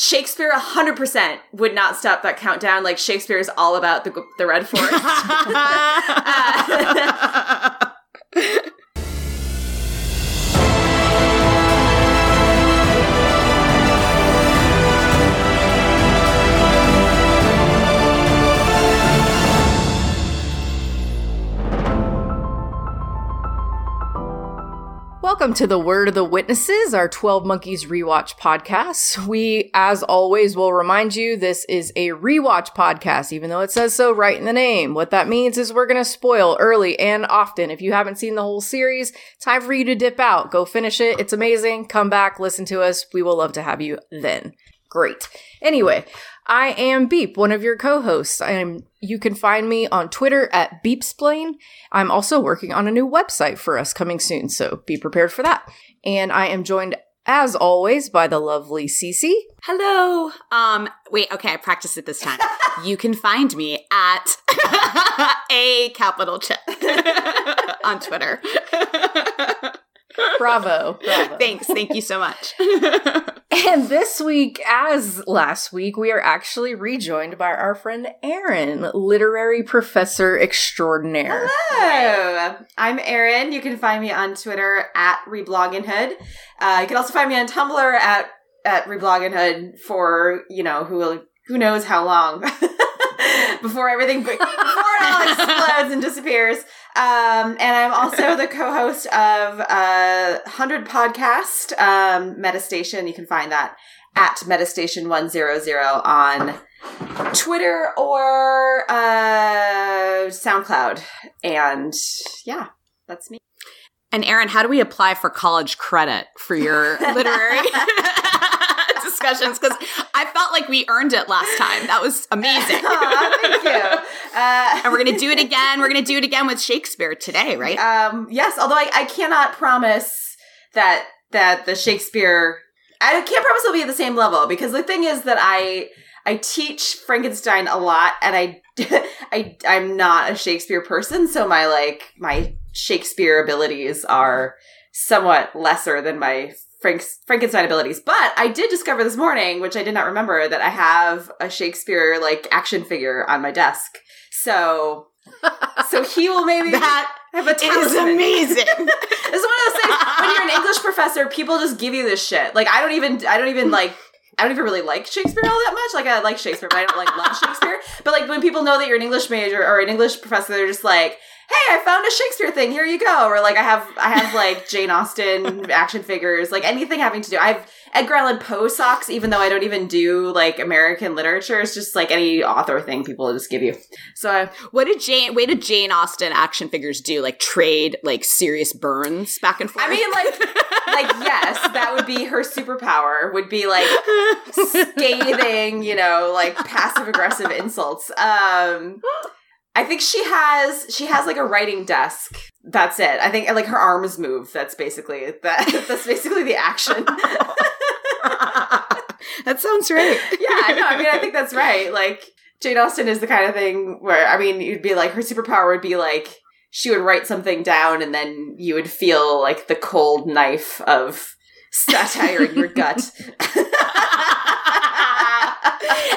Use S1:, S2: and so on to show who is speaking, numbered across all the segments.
S1: Shakespeare 100% would not stop that countdown. Like Shakespeare is all about the the red forest. uh,
S2: Welcome to the Word of the Witnesses, our 12 Monkeys rewatch podcast. We, as always, will remind you this is a rewatch podcast, even though it says so right in the name. What that means is we're going to spoil early and often. If you haven't seen the whole series, time for you to dip out. Go finish it. It's amazing. Come back, listen to us. We will love to have you then. Great. Anyway, I am Beep, one of your co-hosts. I'm you can find me on Twitter at Beepsplain. I'm also working on a new website for us coming soon, so be prepared for that. And I am joined as always by the lovely Cece.
S3: Hello. Um wait, okay, I practiced it this time. you can find me at a capital check on Twitter.
S2: Bravo. Bravo.
S3: Thanks. Thank you so much.
S2: and this week, as last week, we are actually rejoined by our friend Erin, literary professor extraordinaire.
S1: Hello. I'm Erin. You can find me on Twitter at Reblogginhood. Uh, you can also find me on Tumblr at at Reblogginhood for, you know, who will who knows how long. before everything before it all explodes and disappears. Um, and I'm also the co-host of a hundred podcast, um, Metastation. You can find that at Metastation one zero zero on Twitter or uh, SoundCloud. And yeah, that's me.
S3: And Erin, how do we apply for college credit for your literary discussions? Because I felt like we earned it last time. That was amazing.
S1: Aw, thank you. Uh,
S3: and we're going to do it again. We're going to do it again with Shakespeare today, right?
S1: Um, yes, although I, I cannot promise that that the Shakespeare I can't promise it'll be at the same level because the thing is that I I teach Frankenstein a lot and I I I'm not a Shakespeare person, so my like my Shakespeare abilities are somewhat lesser than my Frank's Frankenstein abilities. But I did discover this morning, which I did not remember, that I have a Shakespeare like action figure on my desk. So so he will maybe
S3: that
S1: have a
S3: is
S1: talisman.
S3: amazing.
S1: It's one of those things when you're an English professor, people just give you this shit. Like I don't even I don't even like I don't even really like Shakespeare all that much. Like I like Shakespeare, but I don't like love Shakespeare. But like when people know that you're an English major or an English professor, they're just like, "Hey, I found a Shakespeare thing. Here you go." Or like I have I have like Jane Austen action figures, like anything having to do. I have Edgar Allan Poe socks, even though I don't even do like American literature. It's just like any author thing people will just give you. So
S3: what did Jane? What did Jane Austen action figures do? Like trade like serious burns back and forth.
S1: I mean, like, like yes, that would be her superpower. Would be like scathing, you know, like passive aggressive insults. Um, I think she has she has like a writing desk. That's it. I think like her arms move. That's basically that. That's basically the action.
S3: that sounds right.
S1: yeah, no, I mean, I think that's right. Like Jane Austen is the kind of thing where I mean, you'd be like her superpower would be like she would write something down and then you would feel like the cold knife of satire in your gut.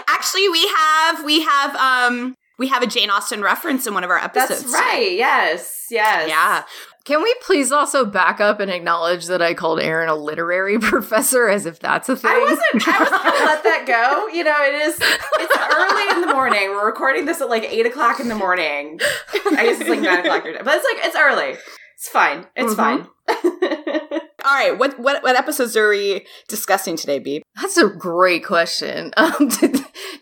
S3: Actually, we have we have um we have a Jane Austen reference in one of our episodes.
S1: That's right. Yes. Yes.
S3: Yeah.
S2: Can we please also back up and acknowledge that I called Erin a literary professor as if that's a thing?
S1: I wasn't. I wasn't gonna let that go. You know, it is. It's early in the morning. We're recording this at like eight o'clock in the morning. I guess it's like nine o'clock your day, but it's like it's early. It's fine. It's
S3: Mhm.
S1: fine.
S3: All right. What what what episodes are we discussing today, Beep?
S2: That's a great question. Um, t-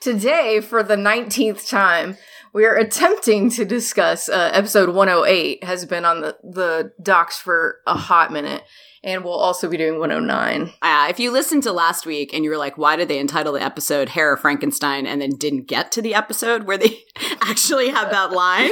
S2: today, for the 19th time, we are attempting to discuss uh, episode 108, has been on the, the docs for a hot minute, and we'll also be doing 109.
S3: Uh, if you listened to last week and you were like, why did they entitle the episode Hair of Frankenstein and then didn't get to the episode where they actually have that line?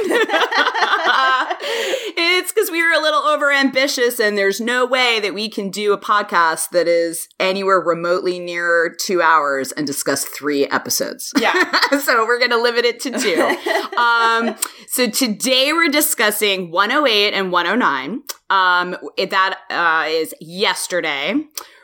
S3: it's because we were a little over ambitious and there's no way that we can do a podcast that is anywhere remotely near two hours and discuss three episodes.
S1: Yeah.
S3: so we're going to limit it to two. um, so today we're discussing 108 and 109. Um, it- that uh, is yesterday.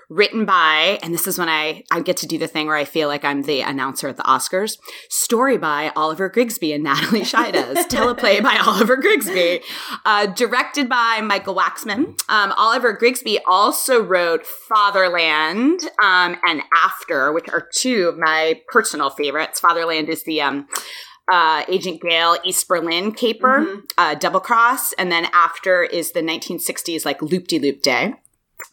S3: written by, and this is when I, I get to do the thing where I feel like I'm the announcer at the Oscars. Story by Oliver Grigsby and Natalie Chaidez. Teleplay by Oliver Grigsby. Uh, directed by Michael Waxman. Um, Oliver Grigsby also wrote Fatherland um, and After, which are two of my personal favorites. Fatherland is the um, uh, Agent Gale East Berlin caper, mm-hmm. uh, Double Cross, and then After is the 1960s like Loop De Loop Day.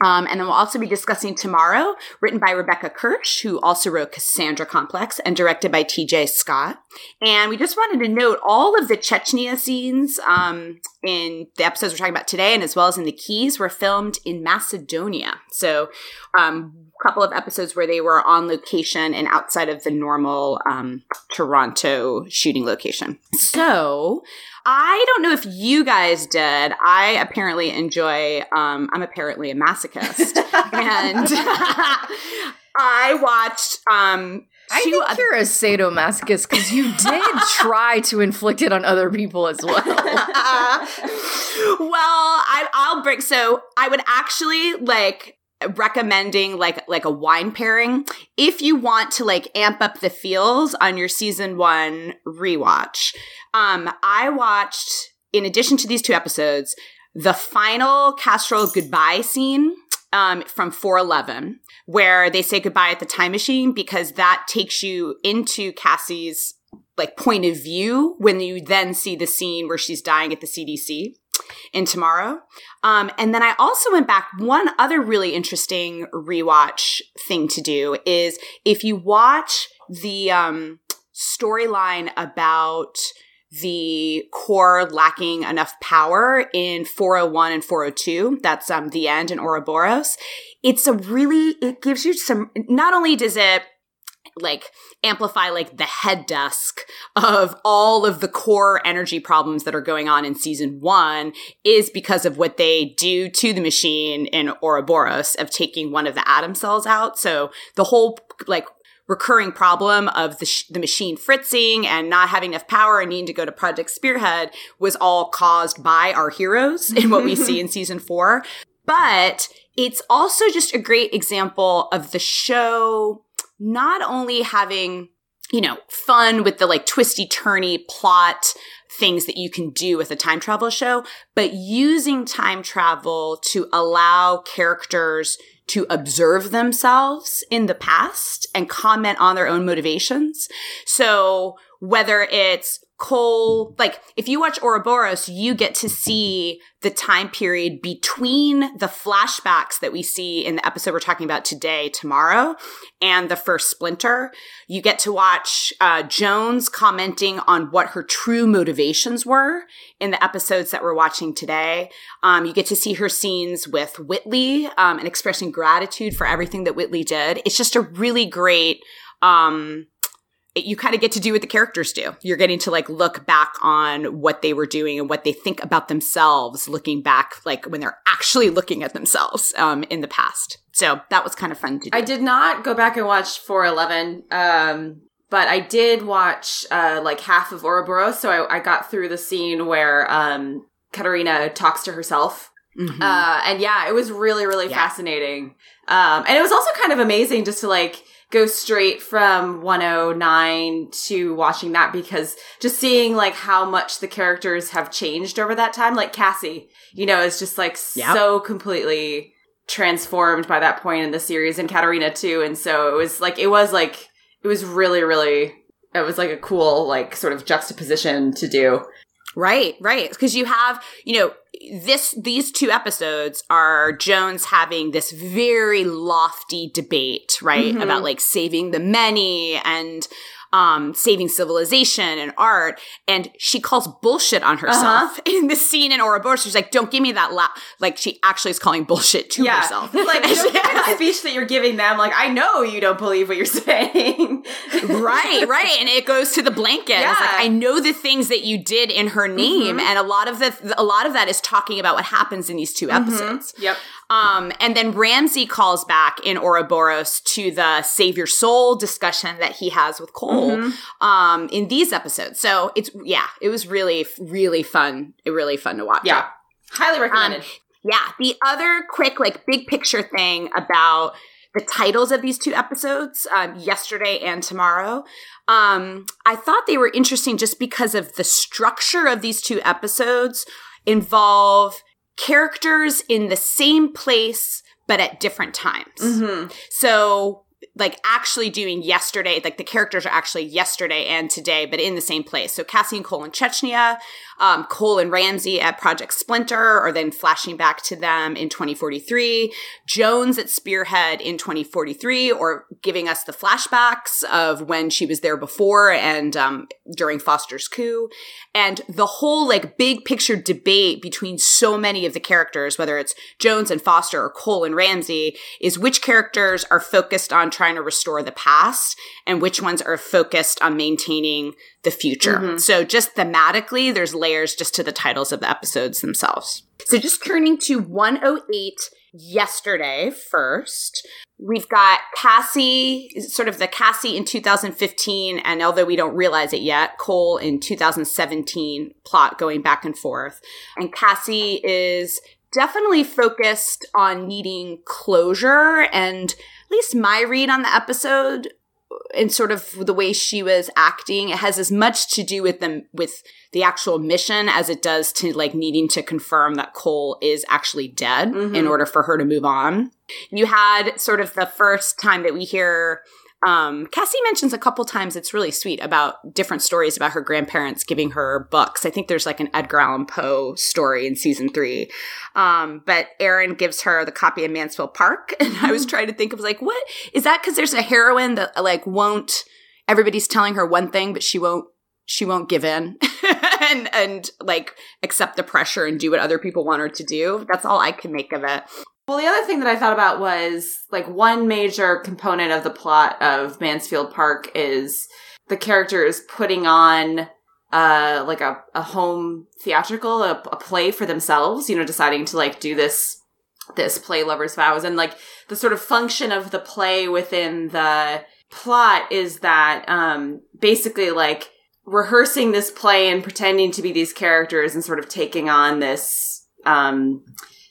S3: Um, and then we'll also be discussing Tomorrow, written by Rebecca Kirsch, who also wrote Cassandra Complex and directed by TJ Scott. And we just wanted to note all of the Chechnya scenes um, in the episodes we're talking about today, and as well as in the Keys, were filmed in Macedonia. So, um, couple of episodes where they were on location and outside of the normal um, Toronto shooting location. So, I don't know if you guys did. I apparently enjoy, um, I'm apparently a masochist. and I watched um,
S2: I think other- you're a sadomasochist because you did try to inflict it on other people as well. uh,
S3: well, I, I'll break. So I would actually like recommending like like a wine pairing if you want to like amp up the feels on your season one rewatch. Um, I watched in addition to these two episodes the final Cassole goodbye scene um, from 411 where they say goodbye at the time machine because that takes you into Cassie's like point of view when you then see the scene where she's dying at the CDC in tomorrow. Um, and then I also went back. One other really interesting rewatch thing to do is if you watch the um, storyline about the core lacking enough power in 401 and 402 that's um the end in Ouroboros it's a really it gives you some not only does it like amplify like the head desk of all of the core energy problems that are going on in season one is because of what they do to the machine in Ouroboros of taking one of the atom cells out. So the whole like recurring problem of the, sh- the machine fritzing and not having enough power and needing to go to Project Spearhead was all caused by our heroes in what we see in season four. But it's also just a great example of the show not only having, you know, fun with the like twisty turny plot things that you can do with a time travel show, but using time travel to allow characters to observe themselves in the past and comment on their own motivations. So whether it's Cole, like if you watch Ouroboros, you get to see the time period between the flashbacks that we see in the episode we're talking about today, tomorrow, and the first Splinter. You get to watch uh, Jones commenting on what her true motivations were in the episodes that we're watching today. Um, you get to see her scenes with Whitley um, and expressing gratitude for everything that Whitley did. It's just a really great. Um, you kind of get to do what the characters do. You're getting to like look back on what they were doing and what they think about themselves, looking back like when they're actually looking at themselves um, in the past. So that was kind of fun to do.
S1: I did not go back and watch 411, um, but I did watch uh, like half of Ouroboros. So I, I got through the scene where um, Katerina talks to herself. Mm-hmm. Uh, and yeah, it was really, really yeah. fascinating. Um, and it was also kind of amazing just to like go straight from 109 to watching that because just seeing like how much the characters have changed over that time like cassie you know is just like yep. so completely transformed by that point in the series and katerina too and so it was like it was like it was really really it was like a cool like sort of juxtaposition to do
S3: Right, right. Because you have, you know, this these two episodes are Jones having this very lofty debate, right, mm-hmm. about like saving the many and um, saving civilization and art, and she calls bullshit on herself uh-huh. in the scene in Ouroboros. She's like, "Don't give me that." La-. Like she actually is calling bullshit to yeah. herself.
S1: Like the speech that you're giving them. Like I know you don't believe what you're saying.
S3: right, right, and it goes to the blanket. Yeah. It's like I know the things that you did in her name, mm-hmm. and a lot of the a lot of that is talking about what happens in these two mm-hmm. episodes.
S1: Mm-hmm. Yep.
S3: Um, and then Ramsey calls back in Ouroboros to the save your soul discussion that he has with Cole mm-hmm. um, in these episodes. So it's, yeah, it was really, really fun. Really fun to watch.
S1: Yeah. It. Highly recommended. Um,
S3: Yeah. The other quick, like, big picture thing about the titles of these two episodes, um, yesterday and tomorrow, um, I thought they were interesting just because of the structure of these two episodes involve characters in the same place but at different times.
S1: Mm-hmm.
S3: So like actually doing yesterday, like the characters are actually yesterday and today, but in the same place. So Cassie and Cole in Chechnya, um, Cole and Ramsey at Project Splinter, or then flashing back to them in 2043, Jones at Spearhead in 2043, or giving us the flashbacks of when she was there before and um, during Foster's coup. And the whole like big picture debate between so many of the characters, whether it's Jones and Foster or Cole and Ramsey, is which characters are focused on trying to restore the past and which ones are focused on maintaining the future.
S1: Mhm.
S3: So just thematically, there's layers just to the titles of the episodes themselves. So just turning to 108 yesterday first. We've got Cassie, sort of the Cassie in 2015, and although we don't realize it yet, Cole in 2017 plot going back and forth. And Cassie is definitely focused on needing closure and at least my read on the episode and sort of the way she was acting it has as much to do with them with the actual mission as it does to like needing to confirm that Cole is actually dead
S1: Mhm.
S3: in order for her to move on. You had sort of the first time that we hear um, Cassie mentions a couple times it's really sweet about different stories about her grandparents giving her books. I think there's like an Edgar Allan Poe story in season three. Um, but Aaron gives her the copy of Mansfield Park. And I was trying to think of like, what is that? Cause there's a heroine that like won't, everybody's telling her one thing, but she won't, she won't give in and, and like accept the pressure and do what other people want her to do. That's all I can make of it.
S1: Well, the other thing that I thought about was like one major component of the plot of Mansfield Park is the characters putting on uh like a, a home theatrical, a, a play for themselves, you know, deciding to like do this this play lovers vows and like the sort of function of the play within the plot is that um basically like rehearsing this play and pretending to be these characters and sort of taking on this um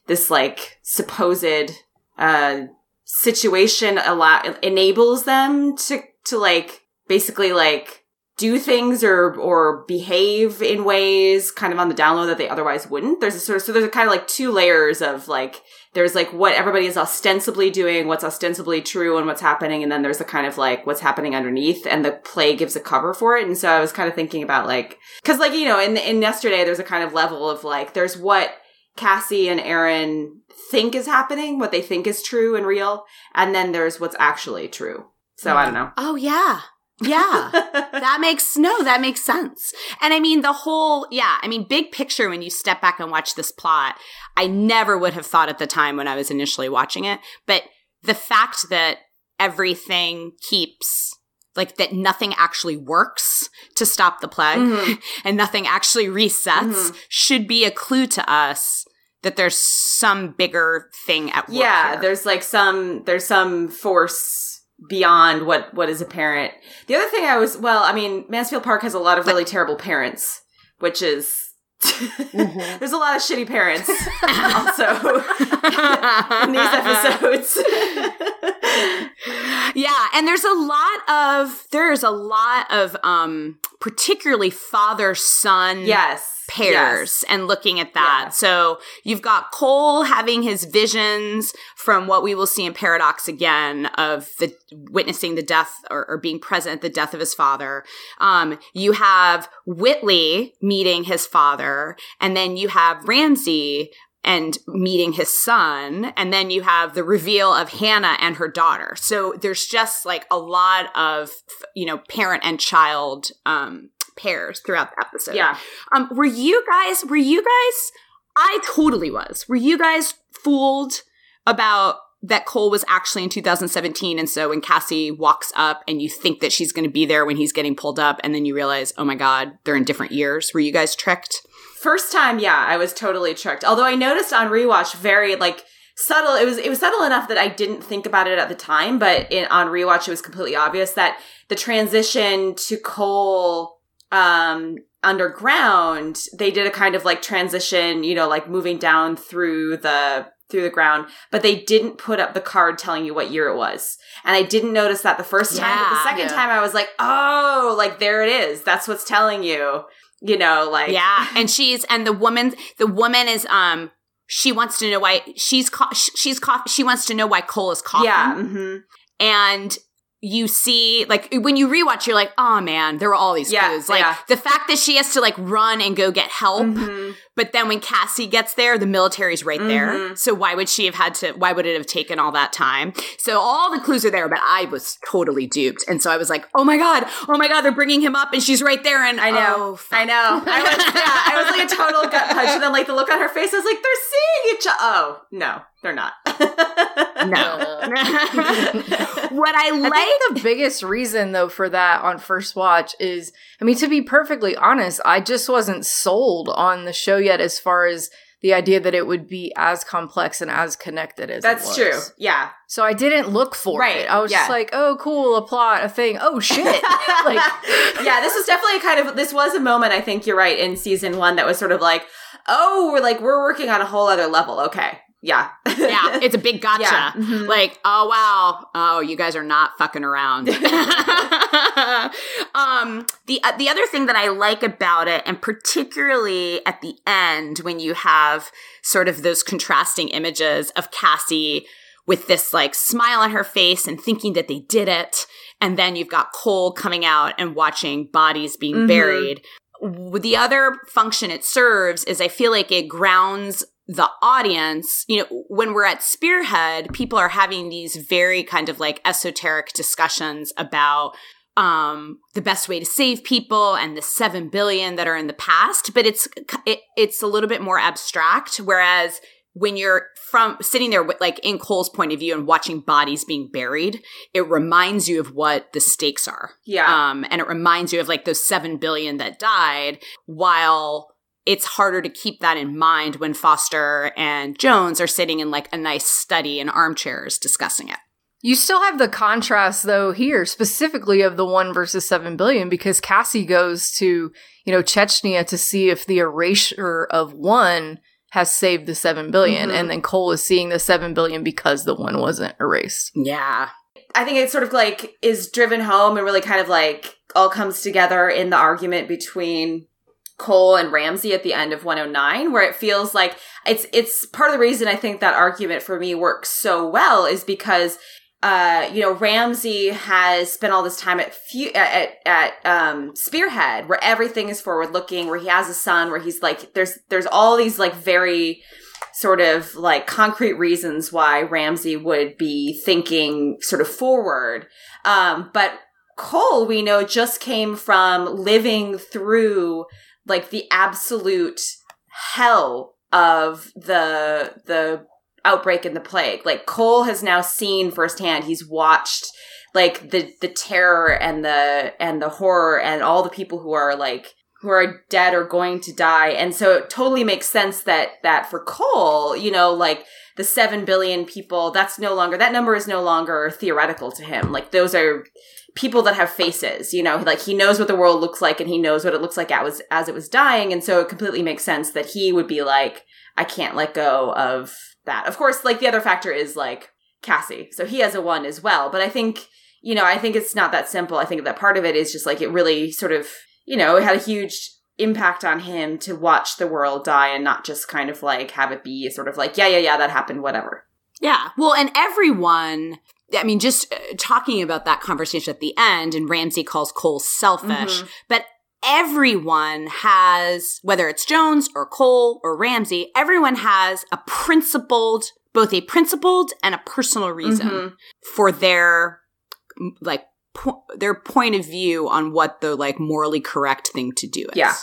S1: this like supposed uh situation allow enables them to to like basically like do things or or behave in ways kind of on the download that they otherwise wouldn't. There's a sort of so there's a kind of like two layers of like there's like what everybody is ostensibly doing what's ostensibly true and what's happening and then there's the kind of like what's happening underneath and the play gives a cover for it. And so i was kind of thinking about like because like you know in in yesterday there's a kind of level of like there's what Cassie and Aaron think is happening, what they think is true and real, and then there's what's actually true. So I don't know.
S3: Oh, yeah. Yeah. that makes no that makes sense and i mean the whole yeah i mean big picture when you step back and watch this plot i never would have thought at the time when i was initially watching it but the fact that everything keeps like that nothing actually works to stop the plague
S1: Mhm.
S3: and nothing actually resets
S1: Mhm.
S3: should be a clue to us that there's some bigger thing at work
S1: yeah,
S3: here.
S1: there's like some there's some force beyond what what is apparent. The other thing I was well, I mean, Mansfield Park has a lot of really terrible parents, which is
S3: Mm-hmm.
S1: there's a lot of shitty parents also in these episodes.
S3: yeah and there's a lot of there's a lot of um particularly father son
S1: yes.
S3: pairs and looking at that
S1: Yeah.
S3: so you've got cole having his visions from what we will see in paradox again of the witnessing the death or, or being present at the death of his father um you have whitley meeting his father and then you have ramsey and meeting his son. And then you have the reveal of Hannah and her daughter. So there's just like a lot of, you know, parent and child um, pairs throughout the episode.
S1: Yeah.
S3: Um, were you guys, were you guys, I totally was. Were you guys fooled about that Cole was actually in 2017? And so when Cassie walks up and you think that she's going to be there when he's getting pulled up, and then you realize, oh my God, they're in different years. Were you guys tricked?
S1: First time, yeah, I was totally tricked. Although I noticed on rewatch very like subtle. It was it was subtle enough that I didn't think about it at the time, but in, on rewatch it was completely obvious that the transition to Cole um underground, they did a kind of like transition, you know, like moving down through the through the ground, but they didn't put up the card telling you what year it was. And I didn't notice that the first time, but the second
S2: Yeah.
S1: time I was like, "Oh, like there it is. That's what's telling you." You know, like
S3: yeah, and she's and the woman the woman is um she wants to know why she's she's ca- she wants to know why Cole is coughing.
S1: Yeah, hmm
S3: and you see like when you rewatch you're like oh man there were all these
S1: Yeah,
S3: clues like
S1: yeah.
S3: the fact that she has to like run and go get help
S1: Mhm.
S3: but then when cassie gets there the military's right there
S1: Mhm.
S3: so why would she have had to why would it have taken all that time so all the clues are there but i was totally duped and so i was like oh my god oh my god they're bringing him up and she's right there and
S1: I know.
S3: oh.
S1: I know. I was yeah, I was like a total gut punch and then like the look on her face I was like they're seeing each other. Oh, no. They're not.
S3: no what i
S2: I
S3: like
S2: think the biggest reason though for that on first watch is I mean to be perfectly honest, I just wasn't sold on the show yet as far as the idea that it would be as complex and as connected as it
S1: That's true. Yeah.
S2: So I didn't look for
S1: Right,
S2: it. I was
S1: yeah.
S2: just like, oh cool, a plot, a thing. Oh shit. like
S1: yeah, this was definitely a kind of this was a moment I think you're right in season 1 that was sort of like, "Oh, we're like we're working on a whole other level." Okay. Yeah.
S3: yeah it's a big gotcha
S1: Yeah. Mhm.
S3: like oh wow oh you guys are not fucking around um the uh, the other thing that i like about it and particularly at the end when you have sort of those contrasting images of cassie with this like smile on her face and thinking that they did it and then you've got cole coming out and watching bodies being
S1: Mhm.
S3: buried the other function it serves is i feel like it grounds the audience, you know, when we're at Spearhead, people are having these very kind of like esoteric discussions about um the best way to save people and the 7 billion that are in the past, but it's it, it's a little bit more abstract whereas when you're from sitting there with like in Cole's point of view and watching bodies being buried, it reminds you of what the stakes are.
S1: yeah.
S3: Um, and it reminds you of like those 7 billion that died while it's harder to keep that in mind when Foster and Jones are sitting in like a nice study in armchairs discussing it.
S2: You still have the contrast though here, specifically of the one versus seven billion, because Cassie goes to, you know, Chechnya to see if the erasure of one has saved the seven billion,
S1: Mhm.
S2: and then Cole is seeing the seven billion because the one wasn't erased.
S3: Yeah.
S1: I think it sort of like is driven home and really kind of like all comes together in the argument between Cole and Ramsey at the end of 109 where it feels like it's it's part of the reason I think that argument for me works so well is because uh you know Ramsey has spent all this time at few, at at um Spearhead where everything is forward looking where he has a son where he's like there's there's all these like very sort of like concrete reasons why Ramsey would be thinking sort of forward. Um, but Cole, we know, just came from living through like the absolute hell of the the outbreak in the plague. Like Cole has now seen firsthand. He's watched like the the terror and the and the horror and all the people who are like who are dead or going to die. And so it totally makes sense that that for Cole, you know, like the 7 billion people, that's no longer that number is no longer theoretical to him. Like those are people that have faces, you know, like he knows what the world looks like and he knows what it looks like as as it was dying and so it completely makes sense that he would be like I can't let go of that. Of course, like the other factor is like Cassie. So he has a 1 as well, but I think you know, I think it's not that simple. I think that part of it is just like it really sort of you know, it had a huge impact on him to watch the world die and not just kind of like have it be sort of like, yeah, yeah, yeah, that happened, whatever.
S3: Yeah. Well, and everyone, I mean, just uh, talking about that conversation at the end, and Ramsey calls Cole selfish,
S1: Mhm.
S3: but everyone has, whether it's Jones or Cole or Ramsey, everyone has a principled, both a principled and a personal reason
S1: Mhm.
S3: for their, like, po- their point of view on what the like morally correct thing to do is.
S1: Yeah.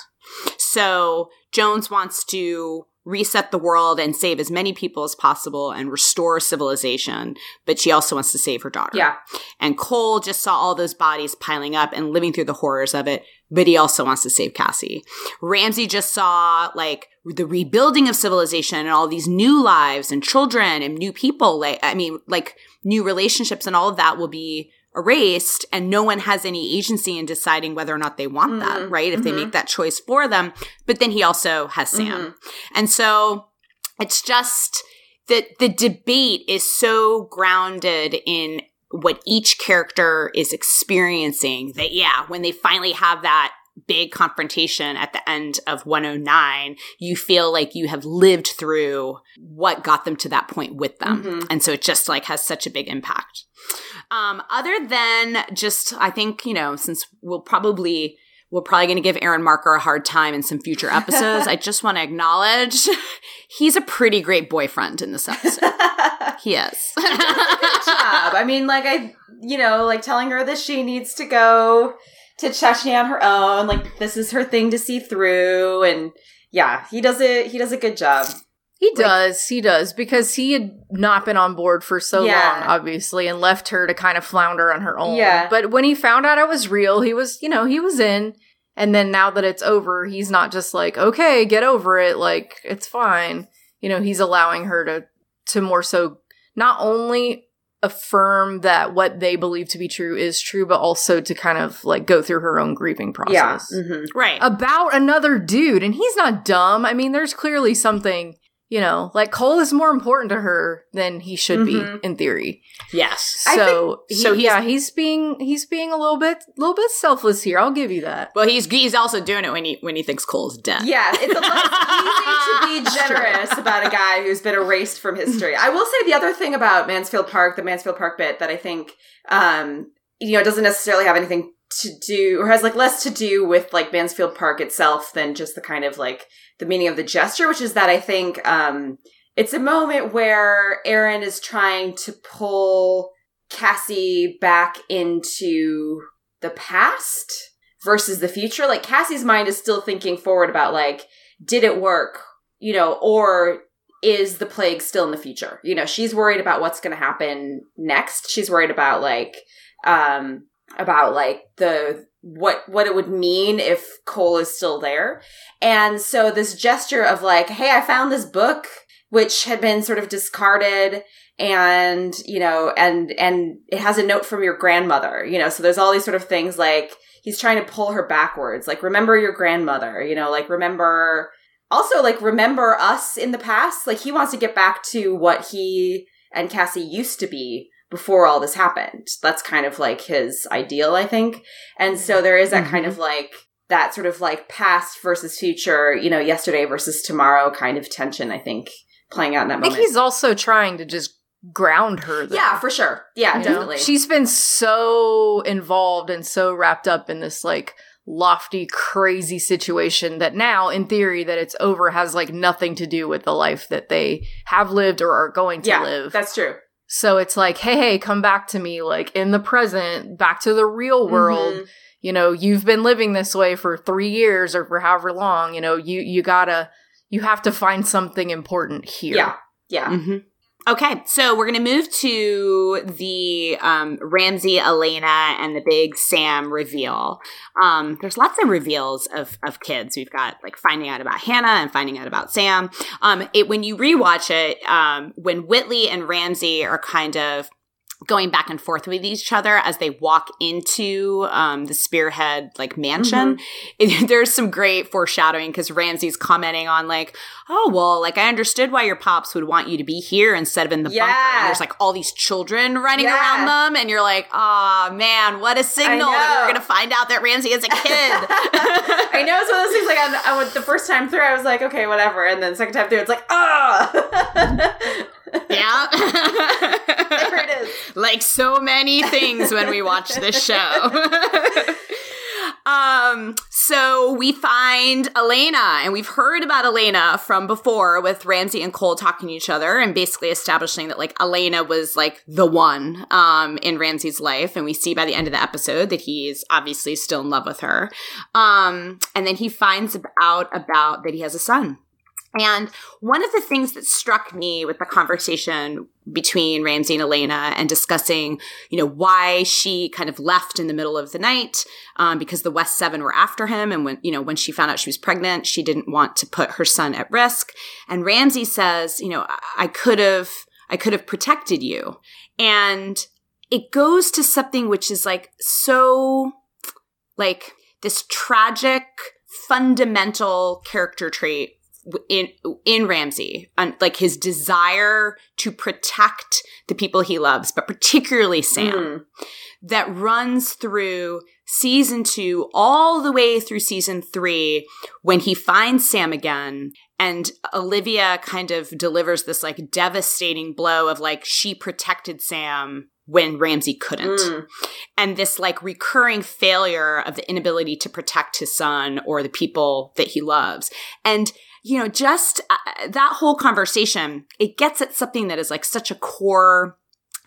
S3: So Jones wants to reset the world and save as many people as possible and restore civilization, but she also wants to save her daughter.
S1: Yeah.
S3: And Cole just saw all those bodies piling up and living through the horrors of it, but he also wants to save Cassie. Ramsey just saw like the rebuilding of civilization and all these new lives and children and new people. Like, I mean, like new relationships and all of that will be erased and no one has any agency in deciding whether or not they want mm-hmm. that, right? If mm-hmm. they make that choice for them. But then he also has Sam. Mm-hmm. And so it's just that the debate is so grounded in what each character is experiencing that yeah, when they finally have that big confrontation at the end of 109, you feel like you have lived through what got them to that point with them. Mm-hmm. And so it just like has such a big impact. Um, other than just, I think, you know, since we'll probably we're probably going to give Aaron Marker a hard time in some future episodes. I just want to acknowledge he's a pretty great boyfriend in this episode. he is.
S1: good job. I mean, like I, you know, like telling her that she needs to go to Chechnya on her own. Like this is her thing to see through, and yeah, he does it. He does a good job.
S2: He like, does, he does, because he had not been on board for so yeah. long, obviously, and left her to kind of flounder on her own. Yeah. But when he found out it was real, he was, you know, he was in. And then now that it's over, he's not just like, okay, get over it, like it's fine. You know, he's allowing her to to more so not only affirm that what they believe to be true is true, but also to kind of like go through her own grieving process.
S3: Yeah. Mm-hmm. Right.
S2: About another dude. And he's not dumb. I mean, there's clearly something you know, like Cole is more important to her than he should mm-hmm. be in theory.
S3: Yes.
S2: So, think, so he's, yeah, he's being he's being a little bit little bit selfless here. I'll give you that.
S3: Well, he's he's also doing it when he when he thinks Cole's dead.
S1: Yeah, it's a less easy to be generous about a guy who's been erased from history. I will say the other thing about Mansfield Park, the Mansfield Park bit that I think um you know doesn't necessarily have anything to do or has like less to do with like Mansfield Park itself than just the kind of like the meaning of the gesture, which is that I think um, it's a moment where Aaron is trying to pull Cassie back into the past versus the future. Like Cassie's mind is still thinking forward about like, did it work? You know, or is the plague still in the future? You know, she's worried about what's going to happen next. She's worried about like, um, about like the what what it would mean if Cole is still there. And so this gesture of like, hey, I found this book which had been sort of discarded and, you know, and and it has a note from your grandmother, you know. So there's all these sort of things like he's trying to pull her backwards, like remember your grandmother, you know, like remember also like remember us in the past. Like he wants to get back to what he and Cassie used to be before all this happened. That's kind of like his ideal, I think. And so there is that mm-hmm. kind of like that sort of like past versus future, you know, yesterday versus tomorrow kind of tension, I think, playing out in that I
S2: moment.
S1: think
S2: he's also trying to just ground her. Though.
S1: Yeah, for sure. Yeah, you definitely.
S2: Know? She's been so involved and so wrapped up in this like lofty crazy situation that now in theory that it's over has like nothing to do with the life that they have lived or are going to
S1: yeah,
S2: live.
S1: That's true.
S2: So it's like, hey, hey, come back to me, like in the present, back to the real world. Mm-hmm. You know, you've been living this way for three years or for however long. You know, you you gotta, you have to find something important here.
S1: Yeah, yeah.
S3: Mm-hmm. Okay, so we're going to move to the um, Ramsey, Elena, and the big Sam reveal. Um, there's lots of reveals of, of kids. We've got like finding out about Hannah and finding out about Sam. Um, it, when you rewatch it, um, when Whitley and Ramsey are kind of going back and forth with each other as they walk into um, the spearhead like mansion mm-hmm. it, there's some great foreshadowing because ramsey's commenting on like oh well like i understood why your pops would want you to be here instead of in the yeah. bunker and there's like all these children running yeah. around them and you're like oh man what a signal that we're gonna find out that ramsey is a kid
S1: i know of those things like I, I, the first time through i was like okay whatever and then second time through it's like oh
S3: yeah. there it is. Like so many things when we watch this show. um, so we find Elena, and we've heard about Elena from before with Ramsey and Cole talking to each other and basically establishing that like Elena was like the one um in Ramsey's life. And we see by the end of the episode that he's obviously still in love with her. Um, and then he finds out about that he has a son. And one of the things that struck me with the conversation between Ramsey and Elena and discussing, you know, why she kind of left in the middle of the night, um, because the West Seven were after him. And when, you know, when she found out she was pregnant, she didn't want to put her son at risk. And Ramsey says, you know, I could have, I could have protected you. And it goes to something which is like so like this tragic fundamental character trait in in Ramsey, and like his desire to protect the people he loves, but particularly Sam,
S1: Mm.
S3: that runs through season two all the way through season three when he finds Sam again. And Olivia kind of delivers this like devastating blow of like she protected Sam when Ramsey couldn't
S1: Mm.
S3: and this like recurring failure of the inability to protect his son or the people that he loves and you know just uh, that whole conversation it gets at something that is like such a core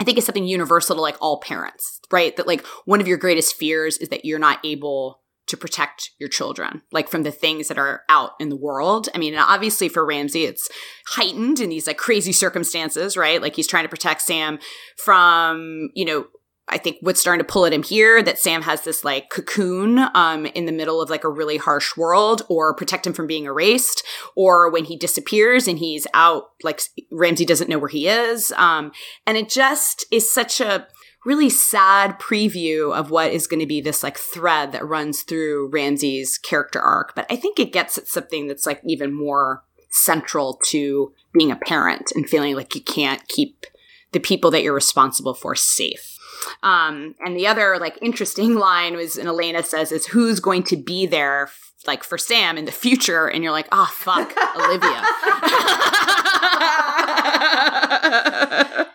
S3: i think it's something universal to like all parents right? That like one of your greatest fears is that you're not able to protect your children like from the things that are out in the world. I mean obviously for ramsey it's heightened in these like crazy circumstances right? Like he's trying to protect sam from you know I think what's starting to pull at him here that Sam has this like cocoon um, in the middle of like a really harsh world, or protect him from being erased, or when he disappears and he's out, like Ramsey doesn't know where he is, um, and it just is such a really sad preview of what is going to be this like thread that runs through Ramsey's character arc. But I think it gets at something that's like even more central to being a parent and feeling like you can't keep the people that you're responsible for safe. Um, and the other like interesting line was, and Elena says, is who's going to be there f- like for Sam in the future? And you're like, oh fuck, Olivia.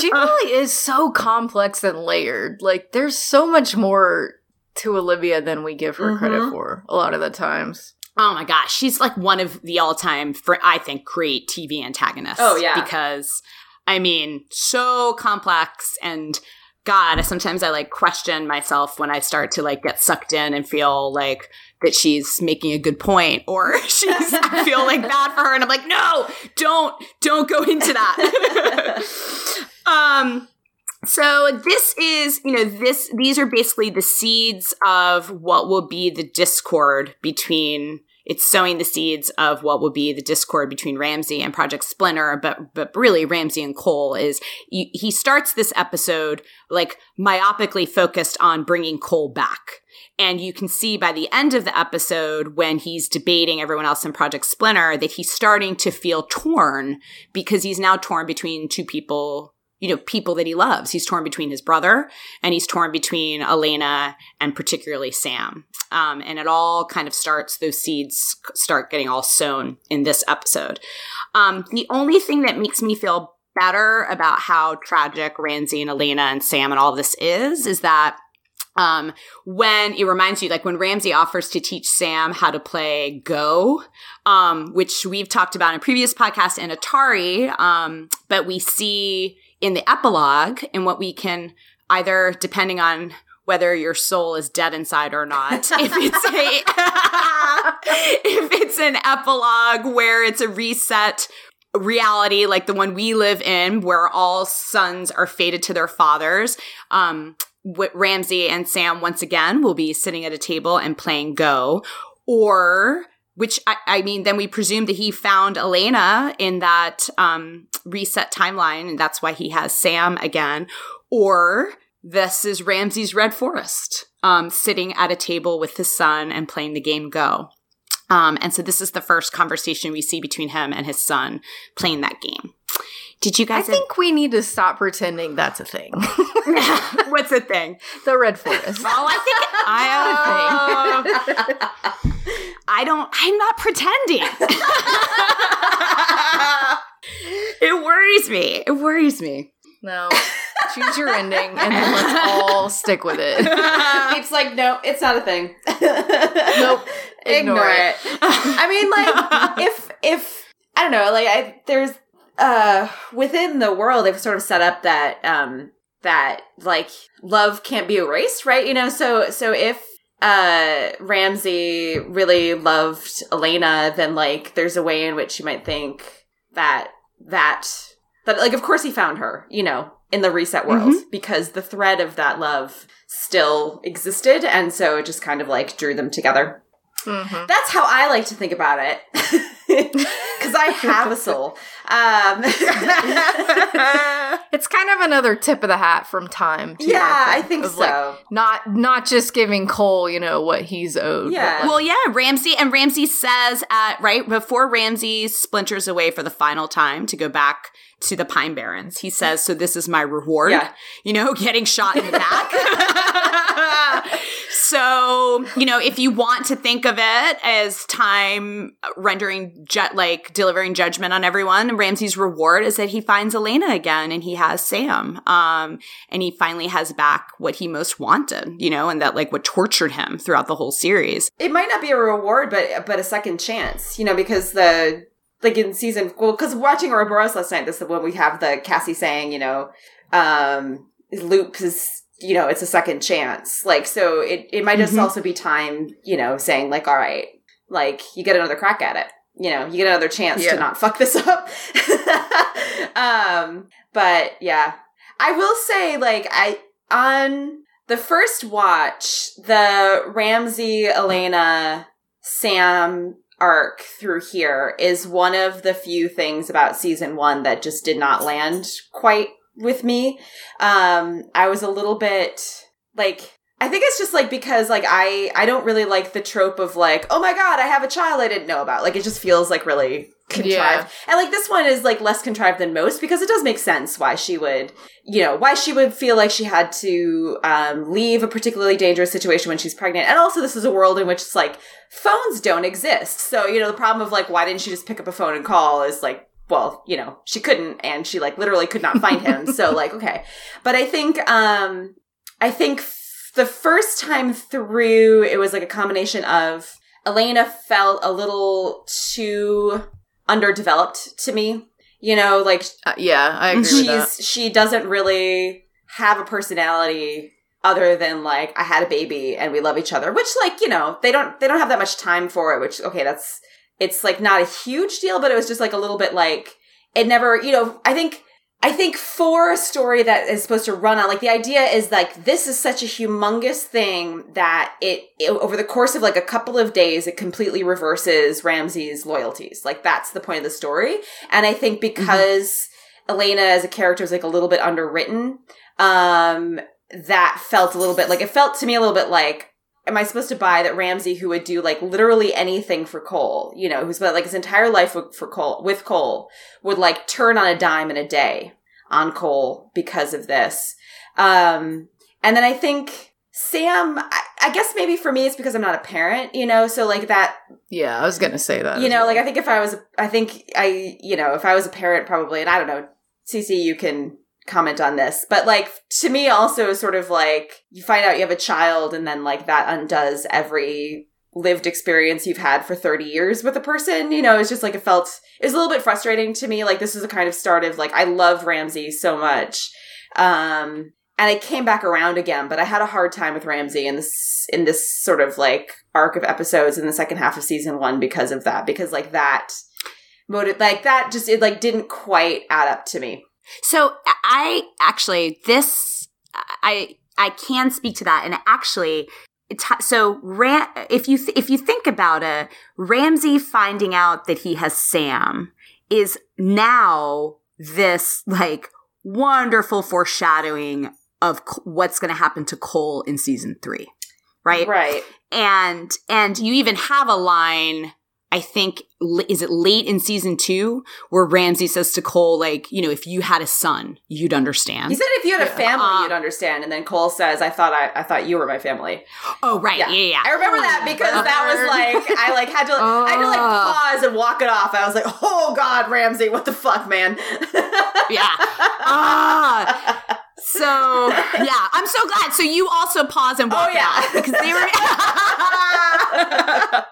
S2: She really is so complex and layered. Like, there's so much more to Olivia than we give her credit
S1: Mhm.
S2: for a lot of the times.
S3: Oh my gosh, she's like one of the all-time, I think, great TV antagonists.
S1: Oh, yeah.
S3: because I mean, so complex and God, sometimes I like question myself when I start to like get sucked in and feel like that she's making a good point or she's I feel like bad for her and I'm like, no, don't, don't go into that. um so this is, you know, this these are basically the seeds of what will be the discord between it's sowing the seeds of what will be the discord between Ramsey and Project Splinter, but but really Ramsey and Cole is he starts this episode like myopically focused on bringing Cole back. And you can see by the end of the episode when he's debating everyone else in Project Splinter that he's starting to feel torn because he's now torn between two people you know, people that he loves. He's torn between his brother and he's torn between Elena and particularly Sam. Um, and it all kind of starts, those seeds start getting all sown in this episode. Um, the only thing that makes me feel better about how tragic Ramsey and Elena and Sam and all this is, is that um, when it reminds you, like when Ramsey offers to teach Sam how to play Go, um, which we've talked about in previous podcasts and Atari, um, but we see in the epilogue and what we can either, depending on whether your soul is dead inside or not, if it's a, if it's an epilogue where it's a reset reality like the one we live in where all sons are fated to their fathers um ramsey and sam once again will be sitting at a table and playing go. Or which I, I mean then we presume that he found elena in that um reset timeline and that's why he has sam again or this is ramsey's red forest um sitting at a table with his son and playing the game go um, and so this is the first conversation we see between him and his son playing that game. Did you guys?
S2: I
S3: guys?
S2: think we need to stop pretending that's a thing.
S3: what's a thing?
S2: the Red Forest.
S3: Oh, I think I. uh, I don't. I'm not pretending. it worries me. It worries me.
S2: No. Choose your ending and then let's all stick with it.
S1: It's like, no, it's not a thing.
S2: Nope.
S1: Ignore,
S2: Ignore
S1: it. I mean, like, if if I don't know, like, I there's uh within the world they've sort of set up that um that like love can't be erased, right? You know, so so if uh Ramsey really loved Elena, then like there's a way in which you might think that that that like of course he found her, you know, in the reset world because the thread of that love still existed and so it just kind of like drew them together.
S2: Mhm.
S1: That's how I like to think about it. Cuz I have a soul. Um,
S2: it's kind of another tip of the hat from time. Too,
S1: yeah, I think,
S2: so. Like, not not just giving Cole, you know, what he's owed.
S1: Yeah.
S3: Like, well, yeah, Ramsey and Ramsey says at right before Ramsey splinters away for the final time to go back to the Pine Barrens. He says, "So this is my reward."
S1: Yeah.
S3: You know, getting shot in the back. so, you know, if you want to think of it as time rendering ju- like delivering judgment on everyone, Ramsey's reward is that he finds Elena again and he has Sam. Um, and he finally has back what he most wanted, you know, and that like what tortured him throughout the whole series.
S1: It might not be a reward, but but a second chance, you know, because the like in season well because watching Ouroboros last night this is when we have the Cassie saying you know um Loop is you know it's a second chance like so it it might just
S3: Mhm.
S1: also be time you know saying like all right like you get another crack at it you know you get another chance
S2: Yeah.
S1: to not fuck this up um but yeah I will say like I on the first watch the Ramsey Elena Sam arc through here is one of the few things about season one that just did not land quite with me. Um, I was a little bit like, I think it's just like because like I I don't really like the trope of like oh my god I have a child I didn't know about like it just feels like really contrived.
S2: Yeah.
S1: and like this one is like less contrived than most because it does make sense why she would you know why she would feel like she had to um, leave a particularly dangerous situation when she's pregnant. And also this is a world in which it's like phones don't exist. So you know the problem of like why didn't she just pick up a phone and call is like well you know she couldn't and she like literally could not find him. So like okay. But i think um i think the first time through it was like a combination of elena felt a little too underdeveloped to me you know like
S2: Uh, yeah, I agree with that.
S1: she's she doesn't really have a personality other than like I had a baby and we love each other, which like, you know, they don't they don't have that much time for it, which okay, that's it's like not a huge deal, but it was just like a little bit like it never, you know, I think I think for a story that is supposed to run on, like the idea is like this is such a humongous thing that it, it over the course of like a couple of days, it completely reverses Ramsey's loyalties. Like that's the point of the story. And I think because Elena as a character is like a little bit underwritten, um, that felt a little bit like it felt to me a little bit like am I supposed to buy that Ramsey, who would do like literally anything for Cole, you know, who's spent like his entire life with, for Cole with Cole, would like turn on a dime in a day on Cole because of this. Um, and then I think Sam, I, I guess maybe for me it's because I'm not a parent, you know, so like that
S2: Yeah, I was gonna say that.
S1: you know,
S2: well.
S1: like I think if I was, I think I, you know, if I was a parent, probably, and I don't know, CC, you can comment on this, but like to me, also sort of like you find out you have a child, and then like that undoes every lived experience you've had for 30 years with a person. You know, it's just like it felt, it was a little bit frustrating to me. Like this is a kind of start of like, I love Ramsey so much. Um, and I came back around again, but I had a hard time with Ramsey in this in this sort of like arc of episodes in the second half of season one because of that. Because like that motive, like that, just it like didn't quite add up to me.
S3: So I actually this I I can speak to that, and actually, so Ram, if you th- if you think about it, Ramsey finding out that he has Sam is now this like wonderful foreshadowing of c- what's going to happen to Cole in season three, right?
S1: Right.
S3: and and you even have a line i think is it late in season two where ramsey says to cole like you know if you had a son you'd understand
S1: He said if you had a family,
S3: Uh,
S1: you'd understand. And then Cole says, "I thought I, I thought you were my family."
S3: oh right yeah
S1: Yeah.
S3: yeah,
S1: I remember that because that was like I like had to I had to like
S2: Oh.
S1: pause and walk it off. I was like, "Oh God, Ramsey, what the fuck, man?"
S3: yeah ah so yeah i'm so glad so you also pause and walk
S1: Oh, yeah.
S3: out because they were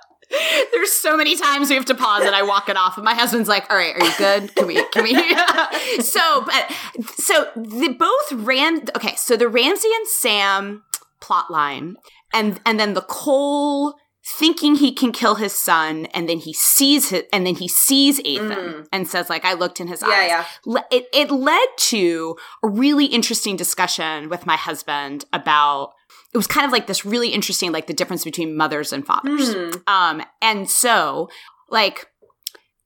S3: There's so many times we have to pause and I walk it off. And my husband's like, all right, are you good? Can we, can we? so, but, so the both Ram, okay, so the Ramsey and Sam plot line and, and then the Cole thinking he can kill his son and then he sees his, and then he sees Ethan
S1: Mm.
S3: and says like, I looked in his
S1: yeah,
S3: eyes
S1: yeah.
S3: le- it, it led to a really interesting discussion with my husband about it was kind of like this really interesting like the difference between mothers and fathers.
S1: Hmm.
S3: um and so like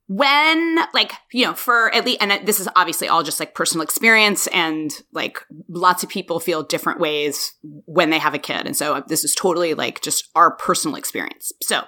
S3: when like you know for at least and this is obviously all just like personal experience and like lots of people feel different ways when they have a kid. And so this is totally like just our personal experience. So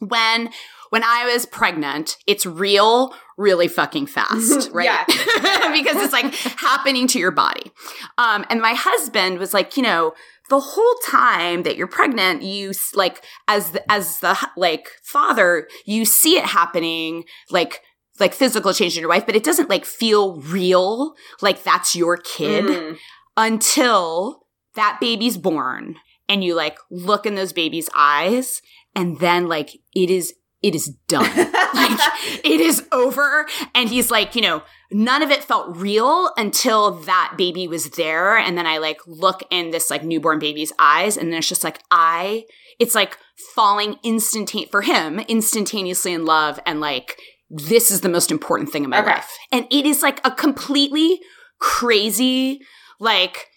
S3: when when i was pregnant it's real really fucking fast right? Because it's like happening to your body. Um and my husband was like you know the whole time that you're pregnant, you like as the, as the like father, you see it happening, like like physical change in your wife, but it doesn't like feel real, like that's your kid mm. until that baby's born and you like look in those baby's eyes, and then like it is it is done. like it is over. And he's like, you know, none of it felt real until that baby was there. And then I like look in this like newborn baby's eyes and then it's just like, I, it's like falling instantaneous for him, instantaneously in love and like, this is the most important thing in my okay. life. And it is like a completely crazy, like,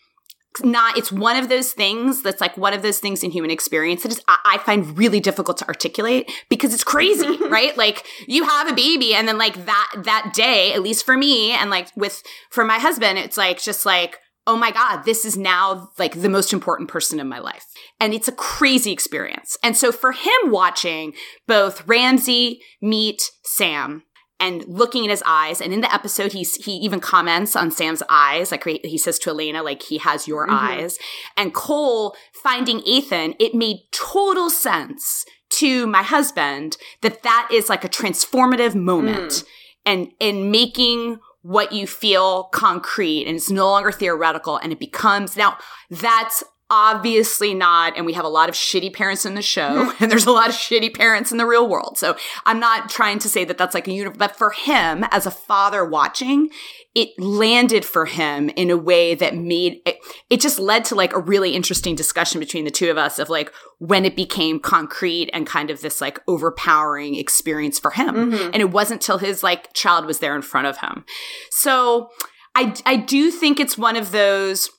S3: not it's one of those things that's like one of those things in human experience that is I, I find really difficult to articulate because it's crazy right? Like you have a baby and then like that that day at least for me and like with for my husband it's like just like oh my god this is now like the most important person in my life. And it's a crazy experience. And so for him watching both ramsey meet sam and looking in his eyes. And in the episode, he's, he even comments on Sam's eyes. Like he says to Elena, like, he has your mm-hmm. eyes. And Cole finding Ethan, it made total sense to my husband that that is like a transformative moment mm. and in making what you feel concrete and it's no longer theoretical and it becomes now that's obviously not and we have a lot of shitty parents in the show and there's a lot of shitty parents in the real world. So i'm not trying to say that that's like a universe but for him as a father watching it landed for him in a way that made it, it just led to like a really interesting discussion between the two of us of like when it became concrete and kind of this like overpowering experience for him. Mm-hmm. and it wasn't till his like child was there in front of him. So i i do think it's one of those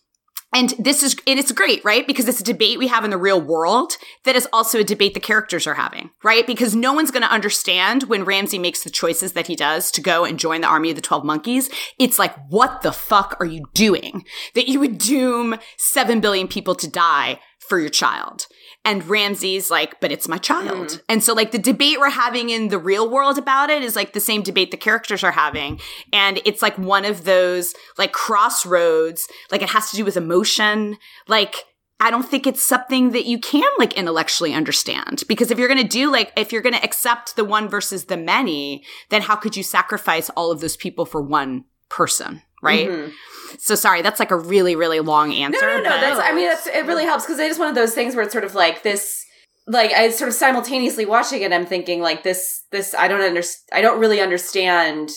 S3: and this is, and it's great, right? Because it's a debate we have in the real world that is also a debate the characters are having, right? Because no one's going to understand when Ramsey makes the choices that he does to go and join the army of the 12 monkeys. It's like, what the fuck are you doing? That you would doom 7 billion people to die for your child. And Ramsey's like, but it's my child. Mm. And so, like, the debate we're having in the real world about it is like the same debate the characters are having. And it's like one of those, like, crossroads. Like, it has to do with emotion. Like, I don't think it's something that you can like intellectually understand because if you're going to do like if you're going to accept the one versus the many, then how could you sacrifice all of those people for one person, right? Mm-hmm. So sorry, that's like a really, really long answer.
S1: No, no, no. That's, I mean, that's it. Really helps because it is one of those things where it's sort of like this. Like I sort of simultaneously watching it, I'm thinking like this. This I don't understand. I don't really understand.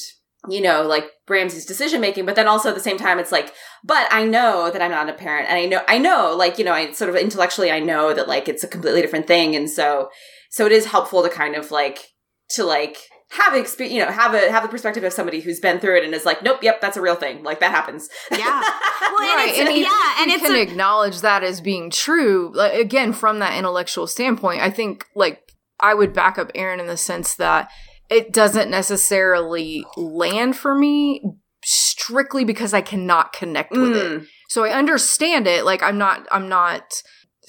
S1: You know, like Ramsey's decision making, but then also at the same time, it's like, but I know that I'm not a parent, and I know, I know, like you know, I sort of intellectually, I know that like it's a completely different thing, and so, so it is helpful to kind of like to like have experience, you know, have a have the perspective of somebody who's been through it and is like, nope, yep, that's a real thing. Like that happens.
S3: Yeah, well, right. and, and yeah, and
S2: you can a- acknowledge that as being true. Like, again, from that intellectual standpoint, I think like I would back up Erin in the sense that it doesn't necessarily land for me strictly because I cannot connect with mm. it. So I understand it. Like I'm not. I'm not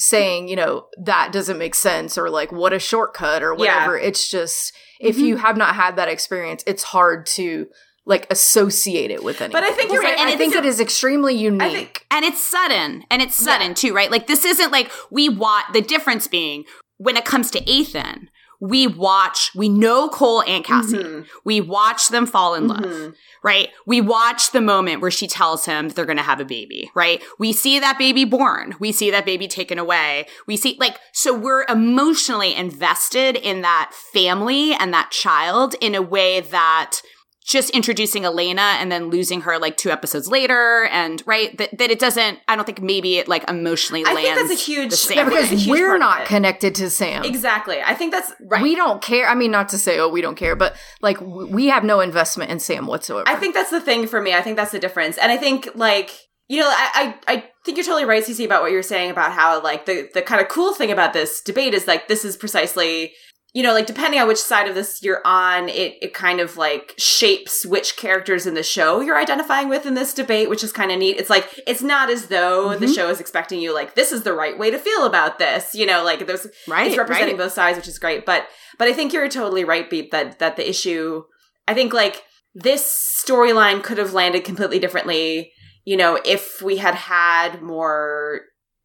S2: saying you know that doesn't make sense or like what a shortcut or whatever. Yeah. It's just if mm-hmm. you have not had that experience, it's hard to like associate it with anything.
S1: But I think you're right.
S2: And I think it is extremely unique.
S3: Think, and it's sudden. And it's sudden yeah. too, right? Like this isn't like we want the difference being when it comes to Ethan, we watch, we know Cole and Cassie. Mm-hmm. We watch them fall in mm-hmm. love, right? We watch the moment where she tells him they're going to have a baby, right? We see that baby born. We see that baby taken away. We see, like, so we're emotionally invested in that family and that child in a way that just introducing Elena and then losing her like two episodes later, and right that, that it doesn't. I don't think maybe it like emotionally I lands. I think that's a huge yeah,
S2: because we're not connected to Sam.
S1: Exactly. I think that's right.
S2: We don't care. I mean, not to say oh we don't care, but like we have no investment in Sam whatsoever.
S1: I think that's the thing for me. I think that's the difference, and I think like you know, I, I, I think you're totally right, Cece, about what you're saying about how like the the kind of cool thing about this debate is like this is precisely you know, like depending on which side of this you're on, it it kind of like shapes which characters in the show you're identifying with in this debate, which is kind of neat. It's like it's not as though mm-hmm. the show is expecting you like this is the right way to feel about this, you know, like there's right, it's representing right. both sides, which is great. But but I think you're totally right, Beep, that that the issue I think like this storyline could have landed completely differently, you know, if we had had more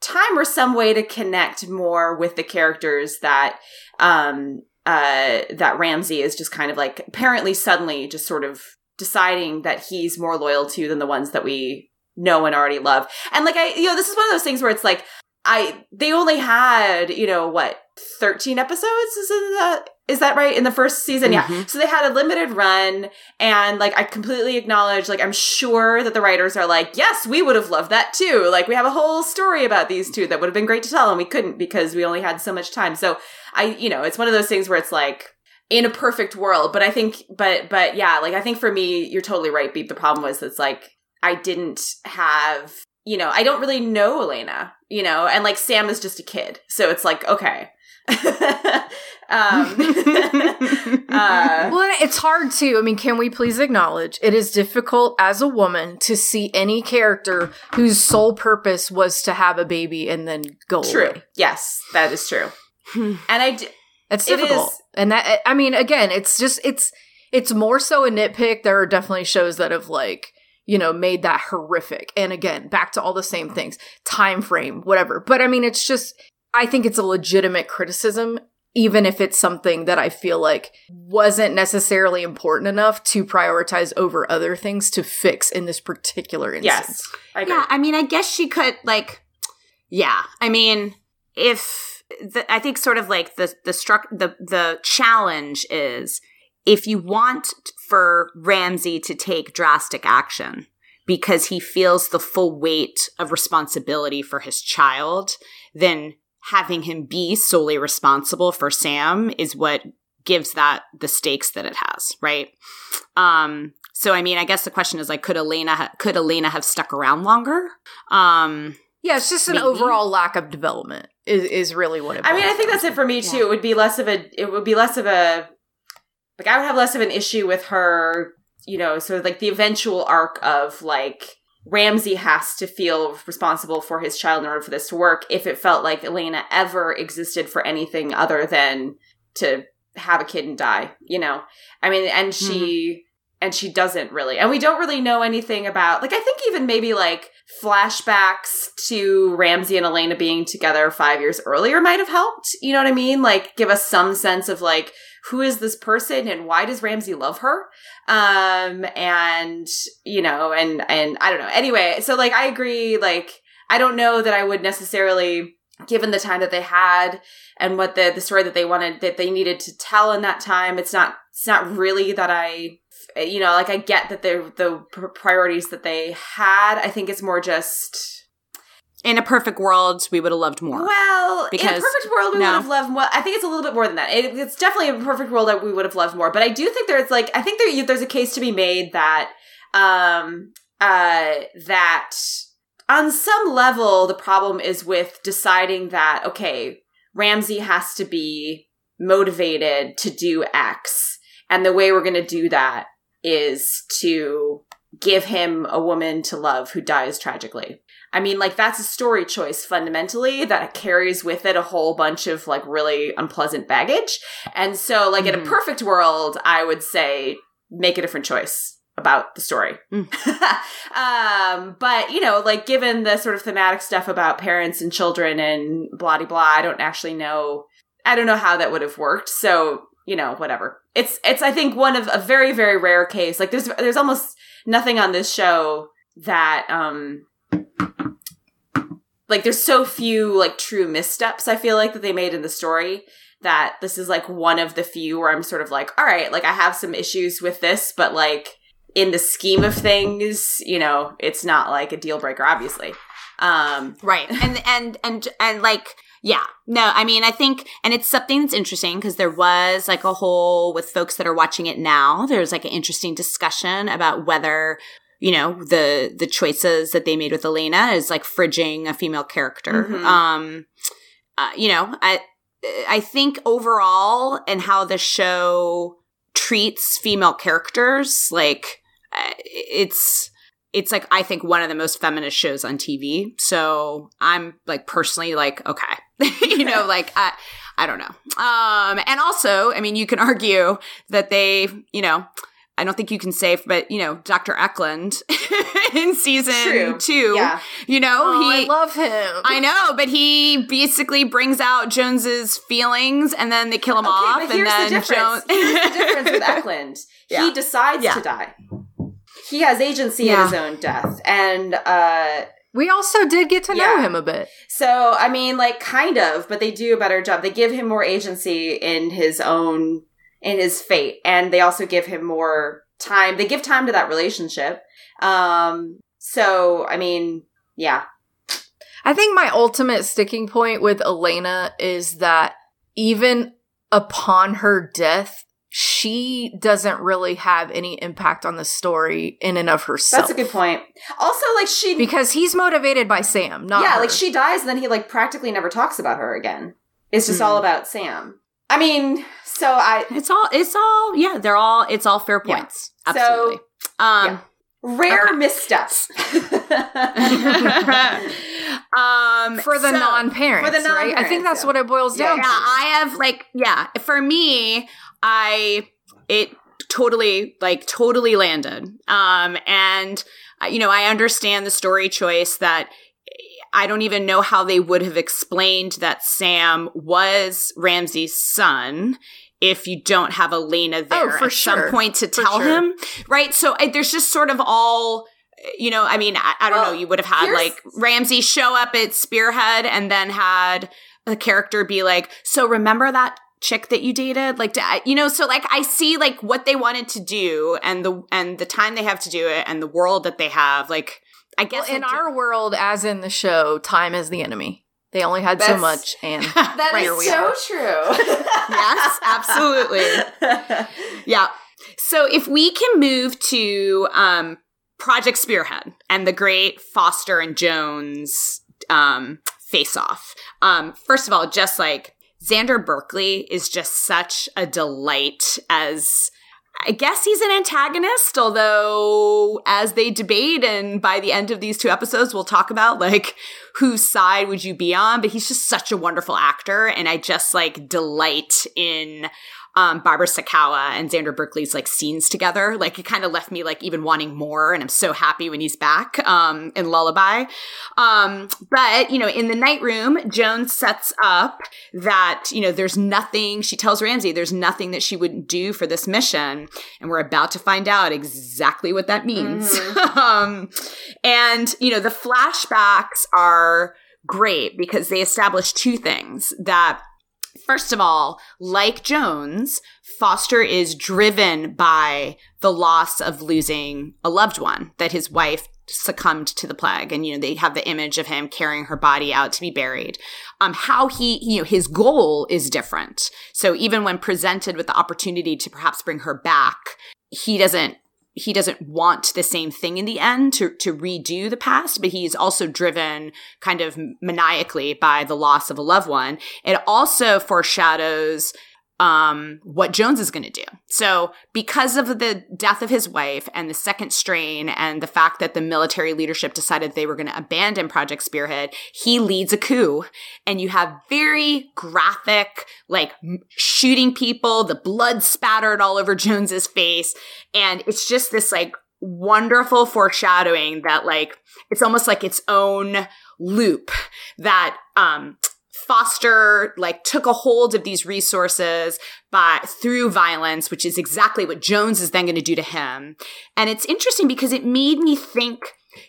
S1: time or some way to connect more with the characters that um uh that Ramsey is just kind of like apparently suddenly just sort of deciding that he's more loyal to than the ones that we know and already love. And like I you know this is one of those things where it's like I they only had, you know, what 13 episodes? Is that is that right? In the first season? Mm-hmm. yeah so they had a limited run and like i completely acknowledge like i'm sure that the writers are like yes we would have loved that too. Like we have a whole story about these two that would have been great to tell and we couldn't because we only had so much time. So i you know it's one of those things where it's like in a perfect world but i think but but yeah like i think for me you're totally right beep. The problem was it's like i didn't have you know i don't really know elena you know and like sam is just a kid so it's like okay um, uh,
S2: well, it's hard to. I mean, can we please acknowledge it is difficult as a woman to see any character whose sole purpose was to have a baby and then go
S1: true.
S2: away?
S1: Yes, that is true. and I, d-
S2: it's difficult. and that, I mean, again, it's just it's it's more so a nitpick. There are definitely shows that have like you know made that horrific and again back to all the same things time frame whatever but i mean it's just I think it's a legitimate criticism, even if it's something that I feel like wasn't necessarily important enough to prioritize over other things to fix in this particular instance.
S3: Yes. I yeah, I mean, I guess she could, like, yeah. I mean, if the, I think sort of like the the struck the the challenge is if you want for Ramsey to take drastic action because he feels the full weight of responsibility for his child, then having him be solely responsible for Sam is what gives that the stakes that it has, right? Um, so I mean, I guess the question is like, could Elena ha- could Elena have stuck around longer? Um,
S2: yeah, it's just an maybe. overall lack of development is is really what it.
S1: I mean, I think that's it for me too. Yeah. It would be less of a. It would be less of a. Like I would have less of an issue with her, you know, sort of like the eventual arc of like Ramsey has to feel responsible for his child in order for this to work if it felt like Elena ever existed for anything other than to have a kid and die, you know? I mean, and she, mm-hmm. and she doesn't really. And we don't really know anything about, like, I think even maybe like flashbacks to Ramsey and Elena being together five years earlier might have helped. You know what I mean? Like, give us some sense of like, who is this person and why does Ramsey love her? Um, and, you know, and, and I don't know. Anyway, so like, I agree. Like, I don't know that I would necessarily, given the time that they had and what the, the story that they wanted, that they needed to tell in that time, it's not, it's not really that I, you know, like I get that they're the priorities that they had. I think it's more just,
S3: in a perfect world, we would have loved more.
S1: Well, because, in a perfect world, we no. would have loved more. I think it's a little bit more than that. It, it's definitely a perfect world that we would have loved more. But I do think there's like, I think there, there's a case to be made that, um, uh, that on some level, the problem is with deciding that, okay, Ramsey has to be motivated to do X. And the way we're going to do that is to give him a woman to love who dies tragically. I mean, like that's a story choice fundamentally that carries with it a whole bunch of like really unpleasant baggage. And so, like mm. in a mm. perfect world, I would say make a different choice about the story. Mm. um, but you know, like given the sort of thematic stuff about parents and children and blah blah, I don't actually know. I don't know how that would have worked. So you know, whatever. It's it's I think one of a very very rare case. Like there's there's almost nothing on this show that um like there's so few like true missteps I feel like that they made in the story that this is like one of the few where I'm sort of like, all right, like I have some issues with this, but like in the scheme of things, you know, it's not like a deal breaker, obviously. Um
S3: Right. And and and and like yeah. No, I mean, I think, and it's something that's interesting because there was like a whole, with folks that are watching it now, there's like an interesting discussion about whether you know the the choices that they made with Elena is like fridging a female character. Mm-hmm. Um, uh, you know, I I think overall and how the show treats female characters, like uh, it's it's like I think one of the most feminist shows on TV. So I'm like personally like okay, you know, like I I don't know. Um, and also, I mean, you can argue that they, you know, I don't think you can say, but you know, Dr. Eklund in season
S1: True.
S3: two,
S1: Yeah.
S3: you know,
S2: Oh,
S3: he
S2: I love him.
S3: I know, but he basically brings out Jones's feelings and then they kill him
S1: Okay,
S3: off.
S1: but
S3: and
S1: here's
S3: then
S1: the difference.
S3: Jones.
S1: here's the difference with Eklund.
S3: Yeah.
S1: He decides
S3: Yeah.
S1: to die. He has agency
S3: Yeah.
S1: in his own death, and uh,
S2: we also did get to know him a bit.
S1: so I mean, like, kind of, but they do a better job. They give him more agency in his own in his fate, and they also give him more time. They give time to that relationship. Um, so I mean, yeah,
S2: I think my ultimate sticking point with Elena is that even upon her death, she doesn't really have any impact on the story in and of herself.
S1: that's a good point. Also, like she,
S2: Because he's motivated by Sam, not
S1: yeah,
S2: her.
S1: like she dies, and then he like practically never talks about her again. It's just
S3: Mhm.
S1: all about Sam. I mean, so I
S3: it's all, it's all, yeah, they're all, it's all fair
S1: Yeah.
S3: points.
S1: So,
S3: Absolutely. um,
S1: yeah. rare
S3: Okay.
S1: missteps.
S3: um,
S2: for the
S3: so-
S2: non-parents,
S1: for the non
S2: right? I think that's
S1: yeah.
S2: what it boils down
S3: yeah,
S2: to.
S3: I have like, yeah, for me, I, it totally, like, totally landed. Um, and, uh, you know, I understand the story choice that I don't even know how they would have explained that Sam was Ramsey's son if you don't have Elena oh, there
S2: Oh, for
S3: at some point to tell
S2: sure.
S3: him, right? So I, there's just sort of all, you know, I mean, I, I don't
S1: Well,
S3: know, you would have had like Ramsey show up at Spearhead and then had a character be like, so remember that chick that you dated like you know so like i see like what they wanted to do and the and the time they have to do it and the world that they have like i
S2: Well,
S3: guess
S2: in
S3: it ju-
S2: our world, as in the show, time is the enemy. They only had so much, and
S1: That is
S2: here we
S1: so
S2: are.
S1: true.
S3: Yes, absolutely. Yeah. So if we can move to um, Project Spearhead and the great Foster and Jones um, face off. Um, first of all, just like Xander Berkeley is just such a delight as. I guess he's an antagonist, although as they debate, and by the end of these two episodes, we'll talk about like whose side would you be on. But he's just such a wonderful actor, and I just like delight in um, Barbara Sukowa and Xander Berkeley's like scenes together. Like it kind of left me like even wanting more, and I'm so happy when he's back um, in Lullaby. Um, but you know, in the night room, Joan sets up that you know there's nothing. She tells Ramsey there's nothing that she wouldn't do for this mission, and we're about to find out exactly what that means. um, and you know, the flashbacks are great because they establish two things that First of all, like Jones, Foster is driven by the loss of losing a loved one, that his wife succumbed to the plague. And, you know, they have the image of him carrying her body out to be buried. Um, how he, you know, his goal is different. So even when presented with the opportunity to perhaps bring her back, he doesn't he doesn't want the same thing in the end to, to redo the past, but he's also driven kind of maniacally by the loss of a loved one. It also foreshadows um, what Jones is going to do. So, because of the death of his wife and the second strain, and the fact that the military leadership decided they were going to abandon Project Spearhead, he leads a coup, and you have very graphic, like shooting people, the blood spattered all over Jones's face, and it's just this like wonderful foreshadowing that like it's almost like its own loop that um Foster like took a hold of these resources by through violence, which is exactly what Jones is then going to do to him. And it's interesting because it made me think,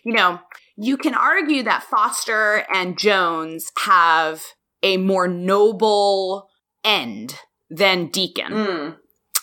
S3: you know, you can argue that Foster and Jones have a more noble end than Deacon
S1: Mm.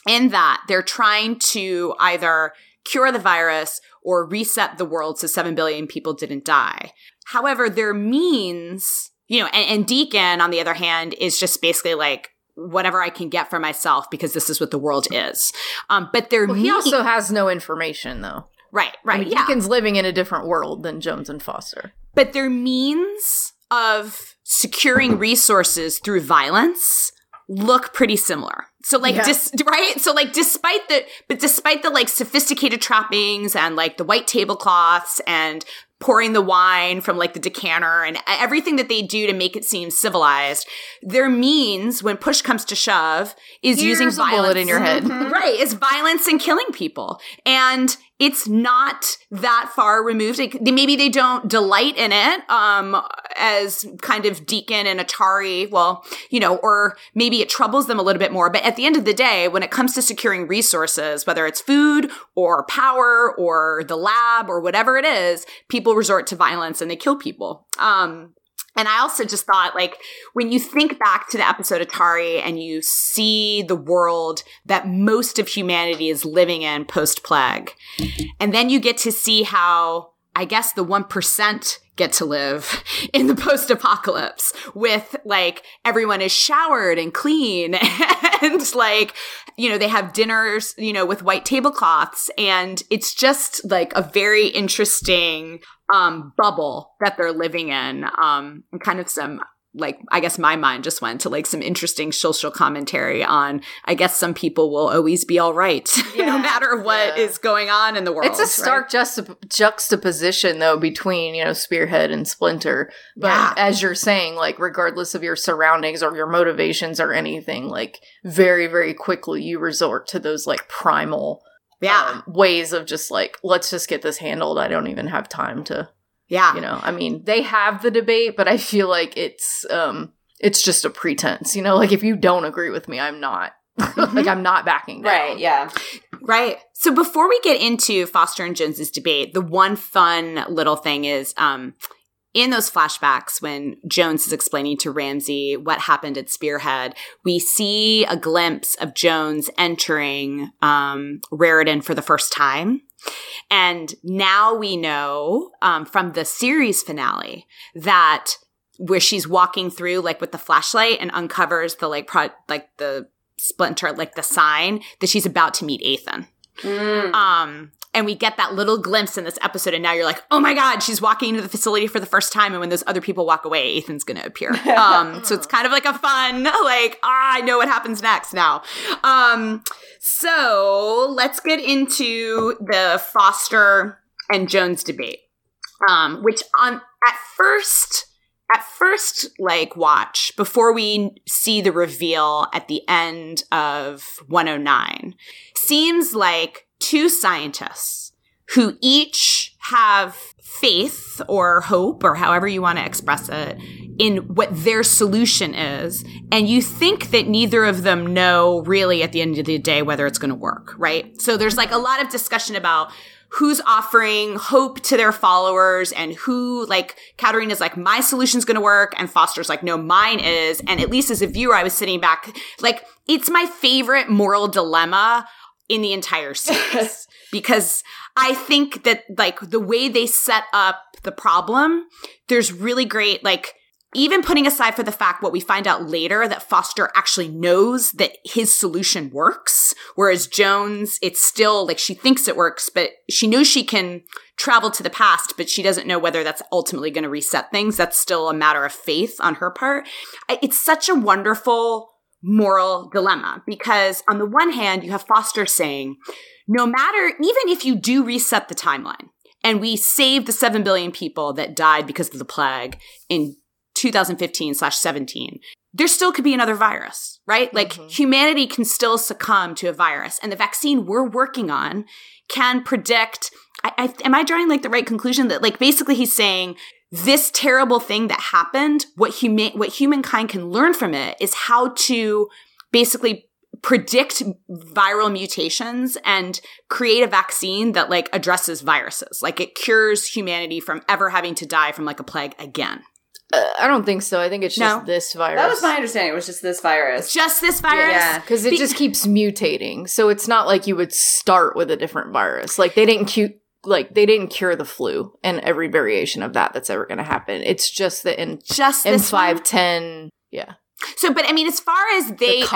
S3: in that they're trying to either cure the virus or reset the world so 7 billion people didn't die. However, their means, you know, and, and Deacon, on the other hand, is just basically like, whatever I can get for myself because this is what the world is. Um, but there,
S2: well, he also has no information though.
S3: right, right,
S2: I mean,
S3: yeah.
S2: Deacon's living in a different world than Jones and Foster.
S3: but their means of securing resources through violence look pretty similar. So like
S2: Yeah.
S3: dis- right? So like despite the but despite the like sophisticated trappings and like the white tablecloths and pouring the wine from like the decanter and everything that they do to make it seem civilized, their means when push comes to shove is using
S2: Here's a
S3: violence
S2: bullet in your head.
S1: Mhm.
S3: right it's violence and killing people and it's not that far removed. They- maybe they don't delight in it um as kind of deacon and atari well you know or maybe it troubles them a little bit more. But at the end of the day when it comes to securing resources whether it's food or power or the lab or whatever it is people resort to violence and they kill people. Um and I also just thought, like, when you think back to the episode Atari and you see the world that most of humanity is living in post plague, and then you get to see how, I guess, the 1% get to live in the post apocalypse with, like, everyone is showered and clean and, like, you know, they have dinners, you know, with white tablecloths. And it's just like a very interesting um bubble that they're living in um and kind of some like i guess my mind just went to like some interesting social commentary on i guess some people will always be all right no matter what is
S2: Yeah.
S3: going on in the world
S2: It's a stark juxtap- juxtaposition, though, between you know Spearhead and Splinter. But
S3: Yeah.
S2: as you're saying, like regardless of your surroundings or your motivations or anything, like very, very quickly you resort to those like primal
S3: right? Yeah
S2: um, ways of just like let's just get this handled. I don't even have time to,
S3: yeah
S2: you know. I mean, they have the debate, but I feel like it's um it's just a pretense. You know, like if you don't agree with me, I'm not. like I'm not backing down.
S1: Right, yeah.
S3: Right. So before we get into Foster and Jones's debate, the one fun little thing is um in those flashbacks when Jones is explaining to Ramsey what happened at Spearhead, we see a glimpse of Jones entering um Raritan for the first time. And now we know um, from the series finale that where she's walking through like with the flashlight and uncovers the like pro- like the splinter like the sign that she's about to meet Ethan.
S1: Mm.
S3: Um and we get that little glimpse in this episode and now you're like, "Oh my god, she's walking into the facility for the first time and when those other people walk away, Ethan's going to appear." Um so it's kind of like a fun like, "Ah, I know what happens next now." Um so, let's get into the Foster and Jones debate. Um which on at first at first like watch before we see the reveal at the end of 109 seems like two scientists who each have faith or hope or however you want to express it in what their solution is and you think that neither of them know really at the end of the day whether it's going to work right? So there's like a lot of discussion about who's offering hope to their followers and who like Katarina is like my solution's going to work and Foster's like no mine is and at least as a viewer I was sitting back like it's my favorite moral dilemma in the entire series because I think that like the way they set up the problem there's really great like even putting aside for the fact what we find out later that Foster actually knows that his solution works, whereas Jones, it's still like she thinks it works, but she knows she can travel to the past, but she doesn't know whether that's ultimately going to reset things. That's still a matter of faith on her part. It's such a wonderful moral dilemma. Because on the one hand, you have Foster saying, no matter, even if you do reset the timeline and we save the 7 billion people that died because of the plague in 2015 slash 17 there still could be another virus right? Like
S2: Mhm.
S3: humanity can still succumb to a virus. And the vaccine we're working on can predict I, I am i drawing like the right conclusion that like basically he's saying this terrible thing that happened what human what humankind can learn from it is how to basically predict viral mutations and create a vaccine that like addresses viruses like it cures humanity from ever having to die from like a plague again
S2: Uh, I don't think so. I think it's just
S3: No.
S2: this virus.
S1: That was my understanding. It was just this virus.
S3: just this virus
S1: Yeah.
S2: because it
S3: Be-
S2: just keeps mutating. So it's not like you would start with a different virus. Like they didn't cu- like they didn't cure the flu and every variation of that that's ever going to happen. It's just the in
S3: just
S2: in
S3: this
S2: five Yeah,
S3: so but i mean as far as they
S2: the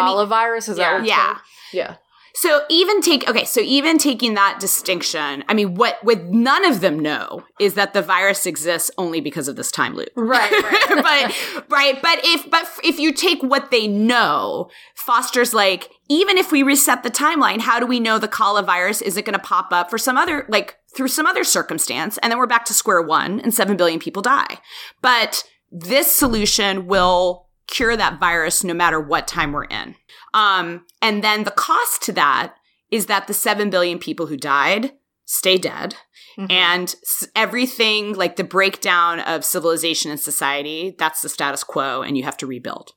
S3: I mean,
S2: is that
S3: yeah
S2: yeah.
S3: So even take okay, so even taking that distinction, I mean, what what none of them know is that the virus exists only because of this time loop,
S1: right?
S3: right. but right, but if but if you take what they know, Foster's like, even if we reset the timeline, how do we know the Kala virus isn't going to pop up for some other like through some other circumstance, and then we're back to square one, and seven billion people die. But this solution will cure that virus no matter what time we're in. Um, and then the cost to that is that the 7 billion people who died stay dead. Mm-hmm. And everything like the breakdown of civilization and society, that's the status quo, and you have to rebuild.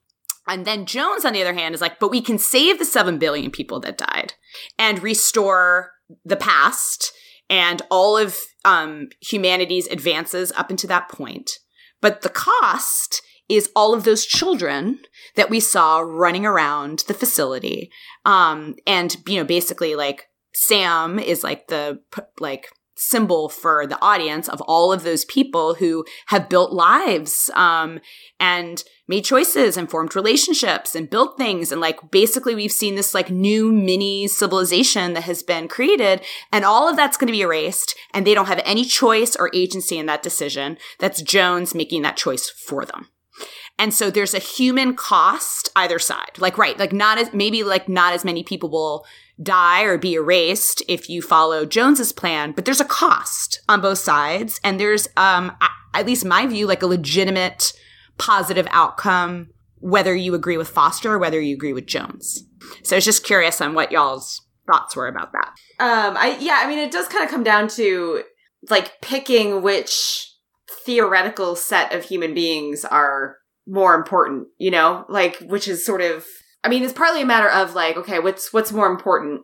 S3: And then Jones, on the other hand, is like, but we can save the 7 billion people that died and restore the past and all of um, humanity's advances up into that point. But the cost is all of those children that we saw running around the facility. Um, and, you know, basically like Sam is like the, like, symbol for the audience of all of those people who have built lives um, and made choices and formed relationships and built things. And like basically we've seen this like new mini civilization that has been created and all of that's going to be erased and they don't have any choice or agency in that decision. That's jones making that choice for them and so there's a human cost either side. Like, right, like not as, maybe like not as many people will die or be erased if you follow Jones's plan, but there's a cost on both sides. And there's, um, at least my view, like a legitimate positive outcome, whether you agree with Foster or whether you agree with Jones. So I was just curious on what y'all's thoughts were about that.
S1: Um, I, yeah, I mean, it does kind of come down to like picking which theoretical set of human beings are more important, you know? Like which is sort of I mean, it's partly a matter of like, okay, what's what's more important?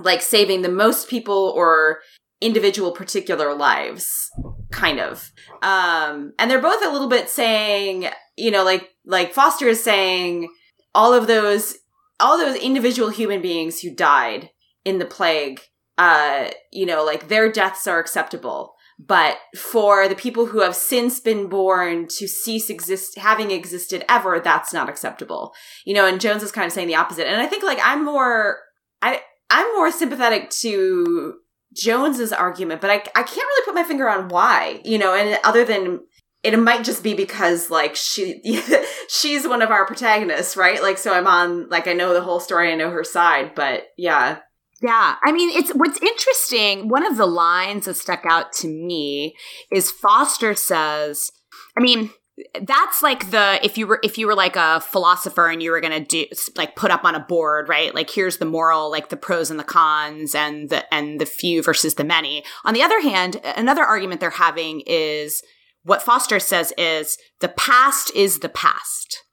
S1: Like saving the most people or individual particular lives kind of um and they're both a little bit saying you know like like foster is saying all of those all those individual human beings who died in the plague uh you know like their deaths are acceptable but for the people who have since been born to cease exist having existed ever, that's not acceptable. You know, and Jones is kind of saying the opposite. And I think like I'm more I I'm more sympathetic to Jones's argument, but I I can't really put my finger on why. You know, and other than it might just be because like she she's one of our protagonists, right? Like so I'm on like I know the whole story, I know her side, but yeah.
S3: Yeah. I mean, it's what's interesting. One of the lines that stuck out to me is Foster says, I mean, that's like the if you were if you were like a philosopher and you were going to do like put up on a board right like here's the moral like the pros and the cons and the and the few versus the many on the other hand another argument they're having is what foster says is the past is the past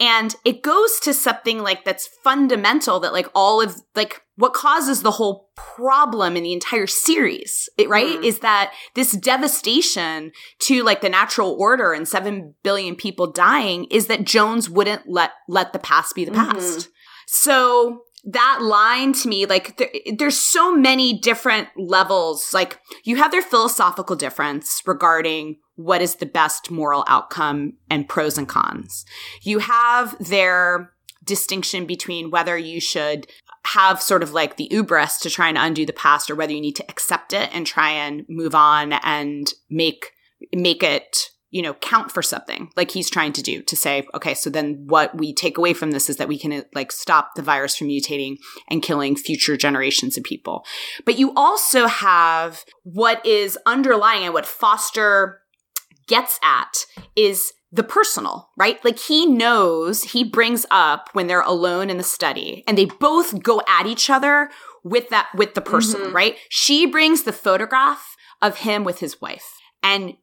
S3: and it goes to something like that's fundamental that like all of like what causes the whole problem in the entire series, right? Mm-hmm. Is that this devastation to like the natural order and 7 billion people dying is that Jones wouldn't let let the past be the mm-hmm. past. So that line to me, like there, there's so many different levels. Like you have their philosophical difference regarding what is the best moral outcome and pros and cons. You have their distinction between whether you should have sort of like the ubris to try and undo the past or whether you need to accept it and try and move on and make make it you know, count for something like he's trying to do to say, okay, so then what we take away from this is that we can uh, like stop the virus from mutating and killing future generations of people. But you also have what is underlying and what Foster gets at is the personal, right? Like he knows, he brings up when they're alone in the study and they both go at each other with that, with the person, mm-hmm. right? She brings the photograph of him with his wife and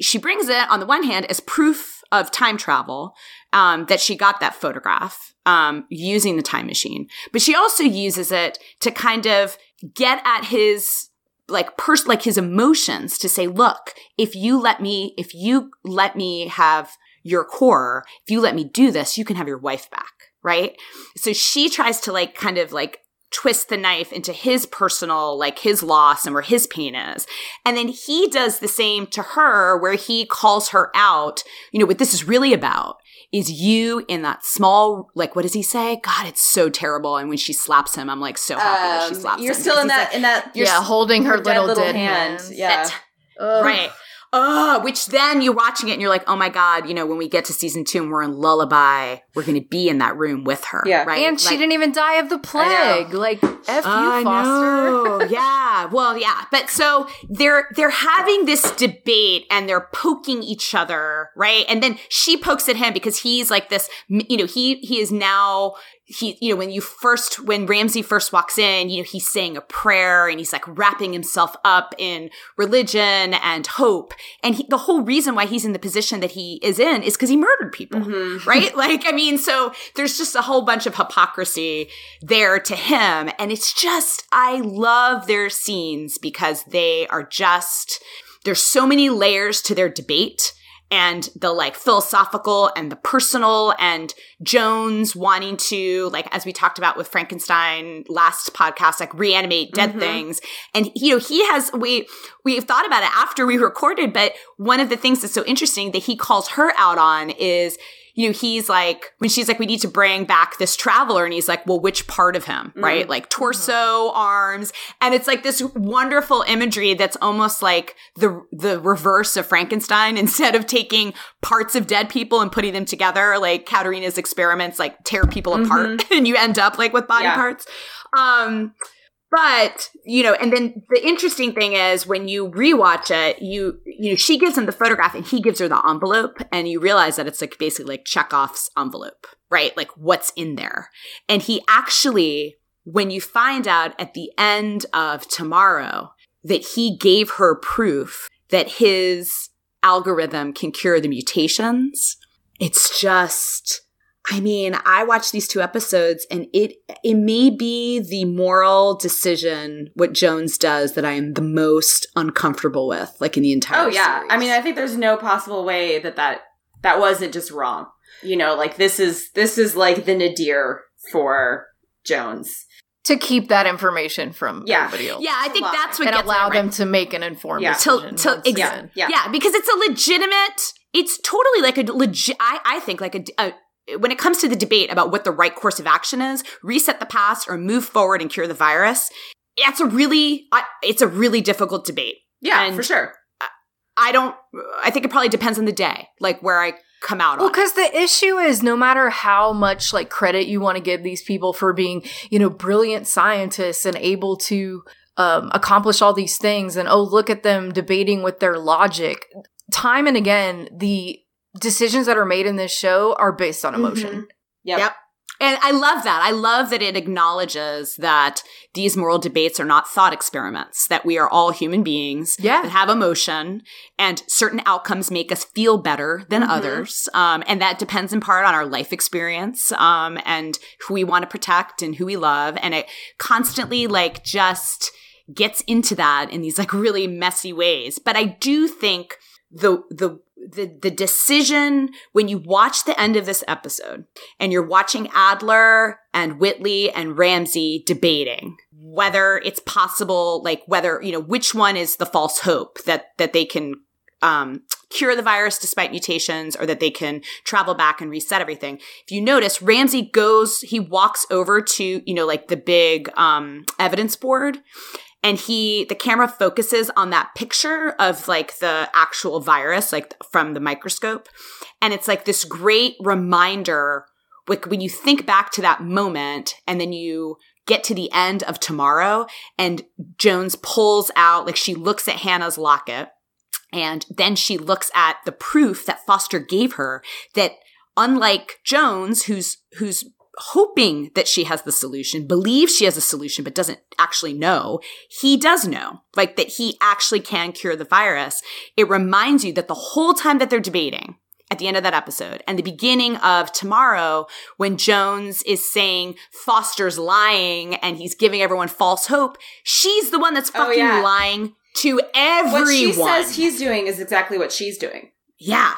S3: she brings it on the one hand as proof of time travel um, that she got that photograph um, using the time machine, but she also uses it to kind of get at his like pers- like his emotions to say, look, if you let me, if you let me have your core, if you let me do this, you can have your wife back. Right. So she tries to like kind of like twist the knife into his personal, like his loss and where his pain is. And then he does the same to her where he calls her out, you know, what this is really about is you in that small, like, what does he say? God, it's so terrible. And when she slaps him, I'm like so happy that she
S1: Um,
S3: slaps
S1: you're
S3: him.
S1: still in that in that
S3: You're
S2: yeah, holding her,
S1: dead
S2: little,
S1: little
S2: dead
S1: hand.
S2: hand.
S1: Yeah.
S3: Right. Oh, which then you're watching it and you're like, oh my God, you know, when we get to season two and we're in Lullaby, we're going to be in that room with her.
S1: Yeah.
S3: Right.
S2: And she didn't even die of the plague. Like, F you, Foster.
S3: yeah. Well, yeah. But so they're they're having this debate and they're poking each other, right? And then she pokes at him because he's like this, you know, he he is now he you know when you first when Ramsey first walks in, you know, he's saying a prayer and he's like wrapping himself up in religion and hope. And he, the whole reason why he's in the position that he is in is because he murdered people
S1: Mhm.
S3: right? Like, I mean, so there's just a whole bunch of hypocrisy there to him. And it's just, I love their scenes because they are just, there's so many layers to their debate and the like philosophical and the personal and Jones wanting to, like, as we talked about with Frankenstein last podcast, like reanimate dead
S1: Mhm.
S3: things. And, you know, he has, we, we've thought about it after we recorded, but one of the things that's so interesting that he calls her out on is, you know, he's like, when she's like, we need to bring back this traveler. And he's like, well, which part of him, right? Like torso, arms. And it's like this wonderful imagery that's almost like the, the reverse of Frankenstein. Instead of taking parts of dead people and putting them together, like Katarina's experiments, like tear people apart and you end up like with body
S1: Yeah.
S3: parts. Um, but you know, and then the interesting thing is when you rewatch it, you you know she gives him the photograph and he gives her the envelope, and you realize that it's like basically like Chekhov's envelope, right? Like what's in there, and he actually, when you find out at the end of tomorrow that he gave her proof that his algorithm can cure the mutations, it's just I mean, I watched these two episodes and it it may be the moral decision what Jones does that I am the most uncomfortable with, like in the entire
S1: Oh yeah.
S3: series.
S1: I mean, I think there's no possible way that that that wasn't just wrong. You know, like this is this is like the nadir for Jones.
S2: To keep that information from
S1: Yeah.
S2: everybody else.
S3: yeah, I think that's what
S2: and
S3: gets
S2: allow
S3: right.
S2: them to make an informed
S1: Yeah.
S2: Decision.
S3: till-
S2: once
S3: ex-
S2: again.
S1: Yeah.
S3: Yeah, because it's a legitimate. It's totally like a legit. I, I think like a, a. When it comes to the debate about what the right course of action is, reset the past or move forward and cure the virus. It's a really, it's a really difficult debate.
S1: Yeah,
S3: And-
S1: for sure.
S3: I don't. I think it probably depends on the day, like where I come out
S2: Well, because the issue is no matter how much like credit you want to give these people for being, you know, brilliant scientists and able to um, accomplish all these things, and oh, look at them debating with their logic. Time and again, the decisions that are made in this show are based on emotion.
S1: Mhm. Yep.
S3: Yep. And I love that. I love that it acknowledges that these moral debates are not thought experiments, that we are all human beings
S2: Yeah.
S3: that have emotion and certain outcomes make us feel better than
S1: Mhm.
S3: others. Um, and that depends in part on our life experience um, and who we want to protect and who we love. And it constantly like just gets into that in these like really messy ways. But I do think the, the, the, the decision when you watch the end of this episode and you're watching Adler and Whitley and Ramsey debating whether it's possible, like whether, you know, which one is the false hope that, that they can, um, cure the virus despite mutations or that they can travel back and reset everything. If you notice, Ramsey goes, he walks over to, you know, like the big, um, evidence board and he the camera focuses on that picture of like the actual virus like from the microscope. And it's like this great reminder like when you think back to that moment and then you get to the end of tomorrow and jones pulls out like she looks at hannah's locket and then she looks at the proof that foster gave her that unlike jones who's who's hoping that she has the solution, believes she has a solution, but doesn't actually know, he does know, like that he actually can cure the virus. It reminds you that the whole time that they're debating, at the end of that episode and the beginning of tomorrow when Jones is saying Foster's lying and he's giving everyone false hope, she's the one that's
S1: Oh,
S3: fucking
S1: yeah.
S3: lying to everyone.
S1: What she says he's doing is exactly what she's doing.
S3: yeah.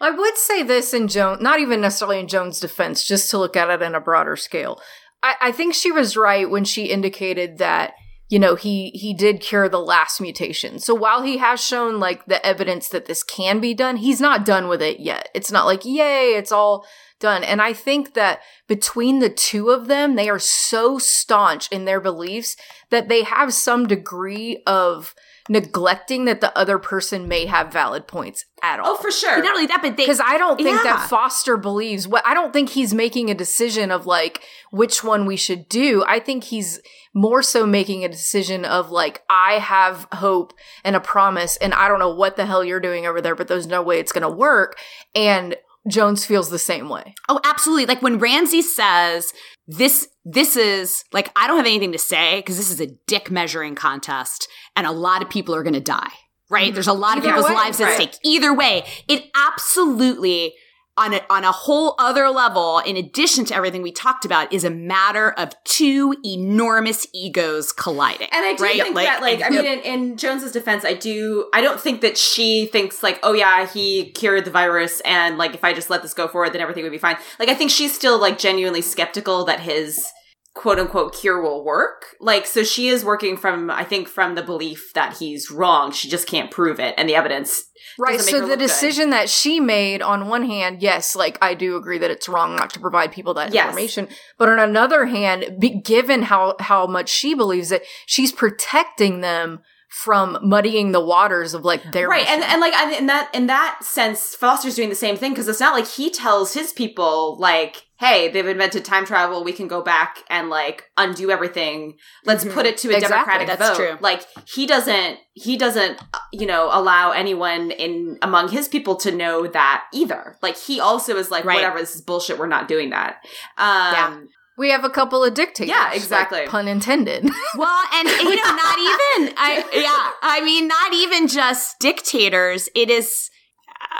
S2: I would say this in Joan, not even necessarily in Joan's defense, just to look at it in a broader scale. I, I think she was right when she indicated that you know, he he did cure the last mutation. So while he has shown like the evidence that this can be done, he's not done with it yet. It's not like yay, it's all done. And I think that between the two of them, they are so staunch in their beliefs that they have some degree of neglecting that the other person may have valid points at oh, all.
S1: Oh, for sure.
S3: Not only that, but
S2: Because I don't think
S3: Yeah.
S2: that Foster believes what I don't think he's making a decision of like which one we should do. I think he's more so making a decision of like, I have hope and a promise, and I don't know what the hell you're doing over there, but there's no way it's gonna work. And Jones feels the same way.
S3: Oh, absolutely. Like when Ramsey says this, this is like, I don't have anything to say because this is a dick measuring contest and a lot of people are going to die, right? Mm-hmm. There's a lot of
S1: Either
S3: people's
S1: way,
S3: lives at
S1: right.
S3: stake. Either way, it absolutely on a, on a whole other level, in addition to everything we talked about, is a matter of two enormous egos colliding.
S1: And I do
S3: right?
S1: think that, like, I mean, in, in Jones's defense, I do, I don't think that she thinks, like, oh yeah, he cured the virus, and like, if I just let this go forward, then everything would be fine. Like, I think she's still like genuinely skeptical that his quote unquote cure will work. Like, so she is working from, I think, from the belief that he's wrong. She just can't prove it, and the evidence.
S2: Right. So the
S1: look good.
S2: decision that she made, on one hand, yes, like I do agree that it's wrong not to provide people that
S1: Yes.
S2: information. But on another hand, be, given how how much she believes it, she's protecting them from muddying the waters of like their
S1: right and
S2: mission.
S1: and like in that in that sense foster's doing the same thing because it's not like he tells his people like hey they've invented time travel we can go back and like undo everything let's
S3: Mhm.
S1: put it to a
S2: Exactly,
S1: democratic
S3: that's
S1: vote
S3: true.
S1: like he doesn't he doesn't you know allow anyone in among his people to know that either like he also is like
S3: Right.
S1: whatever this is bullshit we're not doing that um
S2: we have a couple of dictators.
S1: Yeah,
S2: like,
S1: exactly.
S2: pun intended.
S3: Well, and you know, not even I yeah, I mean not even just dictators. It is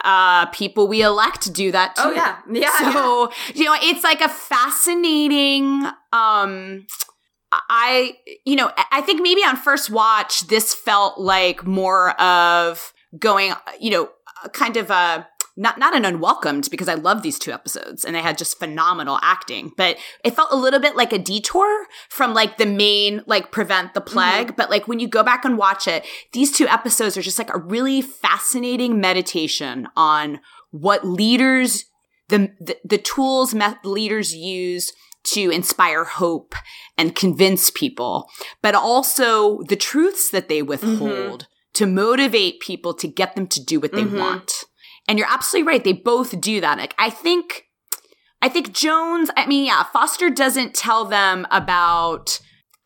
S3: uh people we elect do that too.
S1: oh yeah yeah yeah.
S3: So, you know, it's like a fascinating um I you know, I think maybe on first watch this felt like more of going, you know, kind of a not not an unwelcomed because I love these two episodes and they had just phenomenal acting, but it felt a little bit like a detour from like the main like prevent the plague. But like when you go back and watch it, these two episodes are just like a really fascinating meditation on what leaders the the, the tools me- leaders use to inspire hope and convince people, but also the truths that they withhold to motivate people to get them to do what they
S1: Mhm.
S3: want. And you're absolutely right. They both do that. Like, I think, I think Jones, I mean, yeah, Foster doesn't tell them about,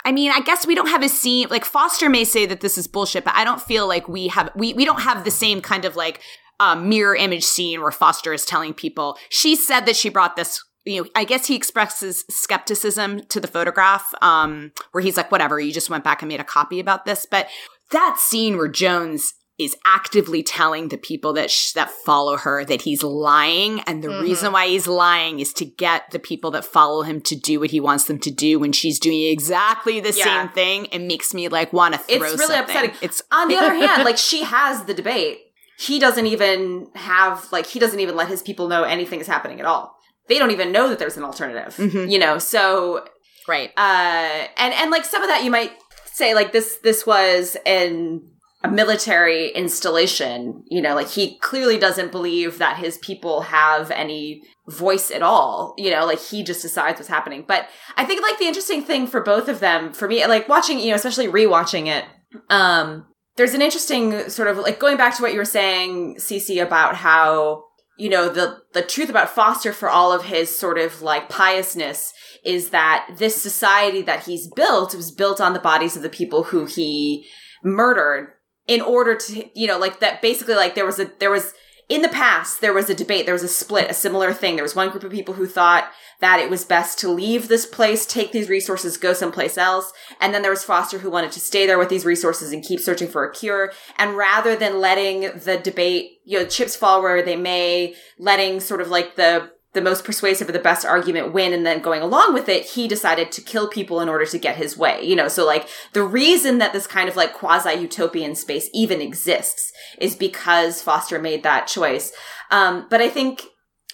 S3: I mean, I guess we don't have a scene, like Foster may say that this is bullshit, but I don't feel like we have, we, we don't have the same kind of like, um, mirror image scene where Foster is telling people, she said that she brought this you know, I guess he expresses skepticism to the photograph, um, where he's like, whatever, you just went back and made a copy about this. But that scene where Jones is actively telling the people that sh- that follow her that he's lying, and the
S2: Mhm.
S3: reason why he's lying is to get the people that follow him to do what he wants them to do when she's doing exactly the
S1: Yeah.
S3: same thing. It makes me like want to throw.
S1: It's really
S3: something.
S1: upsetting.
S3: It's
S1: On the other hand, like she has the debate. He doesn't even have like he doesn't even let his people know anything is happening at all. They don't even know that there's an alternative.
S3: Mhm.
S1: You know, so
S3: right.
S1: uh and and like some of that you might say like this this was an a military installation, you know, like he clearly doesn't believe that his people have any voice at all, you know, like he just decides what's happening. But I think like the interesting thing for both of them, for me, like watching, you know, especially rewatching it, um, there's an interesting sort of like going back to what you were saying, Cece, about how you know the the truth about Foster for all of his sort of like piousness is that this society that he's built was built on the bodies of the people who he murdered in order to you know like that basically like there was a there was in the past there was a debate there was a split a similar thing. There was one group of people who thought that it was best to leave this place take these resources go someplace else and then there was foster who wanted to stay there with these resources and keep searching for a cure. And rather than letting the debate you know chips fall where they may letting sort of like the the most persuasive or the best argument win and then going along with it, he decided to kill people in order to get his way. You know, so like the reason that this kind of like quasi utopian space even exists is because Foster made that choice. Um, but I think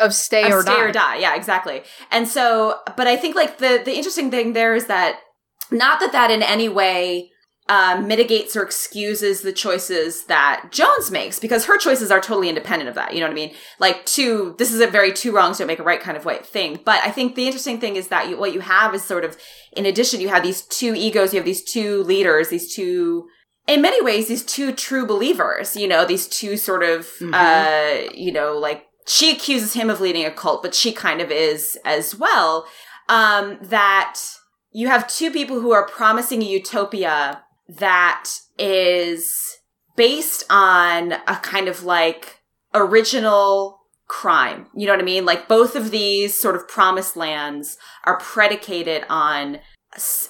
S2: of stay
S1: of
S2: or
S1: stay
S2: die.
S1: or die. Yeah, exactly. And so, but I think like the the interesting thing there is that not that that in any way uh, mitigates or excuses the choices that Jones makes because her choices are totally independent of that. You know what I mean? Like two, this is a very two wrongs don't make a right kind of way thing. But I think the interesting thing is that you, what you have is sort of, in addition, you have these two egos, you have these two leaders, these two, in many ways, these two true believers, you know, these two sort of, mm-hmm. uh, you know, like she accuses him of leading a cult, but she kind of is as well. Um, that you have two people who are promising a utopia that is based on a kind of like original crime. You know what I mean? Like both of these sort of promised lands are predicated on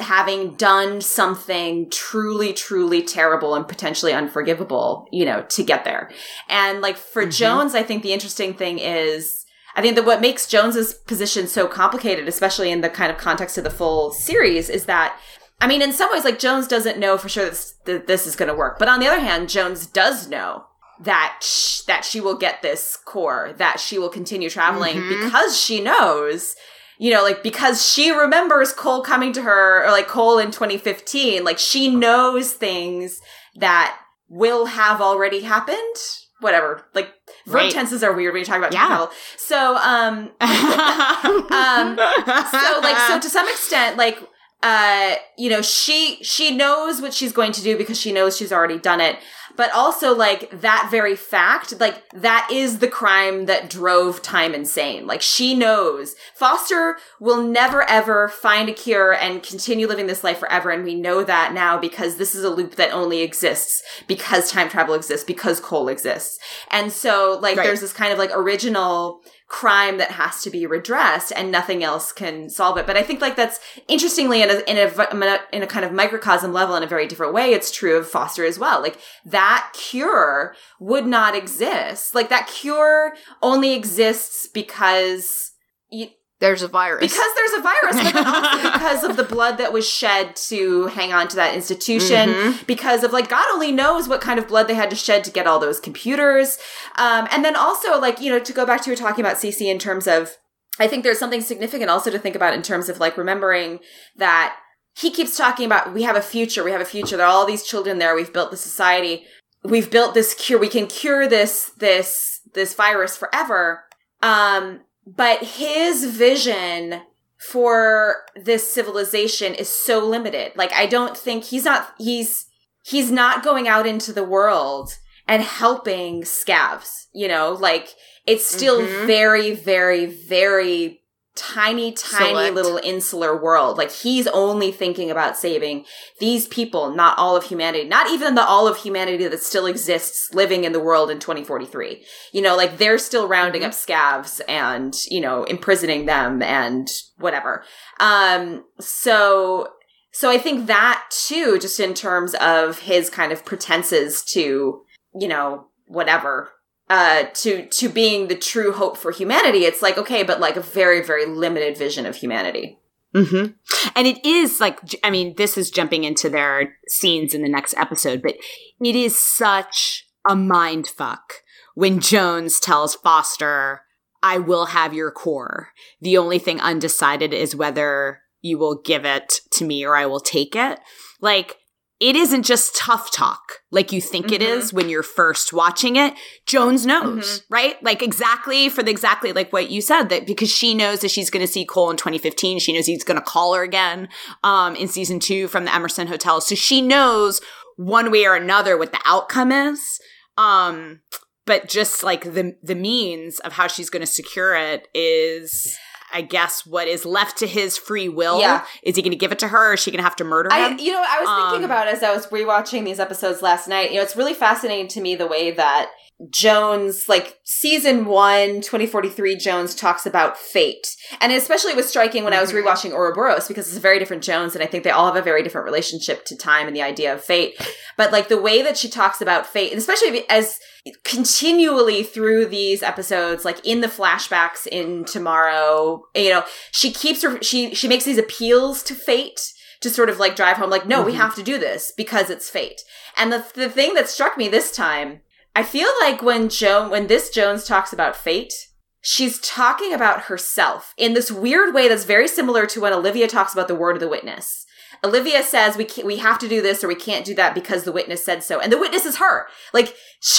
S1: having done something truly, truly terrible and potentially unforgivable, you know, to get there. And like for mm-hmm. Jones, I think the interesting thing is, I think that what makes Jones's position so complicated, especially in the kind of context of the full series, is that I mean, in some ways, like Jones doesn't know for sure this, that this is going to work. But on the other hand, Jones does know that sh- that she will get this core, that she will continue traveling mm-hmm. because she knows, you know, like because she remembers Cole coming to her or like Cole in 2015, like she knows things that will have already happened. Whatever, like verb right. tenses are weird when you talk about yeah. travel. So, um, um, so like, so to some extent, like uh you know she she knows what she's going to do because she knows she's already done it. But also like that very fact like that is the crime that drove time insane. Like she knows. Foster will never ever find a cure and continue living this life forever. And we know that now because this is a loop that only exists because time travel exists because cole exists. And so like right. there's this kind of like original crime that has to be redressed and nothing else can solve it. But I think like that's interestingly in a, in a, in a kind of microcosm level in a very different way. It's true of Foster as well. Like that cure would not exist. Like that cure only exists because you,
S2: there's a virus.
S1: Because there's a virus, but also because of the blood that was shed to hang on to that institution. Mm-hmm. Because of like, God only knows what kind of blood they had to shed to get all those computers. Um, and then also like, you know, to go back to you talking about Cece in terms of, I think there's something significant also to think about in terms of like remembering that he keeps talking about we have a future, we have a future. There are all these children there. We've built the society. We've built this cure. We can cure this, this, this virus forever. Um, but his vision for this civilization is so limited. Like I don't think he's not he's he's not going out into the world and helping scavs, you know? Like it's still mm-hmm. very very very tiny, tiny Select. little insular world. Like he's only thinking about saving these people, not all of humanity, not even the all of humanity that still exists living in the world in 2043. You know, like they're still rounding mm-hmm. up scavs and, you know, imprisoning them and whatever. Um, so, so I think that too, just in terms of his kind of pretenses to, you know, whatever, uh, to to being the true hope for humanity. It's like okay, but like a very very limited vision of humanity.
S3: Mm-hmm. And it is like I mean, this is jumping into their scenes in the next episode, but it is such a mind fuck when Jones tells Foster, "I will have your core. The only thing undecided is whether." You will give it to me or I will take it. Like, it isn't just tough talk like you think mm-hmm. it is when you're first watching it. Jones knows, mm-hmm. right? Like exactly for the exactly like what you said that because she knows that she's going to see Cole in 2015. She knows he's going to call her again um, in season two from the Emerson Hotel. So she knows one way or another what the outcome is. Um, but just like the the means of how she's going to secure it is I guess what is left to his free will. Yeah. Is he going to give it to her or is she going to have to murder him?
S1: I, you know, I was um, thinking about as I was rewatching these episodes last night, you know, it's really fascinating to me the way that Jones, like season one, 2043, Jones talks about fate. And especially it was striking when I was mm-hmm. rewatching Ouroboros because it's a very different Jones and I think they all have a very different relationship to time and the idea of fate. But like the way that she talks about fate, and especially as continually through these episodes, like in the flashbacks in tomorrow, you know, she keeps her, she, she makes these appeals to fate to sort of like drive home, like, no, mm-hmm. we have to do this because it's fate. And the, the thing that struck me this time I feel like when Joan, when this Jones talks about fate, she's talking about herself in this weird way that's very similar to when Olivia talks about the word of the witness. Olivia says we can't, we have to do this or we can't do that because the witness said so, and the witness is her. Like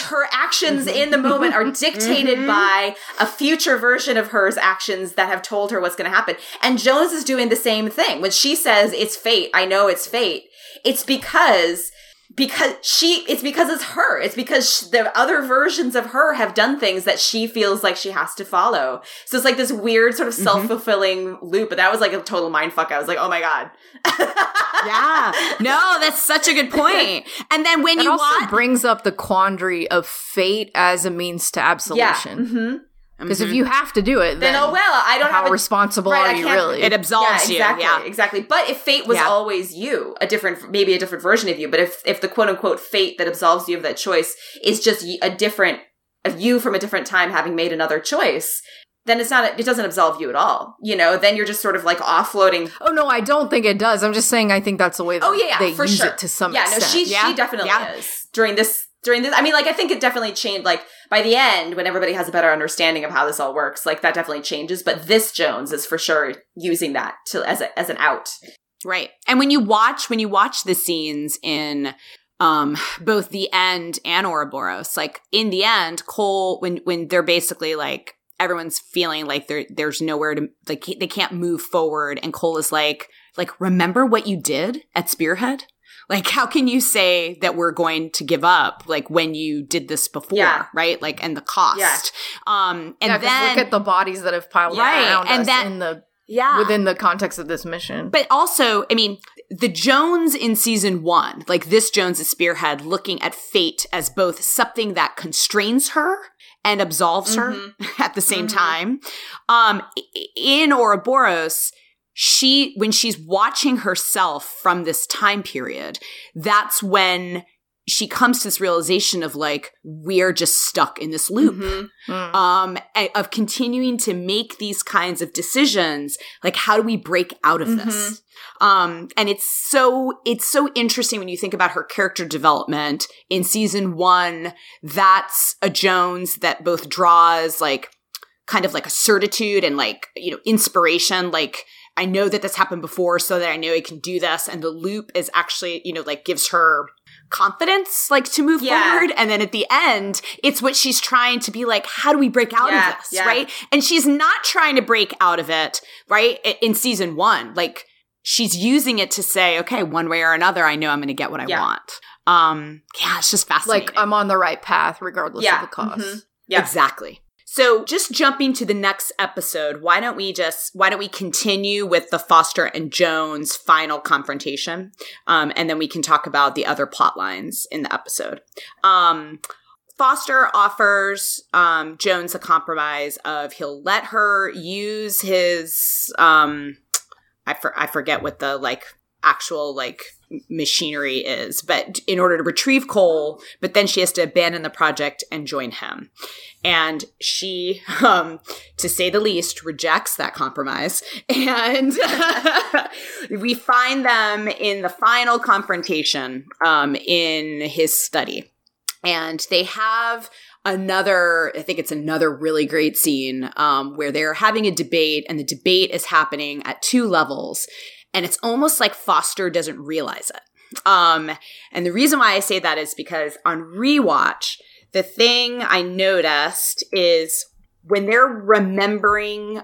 S1: her actions
S3: Mm-hmm.
S1: in the moment are dictated
S3: Mhm.
S1: by a future version of hers actions that have told her what's going to happen. And Jones is doing the same thing when she says it's fate. I know it's fate. It's because because she it's because it's her it's because sh- the other versions of her have done things that she feels like she has to follow so it's like this weird sort of
S3: Mhm.
S1: self-fulfilling loop but that was like a total mind fuck i was like oh my god
S3: yeah. No, that's such a good point. And then when
S2: It
S3: you
S2: also
S3: watch,
S2: brings up the quandary of fate as a means to
S1: yeah
S2: absolution. Because if
S3: Mhm.
S2: you have to do it,
S1: then,
S2: then,
S1: oh well i don't
S2: how
S1: have a
S2: responsible
S1: right,
S2: are you really?
S3: it absolves
S1: yeah,
S3: you.
S1: exactly,
S3: Yeah.
S1: exactly. But if fate was
S3: Yeah.
S1: always you, a different, maybe a different version of you, but if if the quote unquote fate that absolves you of that choice is just a different of you from a different time having made another choice, then it's not. It doesn't absolve you at all. You know, then you're just sort of like offloading.
S2: oh no, I don't think it does. I'm just saying I think that's the way that
S1: Oh yeah, yeah
S2: they
S1: for
S2: use
S1: sure.
S2: it to some
S1: yeah,
S2: extent.
S1: no, she
S3: Yeah,
S1: she definitely
S3: yeah.
S1: is during this during this. I mean, like I think it definitely changed. Like by the end, when everybody has a better understanding of how this all works, like that definitely changes. But this Jones is for sure using that to as a as an out.
S3: Right. And when you watch when you watch the scenes in um both the end and Ouroboros, like in the end, Cole when when they're basically like everyone's feeling like there there's nowhere to like they can't move forward and Cole is like like remember what you did at Spearhead? Like how can you say that we're going to give up like when you did this before,
S1: Yeah.
S3: right? Like and the cost.
S1: Yeah.
S3: Um and
S2: yeah,
S3: then
S2: look at the bodies that have piled
S1: Right,
S2: around
S3: and
S2: us
S3: that-
S2: in the
S3: yeah.
S2: within the context of this mission.
S3: But also, I mean, the Jones in season one, like this Jones is Spearhead, looking at fate as both something that constrains her and absolves her at the same
S1: Mhm.
S3: time. Um, in Ouroboros, she, when she's watching herself from this time period, that's when she comes to this realization of like, we're just stuck in this loop
S1: Mhm.
S2: Mm.
S3: um of continuing to make these kinds of decisions like how do we break out of this um and it's so it's so interesting when you think about her character development in season 1 that's a jones that both draws like kind of like a certitude and like you know inspiration like I know that this happened before so that I know I can do this and the loop is actually you know like gives her confidence like to move
S1: Yeah.
S3: forward and then at the end it's what she's trying to be like how do we break out
S1: Yeah,
S3: of this
S1: yeah.
S3: right and she's not trying to break out of it right in season 1 like she's using it to say okay one way or another I know I'm going to get what I want um yeah it's just fascinating
S2: like I'm on the right path regardless of the cost.
S1: mhm. Yeah.
S3: Exactly. So just jumping to the next episode, why don't we just why don't we continue with the Foster and Jones final confrontation, um, and then we can talk about the other plot lines in the episode. Um, Foster offers um, Jones a compromise of he'll let her use his um, I for, I forget what the like actual like machinery is, but in order to retrieve Cole, but then she has to abandon the project and join him. And she, um, to say the least, rejects that compromise. And we find them in the final confrontation um, in his study. And they have another, I think it's another really great scene um, where they're having a debate, and the debate is happening at two levels. And it's almost like Foster doesn't realize it. Um, and the reason why I say that is because on rewatch, the thing I noticed is when they're remembering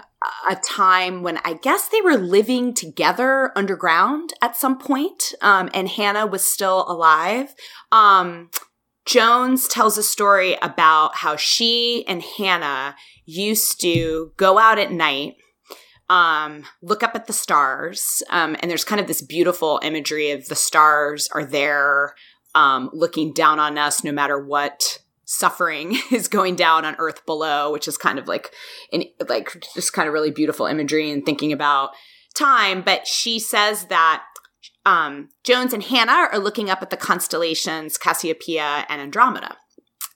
S3: a time when I guess they were living together underground at some point, um, and Hannah was still alive. Um, Jones tells a story about how she and Hannah used to go out at night um, look up at the stars. Um, and there's kind of this beautiful imagery of the stars are there, um, looking down on us no matter what suffering is going down on earth below, which is kind of like, an, like just kind of really beautiful imagery and thinking about time. But she says that, um, Jones and Hannah are looking up at the constellations Cassiopeia and Andromeda.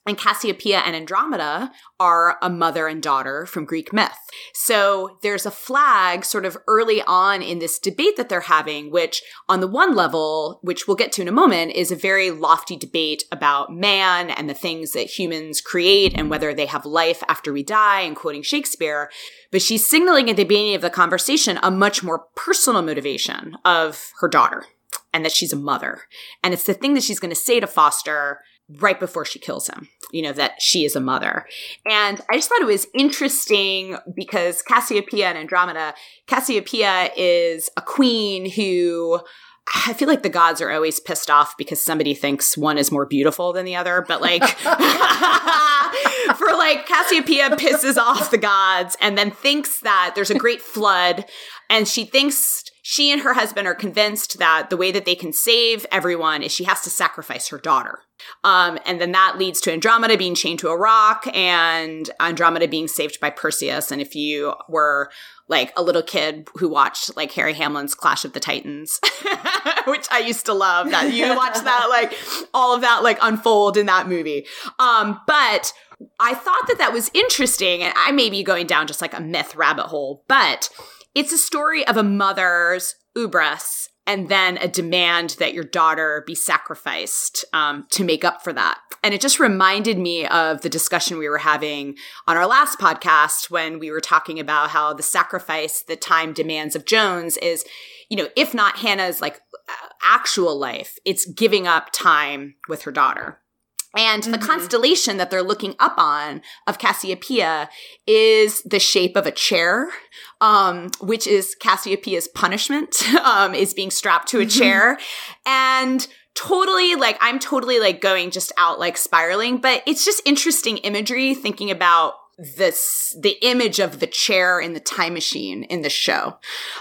S3: And Cassiopeia and Andromeda are a mother and daughter from Greek myth. So there's a flag sort of early on in this debate that they're having, which on the one level, which we'll get to in a moment, is a very lofty debate about man and the things that humans create and whether they have life after we die and quoting Shakespeare. But she's signaling at the beginning of the conversation a much more personal motivation of her daughter and that she's a mother. And it's the thing that she's going to say to Foster right before she kills him, you know, that she is a mother. And I just thought it was interesting because Cassiopeia and Andromeda, Cassiopeia is a queen who I feel like the gods are always pissed off because somebody thinks one is more beautiful than the other, but like for like Cassiopeia pisses off the gods and then thinks that there's a great flood and she thinks she and her husband are convinced that the way that they can save everyone is she has to sacrifice her daughter. Um, and then that leads to Andromeda being chained to a rock and Andromeda being saved by Perseus. And if you were like a little kid who watched like Harry Hamlin's Clash of the Titans, which I used to love that you watch that, like all of that like unfold in that movie. Um, but I thought that that was interesting. And I may be going down just like a myth rabbit hole, but it's a story of a mother's ubris and then a demand that your daughter be sacrificed um, to make up for that. And it just reminded me of the discussion we were having on our last podcast when we were talking about how the sacrifice the time demands of Jones is, you know, if not Hannah's like actual life, it's giving up time with her daughter. And mm-hmm. the constellation that they're looking up on of Cassiopeia is the shape of a chair, um, which is Cassiopeia's punishment, um, is being strapped to a mm-hmm. chair. And totally like, I'm totally like going just out like spiraling, but it's just interesting imagery thinking about this the image of the chair in the time machine in the show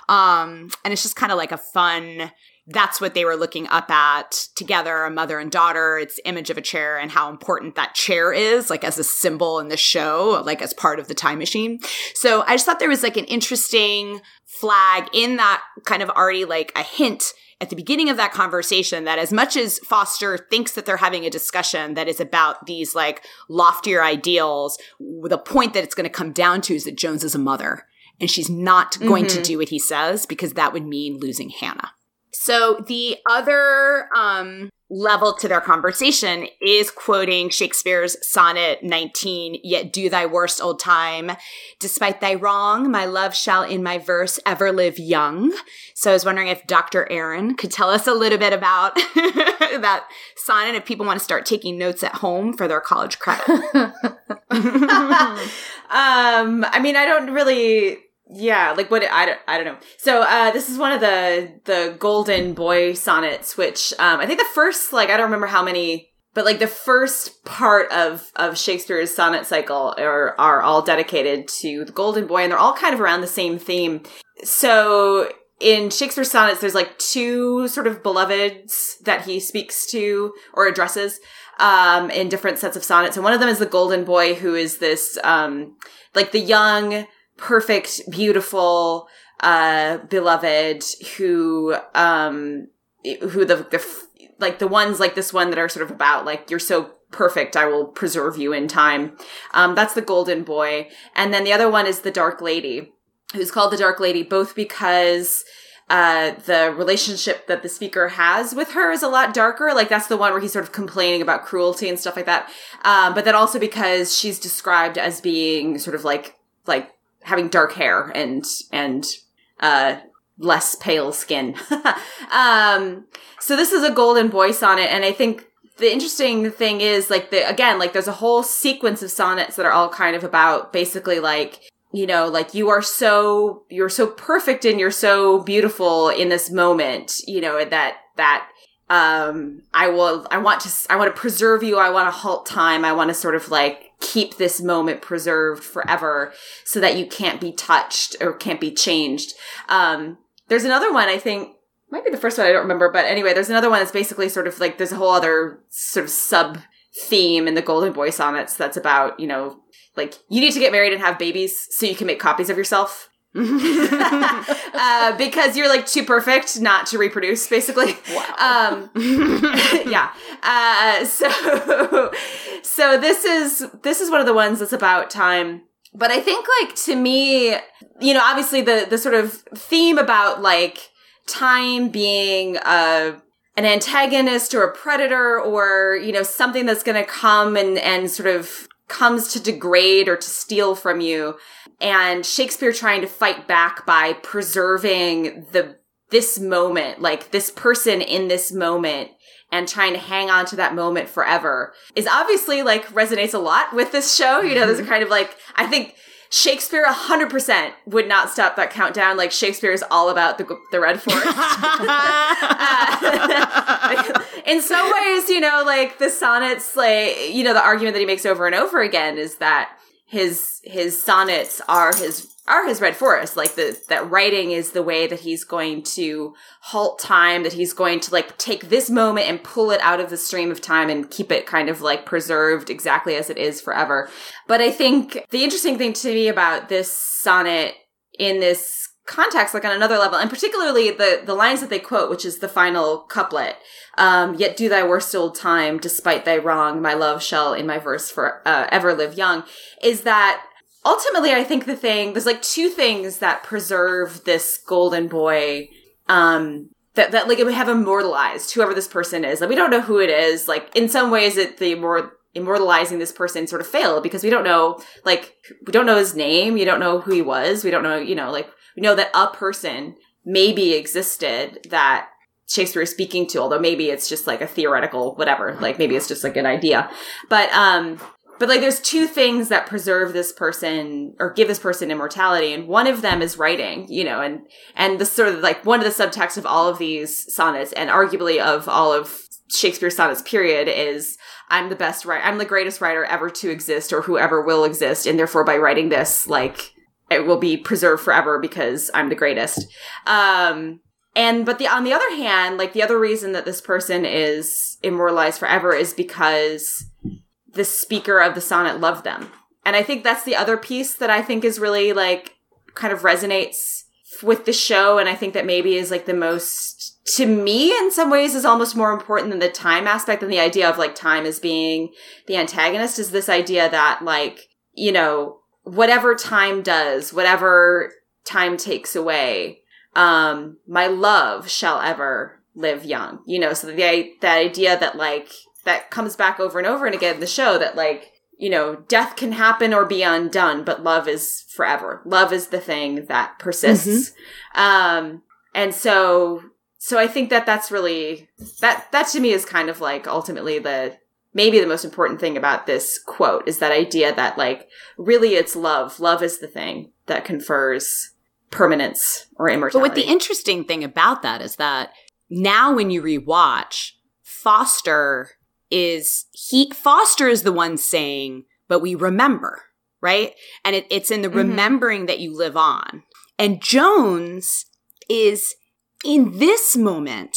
S3: um and it's just kind of like a fun that's what they were looking up at together a mother and daughter it's image of a chair and how important that chair is like as a symbol in the show like as part of the time machine so i just thought there was like an interesting flag in that kind of already like a hint at the beginning of that conversation that as much as Foster thinks that they're having a discussion that is about these like loftier ideals, the point that it's going to come down to is that Jones is a mother and she's not going mm-hmm. to do what he says because that would mean losing Hannah. So the other um, level to their conversation is quoting Shakespeare's sonnet 19, yet do thy worst old time. Despite thy wrong, my love shall in my verse ever live young. So I was wondering if Dr. Erin could tell us a little bit about that sonnet if people want to start taking notes at home for their college credit.
S1: um, I mean, I don't really yeah like what i don't, I don't know. So uh this is one of the the golden boy sonnets which um i think the first like i don't remember how many but like the first part of of shakespeare's sonnet cycle are are all dedicated to the golden boy and they're all kind of around the same theme. So in shakespeare's sonnets there's like two sort of beloveds that he speaks to or addresses um in different sets of sonnets and one of them is the golden boy who is this um like the young perfect, beautiful, uh, beloved who, um, who the, the, like the ones like this one that are sort of about like, you're so perfect, I will preserve you in time. Um, that's the golden boy. And then the other one is the dark lady, who's called the dark lady, both because, uh, the relationship that the speaker has with her is a lot darker. Like that's the one where he's sort of complaining about cruelty and stuff like that. Um, but then also because she's described as being sort of like, like having dark hair and and uh less pale skin. um so this is a golden boy sonnet and I think the interesting thing is like the again like there's a whole sequence of sonnets that are all kind of about basically like you know like you are so you're so perfect and you're so beautiful in this moment you know that that um i will i want to i want to preserve you i want to halt time i want to sort of like keep this moment preserved forever so that you can't be touched or can't be changed. Um, there's another one, I think, might be the first one, I don't remember, but anyway, there's another one that's basically sort of like, there's a whole other sort of sub theme in the Golden Boy sonnets that's about, you know, like, you need to get married and have babies so you can make copies of yourself. Uh, because you're like too perfect not to reproduce, basically.
S2: Wow.
S1: Um, yeah. Uh, so, so this is this is one of the ones that's about time. But I think, like to me, you know, obviously the the sort of theme about like time being a an antagonist or a predator or you know something that's going to come and and sort of comes to degrade or to steal from you. And Shakespeare trying to fight back by preserving the this moment like this person in this moment and trying to hang on to that moment forever is obviously like resonates a lot with this show. You know there's a mm-hmm. kind of like I think Shakespeare 100% would not stop that countdown. Like Shakespeare is all about the, the Red Forest. uh, in some ways, you know, like the sonnets, like, you know, the argument that he makes over and over again is that his, his sonnets are his are his red forest like the that writing is the way that he's going to halt time that he's going to like take this moment and pull it out of the stream of time and keep it kind of like preserved exactly as it is forever. But i think the interesting thing to me about this sonnet in this context like on another level and particularly the the lines that they quote which is the final couplet um, yet do thy worst old time despite thy wrong my love shall in my verse for uh, ever live young is that ultimately i think the thing there's like two things that preserve this golden boy um that, that like we have immortalized whoever this person is. Like we don't know who it is. Like in some ways it the more immortalizing this person sort of failed because we don't know like we don't know his name. You don't know who he was. We don't know you know like we know that a person maybe existed that shakespeare is speaking to although maybe it's just like a theoretical whatever. Like maybe it's just like an idea. But um but like there's two things that preserve this person or give this person immortality and one of them is writing you know and and the sort of like one of the subtexts of all of these sonnets and arguably of all of shakespeare's sonnets period is i'm the best writer i'm the greatest writer ever to exist or whoever will exist and therefore by writing this like it will be preserved forever because i'm the greatest. Um and but the on the other hand like the other reason that this person is immortalized forever is because the speaker of the sonnet loved them. And I think that's the other piece that I think is really like kind of resonates with the show. And I think that maybe is like the most, to me, in some ways, is almost more important than the time aspect and the idea of like time as being the antagonist is this idea that like, you know, whatever time does, whatever time takes away, um, my love shall ever live young. You know, so the, the idea that like that comes back over and over and again in the show that like you know death can happen or be undone but love is forever. Love is the thing that persists. Mm-hmm. um and so so i think that that's really that that to me is kind of like ultimately the maybe the most important thing about this quote is that idea that like really it's love. Love is the thing that confers permanence or immortality.
S3: But what the interesting thing about that is that now when you rewatch foster is he Foster is the one saying, but we remember, right? And it, it's in the mm-hmm. remembering that you live on. And Jones is in this moment,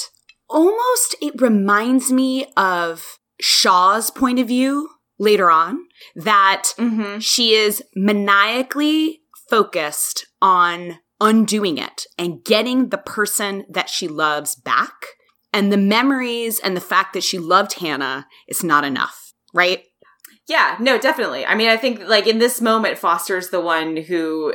S3: almost it reminds me of Shaw's point of view later on that mm-hmm. she is maniacally focused on undoing it and getting the person that she loves back and the memories and the fact that she loved Hannah is not enough, right?
S1: Yeah, no, definitely. I mean, I think like in this moment, Foster's the one who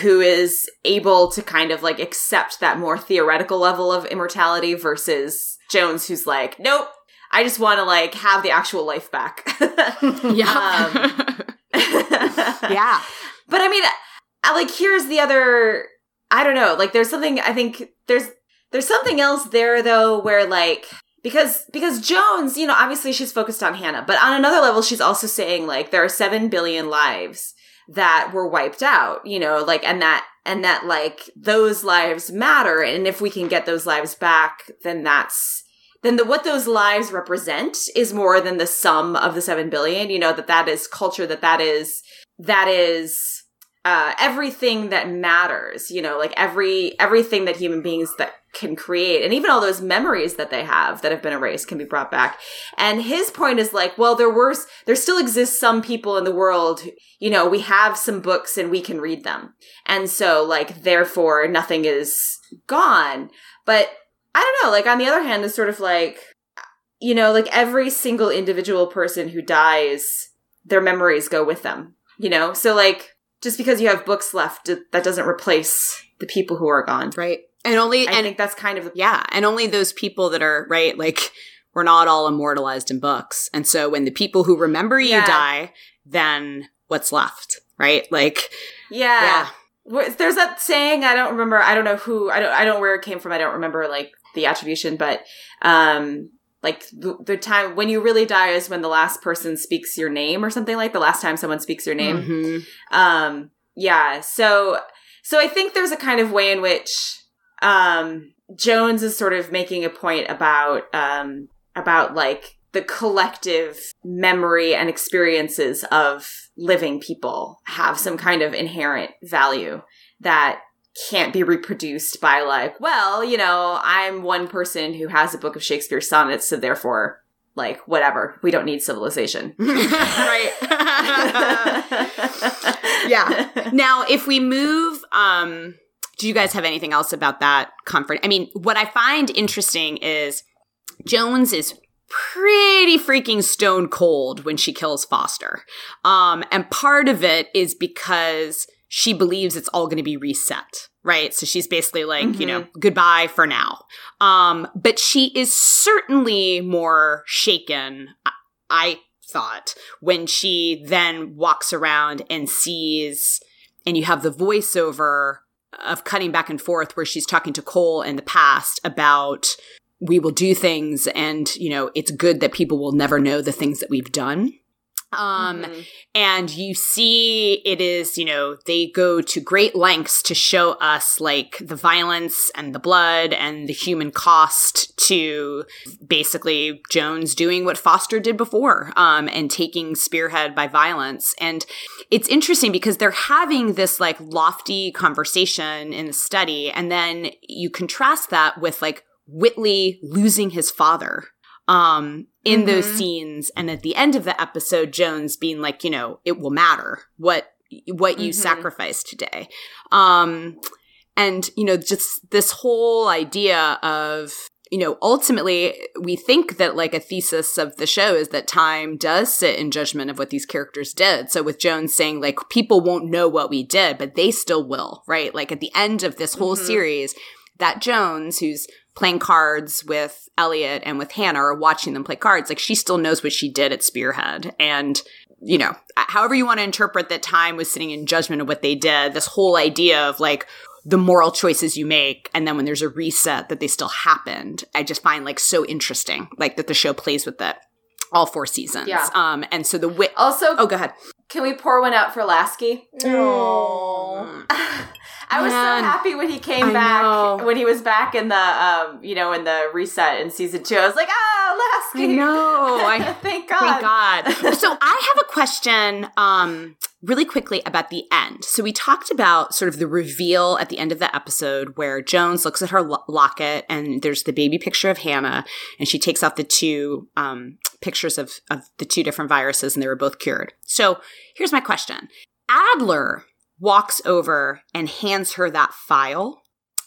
S1: who is able to kind of like accept that more theoretical level of immortality versus Jones, who's like, nope, I just want to like have the actual life back.
S3: yeah. Um, yeah.
S1: But I mean, I, like here's the other. I don't know. Like, there's something I think there's there's something else there though where like because because Jones, you know, obviously she's focused on Hannah, but on another level she's also saying like there are 7 billion lives that were wiped out, you know, like and that and that like those lives matter and if we can get those lives back, then that's then the what those lives represent is more than the sum of the 7 billion, you know, that that is culture that that is that is uh, everything that matters, you know, like every everything that human beings that can create, and even all those memories that they have that have been erased can be brought back. And his point is like, well, there were there still exists some people in the world, you know, we have some books and we can read them, and so like therefore nothing is gone. But I don't know, like on the other hand, it's sort of like, you know, like every single individual person who dies, their memories go with them, you know, so like just because you have books left, that doesn't replace the people who are gone.
S3: Right. And only,
S1: I
S3: and
S1: think that's kind of the
S3: yeah, and only those people that are, right, like, we're not all immortalized in books. And so when the people who remember you
S1: Yeah.
S3: die, then what's left, right? Like,
S1: yeah.
S3: yeah.
S1: There's that saying. I don't remember. I don't know who. I don't. I don't know where it came from. I don't remember like the attribution, but um, like the, the time when you really die is when the last person speaks your name or something like the last time someone speaks your name.
S3: Mhm.
S1: Um, yeah. So, so I think there's a kind of way in which, um, Jones is sort of making a point about, um, about like the collective memory and experiences of living people have some kind of inherent value that can't be reproduced by like, well, you know, I'm one person who has a book of Shakespeare sonnets, so therefore, like, whatever, we don't need civilization.
S3: right. Yeah. Now, if we move, um, do you guys have anything else about that comfort? I mean, what I find interesting is Jones is pretty freaking stone cold when she kills Foster. Um, and part of it is because she believes it's all going to be reset, right? So she's basically like, you know, goodbye for now. Um, but she is certainly more shaken, I- I thought, when she then walks around and sees, and you have the voiceover of cutting back and forth where she's talking to Cole in the past about we will do things and, you know, it's good that people will never know the things that we've done. Um,
S1: Mhm.
S3: and you see it is you know they go to great lengths to show us like the violence and the blood and the human cost to basically jones doing what foster did before um, and taking spearhead by violence and it's interesting because they're having this like lofty conversation in the study and then you contrast that with like whitley losing his father um in those
S1: Mhm.
S3: scenes and at the end of the episode jones being like you know it will matter what what you
S1: Mhm.
S3: sacrificed today um and you know just this whole idea of you know ultimately we think that like a thesis of the show is that time does sit in judgment of what these characters did so with jones saying like people won't know what we did but they still will right like at the end of this whole
S1: Mhm.
S3: series that jones who's playing cards with Elliot and with Hannah or watching them play cards, like she still knows what she did at Spearhead. And, you know, however you want to interpret that time was sitting in judgment of what they did, this whole idea of like the moral choices you make and then when there's a reset that they still happened, I just find like so interesting, like that the show plays with it all four seasons.
S1: Yeah.
S3: Um, and so the wit.
S1: Also,
S3: Oh, go ahead.
S1: can we pour one out for Lasky? I was
S3: Man.
S1: so happy when he came
S3: I
S1: back
S3: know.
S1: when he was back in the um you know in the reset in season two. I was like, ah, Lasky.
S3: I know. I-
S1: thank God.
S3: Thank God. so I have a question um really quickly about the end. So we talked about sort of the reveal at the end of the episode where Jones looks at her lo- locket and there's the baby picture of Hannah and she takes out the two um pictures of of the two different viruses and they were both cured. So here's my question. Adler walks over and hands her that file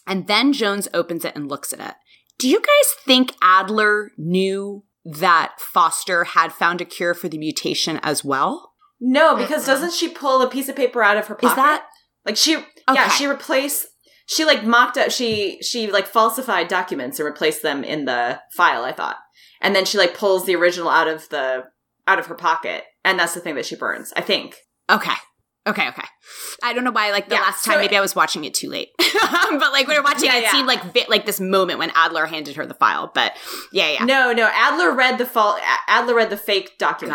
S3: and then Jones opens it and looks at it. Do you guys think Adler knew that Foster had found a cure for the mutation as well?
S1: No, because doesn't she pull a piece of paper out of her pocket?
S3: Is that
S1: like she?
S3: Okay.
S1: Yeah, she replaced. She like mocked up. She she like falsified documents and replaced them in the file. I thought, and then she like pulls the original out of the out of her pocket, and that's the thing that she burns. I think.
S3: okay? Okay, okay. I don't know why. Like the
S1: Yeah,
S3: last
S1: so
S3: time, maybe
S1: it-
S3: I was watching it too late. but like we were watching,
S1: Yeah,
S3: it, it
S1: yeah.
S3: seemed like like this moment when Adler handed her the file. But yeah, yeah,
S1: No, no. Adler read the fall. Adler read the fake
S3: got it,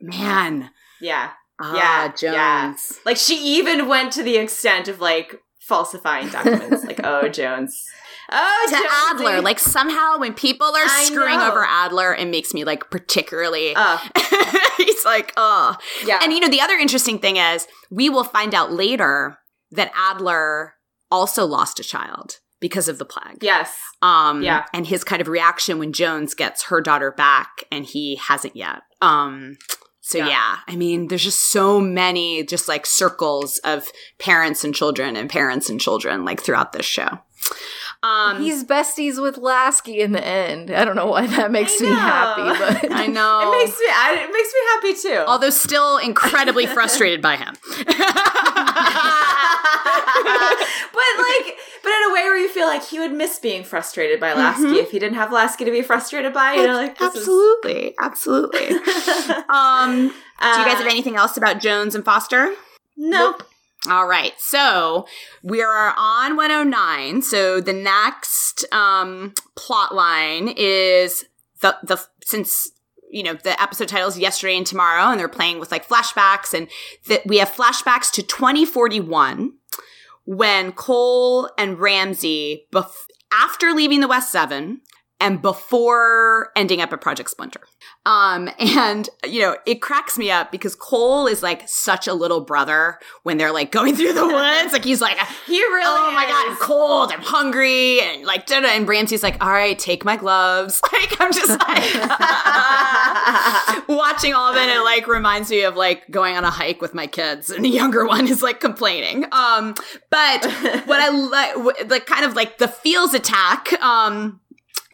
S3: man.
S1: Yeah,
S3: Ah,
S1: Yeah, yeah.
S3: Jones.
S1: like she even went to the extent of like falsifying documents. like, oh, Jones. Oh,
S3: to
S1: Jonesy.
S3: Adler. Like somehow when people are
S1: I
S3: screwing
S1: know.
S3: over Adler, it makes me like particularly.
S1: Uh,
S3: he's like, oh.
S1: yeah.
S3: And you know, the other interesting thing is we will find out later that Adler also lost a child because of the plague.
S1: yes.
S3: Um,
S1: Yeah.
S3: And his kind of reaction when Jones gets her daughter back and he hasn't yet. Um, so
S1: Yeah.
S3: yeah. I mean, there's just so many just like circles of parents and children and parents and children like throughout this show. Um,
S2: He's besties with Lasky in the end. I don't know why that makes me happy, but
S3: I know.
S1: It makes me. I, it makes me happy too.
S3: although still incredibly frustrated by him.
S1: but like, but in a way where you feel like he would miss being frustrated by Lasky
S3: Mhm.
S1: if he didn't have Lasky to be frustrated by. You know, like this is-
S3: absolutely, absolutely. um, do you guys have
S1: Uh,
S3: anything else about Jones and Foster?
S1: Nope.
S3: All right. So we are on 109. So the next um plot line is the the since you know the episode title is yesterday and tomorrow and they're playing with like flashbacks and that we have flashbacks to 2041 when Cole and Ramsey bef- after leaving the West 7 and before ending up at Project Splinter. Um, and you know, it cracks me up because Cole is like such a little brother when they're like going through the woods. Like he's like,
S1: He really.
S3: Oh my god, I'm cold, I'm hungry, and like da-da. and Ramsey's like, all right, take my gloves. Like I'm just like watching all of it, it like reminds me of like going on a hike with my kids, and the younger one is like complaining. Um, but what I like, like kind of like the feels attack, um,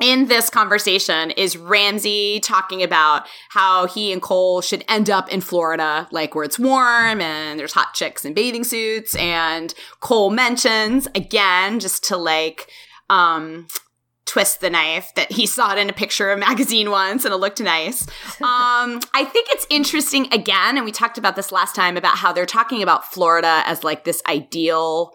S3: in this conversation is Ramsey talking about how he and Cole should end up in Florida, like where it's warm and there's hot chicks in bathing suits. And Cole mentions again, just to like, um, twist the knife that he saw it in a picture of a magazine once and it looked nice. Um, I think it's interesting again, and we talked about this last time about how they're talking about Florida as like this ideal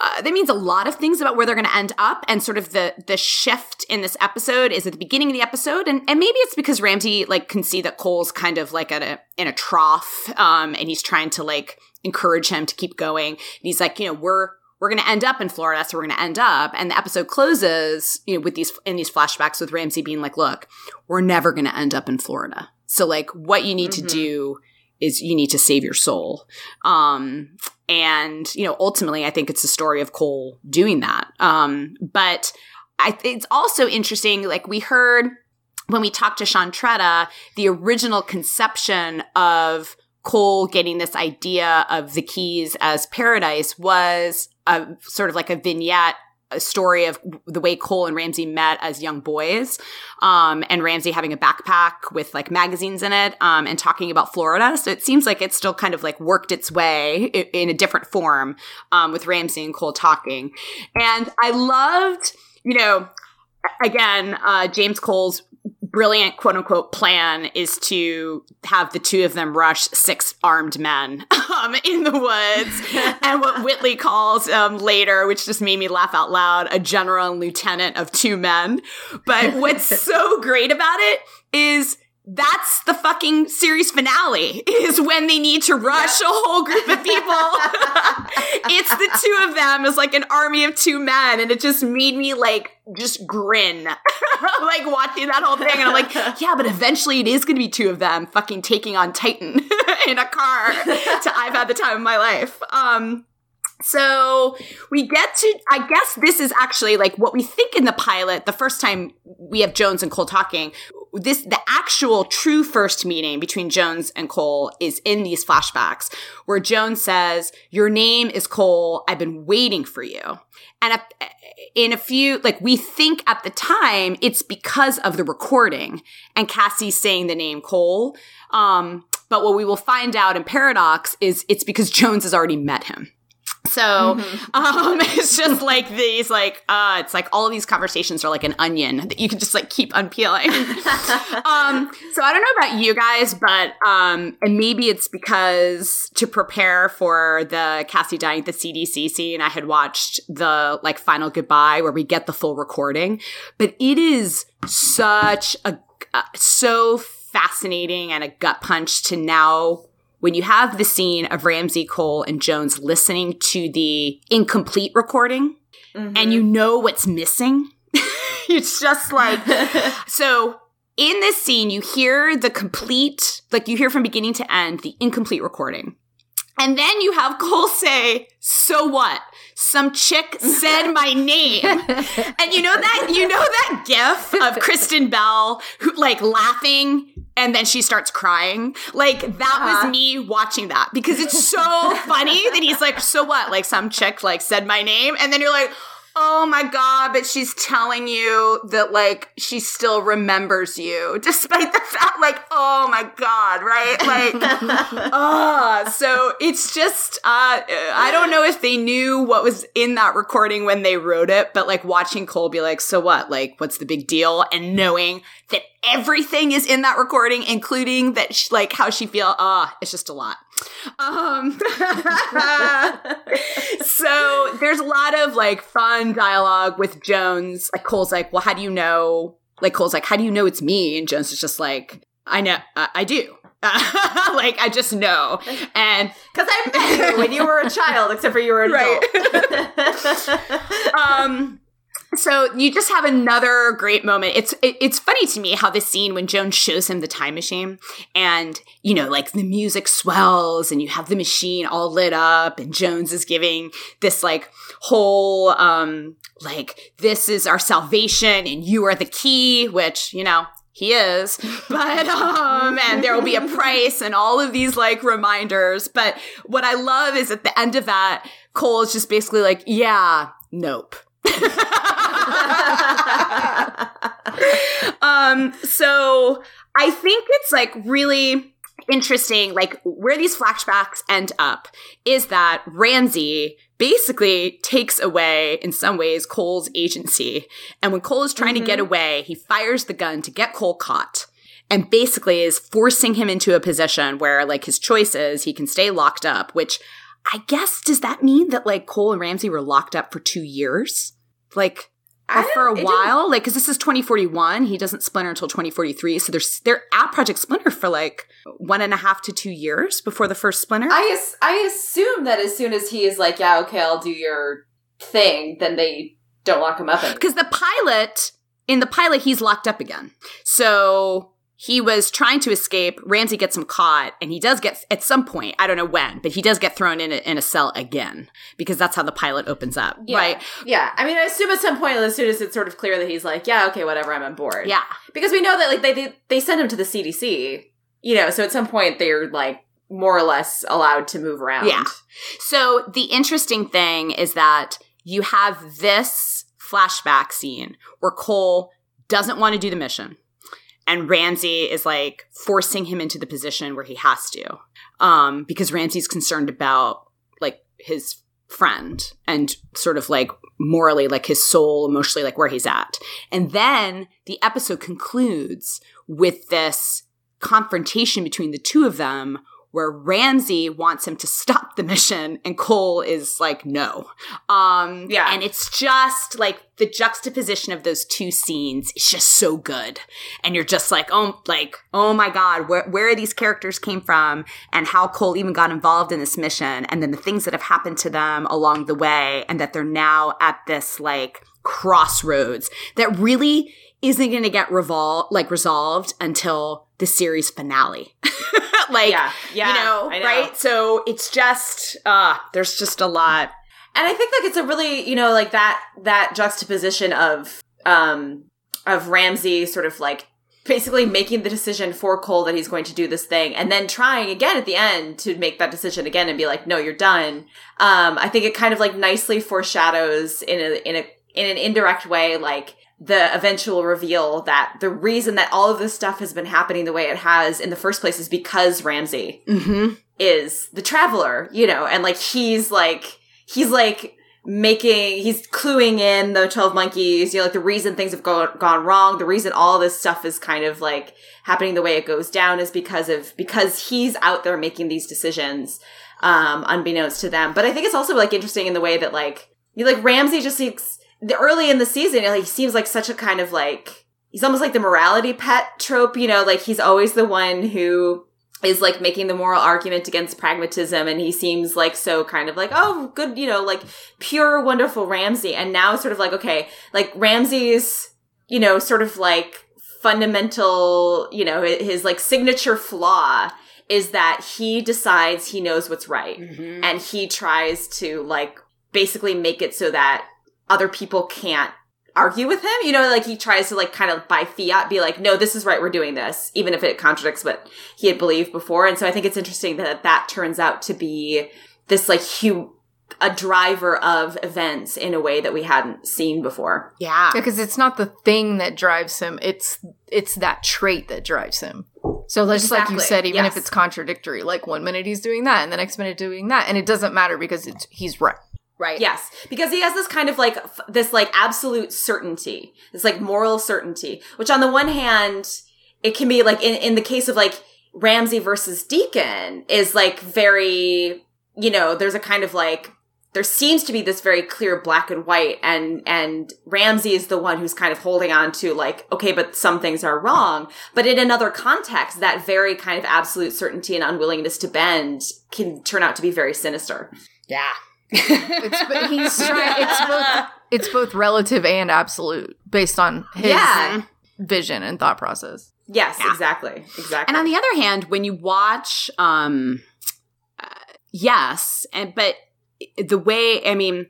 S3: uh, that means a lot of things about where they're going to end up and sort of the the shift in this episode is at the beginning of the episode. And and maybe it's because Ramsey like can see that Cole's kind of like at a in a trough um and he's trying to like encourage him to keep going. And he's like you know we're we're going to end up in Florida so we're going to end up. And the episode closes you know with these in these flashbacks with Ramsey being like look we're never going to end up in Florida. So like what you need
S1: Mhm.
S3: to do is you need to save your soul. Um and you know ultimately i think it's the story of cole doing that. Um but i it's also interesting like we heard when we talked to Shantretta, the original conception of Cole getting this idea of the keys as paradise was a sort of like a vignette, a story of the way Cole and Ramsey met as young boys, um, and Ramsey having a backpack with like magazines in it, um, and talking about Florida. So it seems like it's still kind of like worked its way i- in a different form, um, with Ramsey and Cole talking. And I loved, you know, again, uh, James Cole's brilliant quote unquote plan is to have the two of them rush six armed men um, in the woods and what Whitley calls um, later, which just made me laugh out loud, a general and lieutenant of two men. But what's so great about it is that's the fucking series finale is when they need to rush a whole group of people. it's the two of them as like an army of two men. And it just made me like just grin, like watching that whole thing. And I'm like, yeah, but eventually it is going to be two of them fucking taking on Titan in a car. to I've had the time of my life. Um, so we get to, I guess this is actually like what we think in the pilot, the first time we have Jones and Cole talking. This, the actual true first meeting between Jones and Cole is in these flashbacks where Jones says, Your name is Cole. I've been waiting for you. And a- in a few, like we think at the time it's because of the recording and Cassie saying the name Cole. Um, but what we will find out in Paradox is it's because Jones has already met him. So um, it's just like these, like uh, it's like all of these conversations are like an onion that you can just like keep unpeeling. um, so I don't know about you guys, but um, and maybe it's because to prepare for the Cassie dying at the CDC scene, I had watched the like final goodbye where we get the full recording, but it is such a uh, so fascinating and a gut punch to now when you have the scene of Ramsey Cole and Jones listening to the incomplete recording mm-hmm. and you know what's missing. it's just like so in this scene you hear the complete like you hear from beginning to end the incomplete recording. And then you have Cole say, "So what? Some chick said my name." and you know that you know that gif of Kristen Bell who like laughing and then she starts crying. Like that
S1: Uh-huh.
S3: was me watching that because it's so funny that he's like, "So what? Like some chick like said my name." And then you're like, Oh my god, but she's telling you that like she still remembers you despite the fact like oh my god, right? Like ah, so it's just uh I don't know if they knew what was in that recording when they wrote it, but like watching Cole be like, "So what? Like what's the big deal?" and knowing that everything is in that recording including that sh- like how she feel ah, it's just a lot. Um so there's a lot of like fun dialogue with Jones. Like Cole's like, "Well, how do you know?" Like Cole's like, "How do you know it's me?" And Jones is just like, "I know, I, I do." like I just know, and
S1: Because I met you when you were a child, except for you were an adult.
S3: um so you just have another great moment. It's it, it's funny to me how this scene when jones shows him the time machine and you know like the music swells and you have the machine all lit up and jones is giving this like whole um like this is our salvation and you are the key which you know he is. But um and there will be a price and all of these like reminders. But what i love is at the end of that cole is just basically like yeah nope um so i think it's like really interesting like where these flashbacks end up is that ramsey basically takes away in some ways cole's agency. And when cole is trying to get away he fires the gun to get cole caught and basically is forcing him into a position where like his choice is he can stay locked up which i guess does that mean that like cole and ramsey were locked up for two years like for a
S1: don't- it didn't-
S3: while like because this is 2041 he doesn't splinter until 2043 so there's they're at project splinter for like one and a half to two years before the first splinter
S1: I I assume that as soon as he is like, yeah, okay, I'll do your thing, then they don't lock him up.
S3: because the pilot in the pilot he's locked up again so he was trying to escape ramsey gets him caught and he does get at some point i don't know when but he does get thrown in a, in a cell again because that's how the pilot opens up
S1: Yeah.
S3: right
S1: Yeah, I mean, I assume at some point, as soon as it's sort of clear that he's like, yeah, okay, whatever, I'm on board.
S3: yeah
S1: because we know that like they they, they send him to the CDC, you know, so at some point they're like more or less allowed to move around.
S3: Yeah. So the interesting thing is that you have this flashback scene where Cole doesn't want to do the mission. And Ramsey is like forcing him into the position where he has to. Um, because Ramsey's concerned about like his friend and sort of like morally, like his soul, emotionally, like where he's at. And then the episode concludes with this confrontation between the two of them where Ramsey wants him to stop the mission and Cole is like, no. Um,
S1: Yeah.
S3: And it's just like the juxtaposition of those two scenes is just so good. And you're just like, oh, like, oh my God, where, where these characters came from and how Cole even got involved in this mission. And then the things that have happened to them along the way and that they're now at this like crossroads that really isn't going to get revol- like resolved until the series finale. like,
S1: yeah, yeah,
S3: you know,
S1: I
S3: right? So it's just, uh, there's just a lot.
S1: and I think like it's a really you know like that that juxtaposition of um of Ramsey sort of like basically making the decision for Cole that he's going to do this thing and then trying again at the end to make that decision again and be like no you're done um I think it kind of like nicely foreshadows in a in a in an indirect way like the eventual reveal that the reason that all of this stuff has been happening the way it has in the first place is because Ramsey
S3: Mm-hmm.
S1: is the traveler, you know, and like he's like he's like making he's cluing in the 12 monkeys, you know, like the reason things have go- gone wrong, the reason all this stuff is kind of like happening the way it goes down is because of because he's out there making these decisions um unbeknownst to them. But I think it's also like interesting in the way that like you like Ramsey just seems the early in the season, you know, he seems like such a kind of like he's almost like the morality pet trope, you know, like he's always the one who is like making the moral argument against pragmatism and he seems like so kind of like oh good you know like pure wonderful ramsey and now it's sort of like okay like ramsey's you know sort of like fundamental you know his, his like signature flaw is that he decides he knows what's right
S3: Mhm.
S1: and he tries to like basically make it so that other people can't argue with him. You know, like he tries to like kind of by fiat be like, no, this is right, we're doing this, even if it contradicts what he had believed before. And so I think it's interesting that that turns out to be this like hu a driver of events in a way that we hadn't seen before.
S3: Yeah.
S2: because it's not the thing that drives him; it's it's that trait that drives him. So just like you said, even if it's contradictory, like one minute he's doing that, and the next minute doing that, and it doesn't matter because it's he's right.
S3: Right.
S1: Yes, because he has this kind of like f- this like absolute certainty, this like moral certainty, which on the one hand, it can be like in in the case of like Ramsey versus Deacon is like very, you know, there's a kind of like there seems to be this very clear black and white and and Ramsey is the one who's kind of holding on to like okay but some things are wrong. But in another context that very kind of absolute certainty and unwillingness to bend can turn out to be very sinister.
S3: Yeah.
S2: It's but he's trying. It's both. It's both relative and absolute based on his
S1: Yeah.
S2: vision and thought process.
S1: Yes,
S3: Yeah.
S1: exactly. Exactly.
S3: And on the other hand, when you watch, um, uh, yes, and but the way I mean,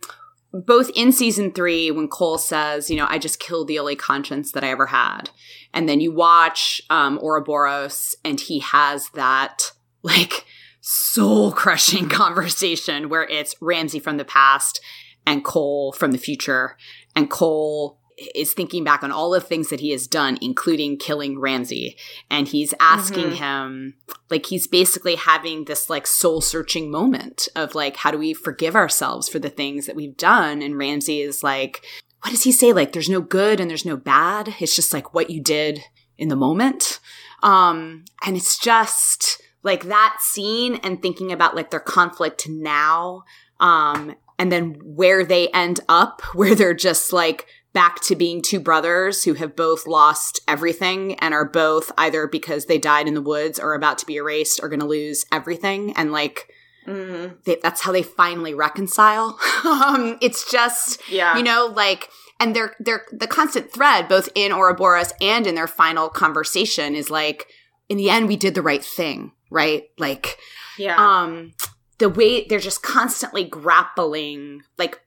S3: both in season three when Cole says, you know, I just killed the only conscience that I ever had, and then you watch um, Ouroboros and he has that like soul crushing conversation where it's Ramsey from the past and Cole from the future, and Cole is thinking back on all the things that he has done, including killing Ramsey. And he's asking
S1: Mhm.
S3: him, like, he's basically having this like soul searching moment of like, how do we forgive ourselves for the things that we've done? And Ramsey is like, what does he say? Like, there's no good and there's no bad. It's just like what you did in the moment. Um, and it's just like that scene and thinking about like their conflict now. Um, and then where they end up, where they're just like back to being two brothers who have both lost everything and are both either because they died in the woods or about to be erased are going to lose everything. And like,
S1: Mhm.
S3: they, that's how they finally reconcile. um, it's just,
S1: Yeah.
S3: you know, like, and they're, they're, the constant thread, both in Ouroboros and in their final conversation is like, in the end, we did the right thing, right? Like,
S1: yeah.
S3: um the way they're just constantly grappling like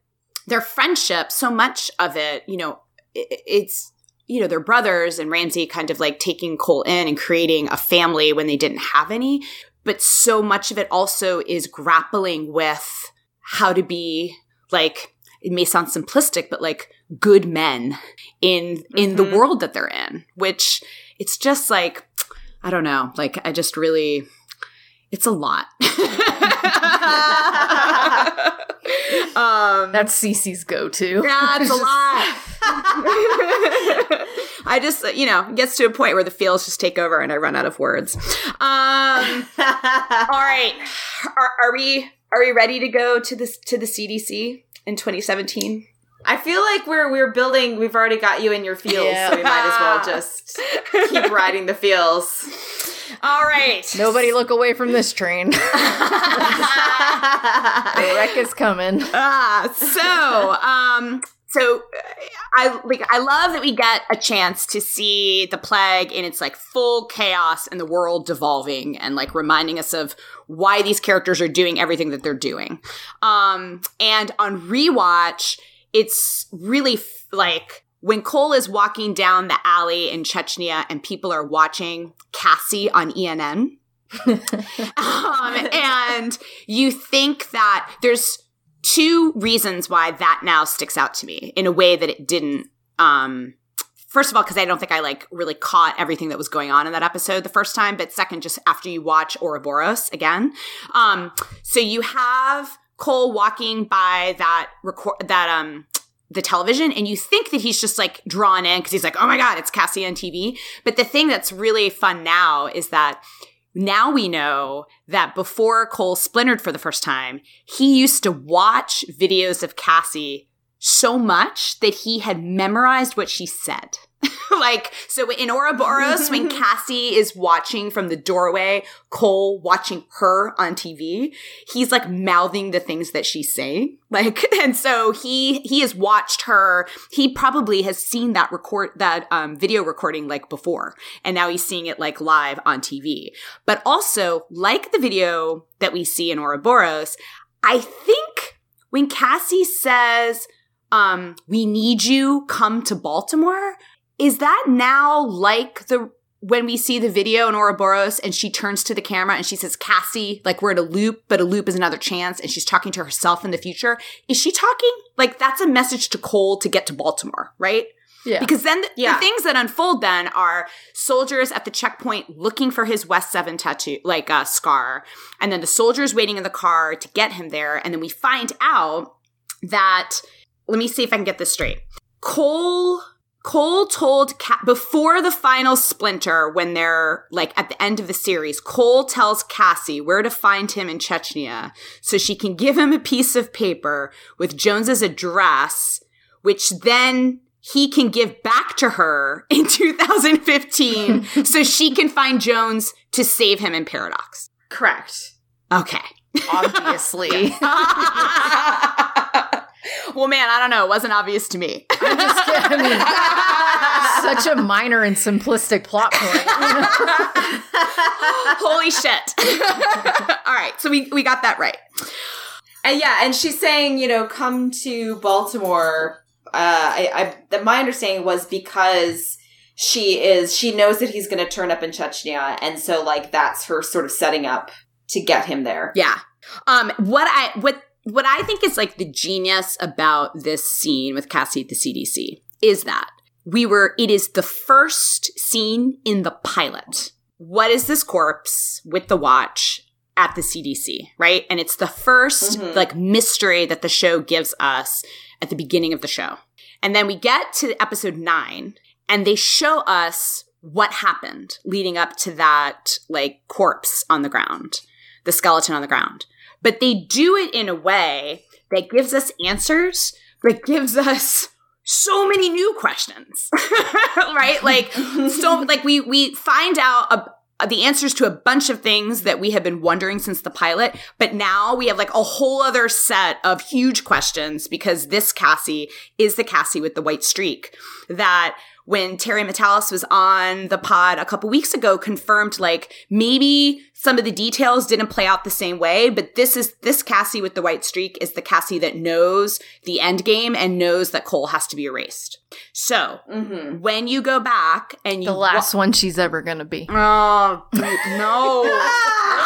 S3: their friendship so much of it you know i it's you know they're brothers and ramsey kind of like taking cole in and creating a family when they didn't have any but so much of it also is grappling with how to be like it may sound simplistic but like good men in in the
S1: Mhm.
S3: world that they're in which it's just like i don't know like i just really it's a lot um
S2: That's Cece's go-to.
S3: yeah, it's a lot. I just, you know, it gets to a point where the feels just take over and I run out of words. Um, all right, are, are we are we ready to go to this to the CDC in 2017?
S1: I feel like we're we're building. We've already got you in your feels,
S2: Yeah.
S1: so we might as well just keep riding the feels.
S3: All right,
S2: Nobody look away from this train. the wreck is coming.
S3: ah, so um so I like I love that we get a chance to see the plague in its like full chaos and the world devolving and like reminding us of why these characters are doing everything that they're doing. Um and on rewatch it's really f- like when Cole is walking down the alley in Chechnya and people are watching Cassie on ENN um, and you think that there's two reasons why that now sticks out to me in a way that it didn't um first of all because i don't think i like really caught everything that was going on in that episode the first time but second just after you watch ouroboros again um so you have cole walking by that record that um the television and you think that he's just like drawn in because he's like oh my god it's cassie on tv but the thing that's really fun now is that now we know that before Cole splintered for the first time, he used to watch videos of Cassie so much that he had memorized what she said. like, so in Ouroboros, when Cassie is watching from the doorway, Cole watching her on TV, he's like mouthing the things that she's saying. Like, and so he, he has watched her. He probably has seen that record, that, um, video recording like before. And now he's seeing it like live on TV. But also, like the video that we see in Ouroboros, I think when Cassie says, um, we need you, come to Baltimore, is that now like the when we see the video in Ouroboros and she turns to the camera and she says, Cassie, like we're at a loop, but a loop is another chance, and she's talking to herself in the future. Is she talking? Like that's a message to Cole to get to Baltimore, right?
S2: Yeah.
S3: Because then the,
S1: Yeah.
S3: the things that unfold then are soldiers at the checkpoint looking for his West 7 tattoo, like uh, scar. And then the soldiers waiting in the car to get him there. And then we find out that, let me see if I can get this straight. Cole. Cole told Ca- before the final splinter, when they're like at the end of the series, Cole tells Cassie where to find him in Chechnya so she can give him a piece of paper with Jones's address, which then he can give back to her in 2015 so she can find Jones to save him in Paradox.
S1: Correct.
S3: Okay.
S2: Obviously.
S3: well, man, I don't know. It wasn't obvious to me.
S2: I'm just kidding. I mean, such a minor and simplistic plot point.
S3: Holy shit. All right. So we, we got that right.
S1: And yeah, and she's saying, you know, come to Baltimore. Uh, I, I, that my understanding was because she is, she knows that he's going to turn up in Chechnya, and so like that's her sort of setting up to get him there.
S3: Yeah. Um, what I, what, what I think is like the genius about this scene with Cassie at the CDC is that we were, it is the first scene in the pilot. What is this corpse with the watch at the CDC, right? And it's the 1st
S1: Mhm.
S3: like mystery that the show gives us at the beginning of the show. And then we get to episode nine and they show us what happened leading up to that like corpse on the ground, the skeleton on the ground. But they do it in a way that gives us answers, but gives us so many new questions, right? Like, so like we we find out a, the answers to a bunch of things that we have been wondering since the pilot, but now we have like a whole other set of huge questions because this Cassie is the Cassie with the white streak that when Terry Matalas was on the pod a couple weeks ago confirmed like maybe some of the details didn't play out the same way, but this is this Cassie with the white streak is the Cassie that knows the end game and knows that Cole has to be erased. So
S1: Mm-hmm.
S3: when you go back and you
S2: the last one she's ever gonna be.
S3: Oh no!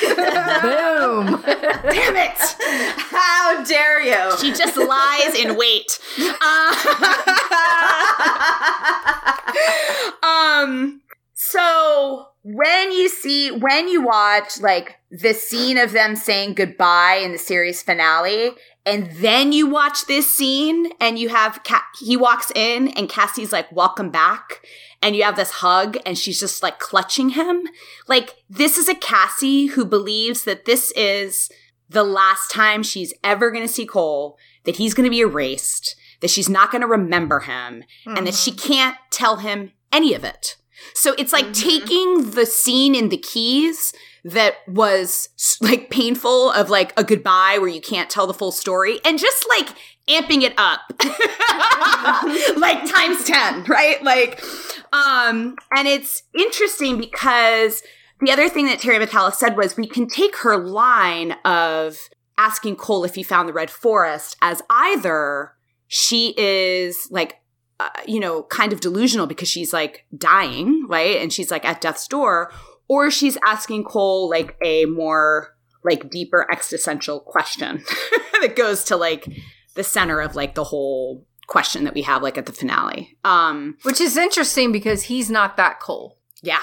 S2: Boom.
S3: Damn it!
S1: How dare you?
S3: She just lies in wait. Uh, um. So when you see when you watch like the scene of them saying goodbye in the series finale, and then you watch this scene, and you have Ca- he walks in, and Cassie's like, "Welcome back." And you have this hug, and she's just like clutching him. Like, this is a Cassie who believes that this is the last time she's ever going to see Cole, that he's going to be erased, that she's not going to remember him, and that she mm-hmm. can't tell him any of it. So it's like
S1: Mhm.
S3: taking the scene in the keys that was like painful of like a goodbye where you can't tell the full story and just like amping it up like times 10 right like um and it's interesting because the other thing that terry matalas said was we can take her line of asking cole if he found the red forest as either she is like uh, you know kind of delusional because she's like dying right and she's like at death's door or she's asking cole like a more like deeper existential question that goes to like the center of like the whole question that we have like at the finale um
S2: Which is interesting because he's not that Cole.
S3: yeah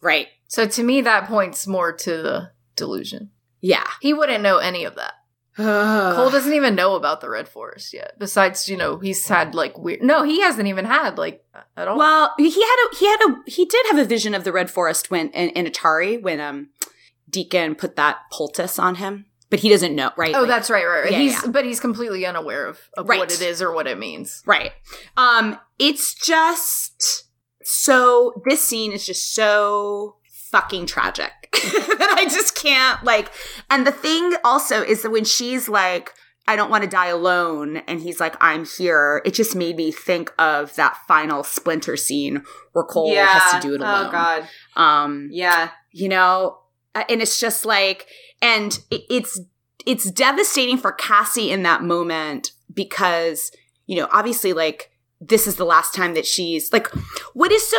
S3: right
S2: So to me, that points more to the delusion.
S3: yeah
S2: He wouldn't know any of that. Cole doesn't even know about the Red Forest yet. Besides, you know, he's had like weird. No, he hasn't even had like at all.
S3: Well, he had a he had a he did have a vision of the red forest when in, in Atari when um Deacon put that poultice on him. but he doesn't know, right?
S2: Oh,
S3: Like-
S2: that's right, right, right.
S3: Yeah,
S2: he's
S3: yeah.
S2: but he's completely unaware of, of
S3: Right.
S2: what it is or what it means.
S3: Right. Um, it's just so this scene is just so fucking tragic that I just can't like and the thing also is that when she's like I don't want to die alone and he's like I'm here it just made me think of that final splinter scene where Cole has to do it alone.
S1: Oh god.
S3: Um
S1: Yeah.
S3: you know and it's just like and it's it's devastating for cassie in that moment because you know obviously like this is the last time that she's like what is so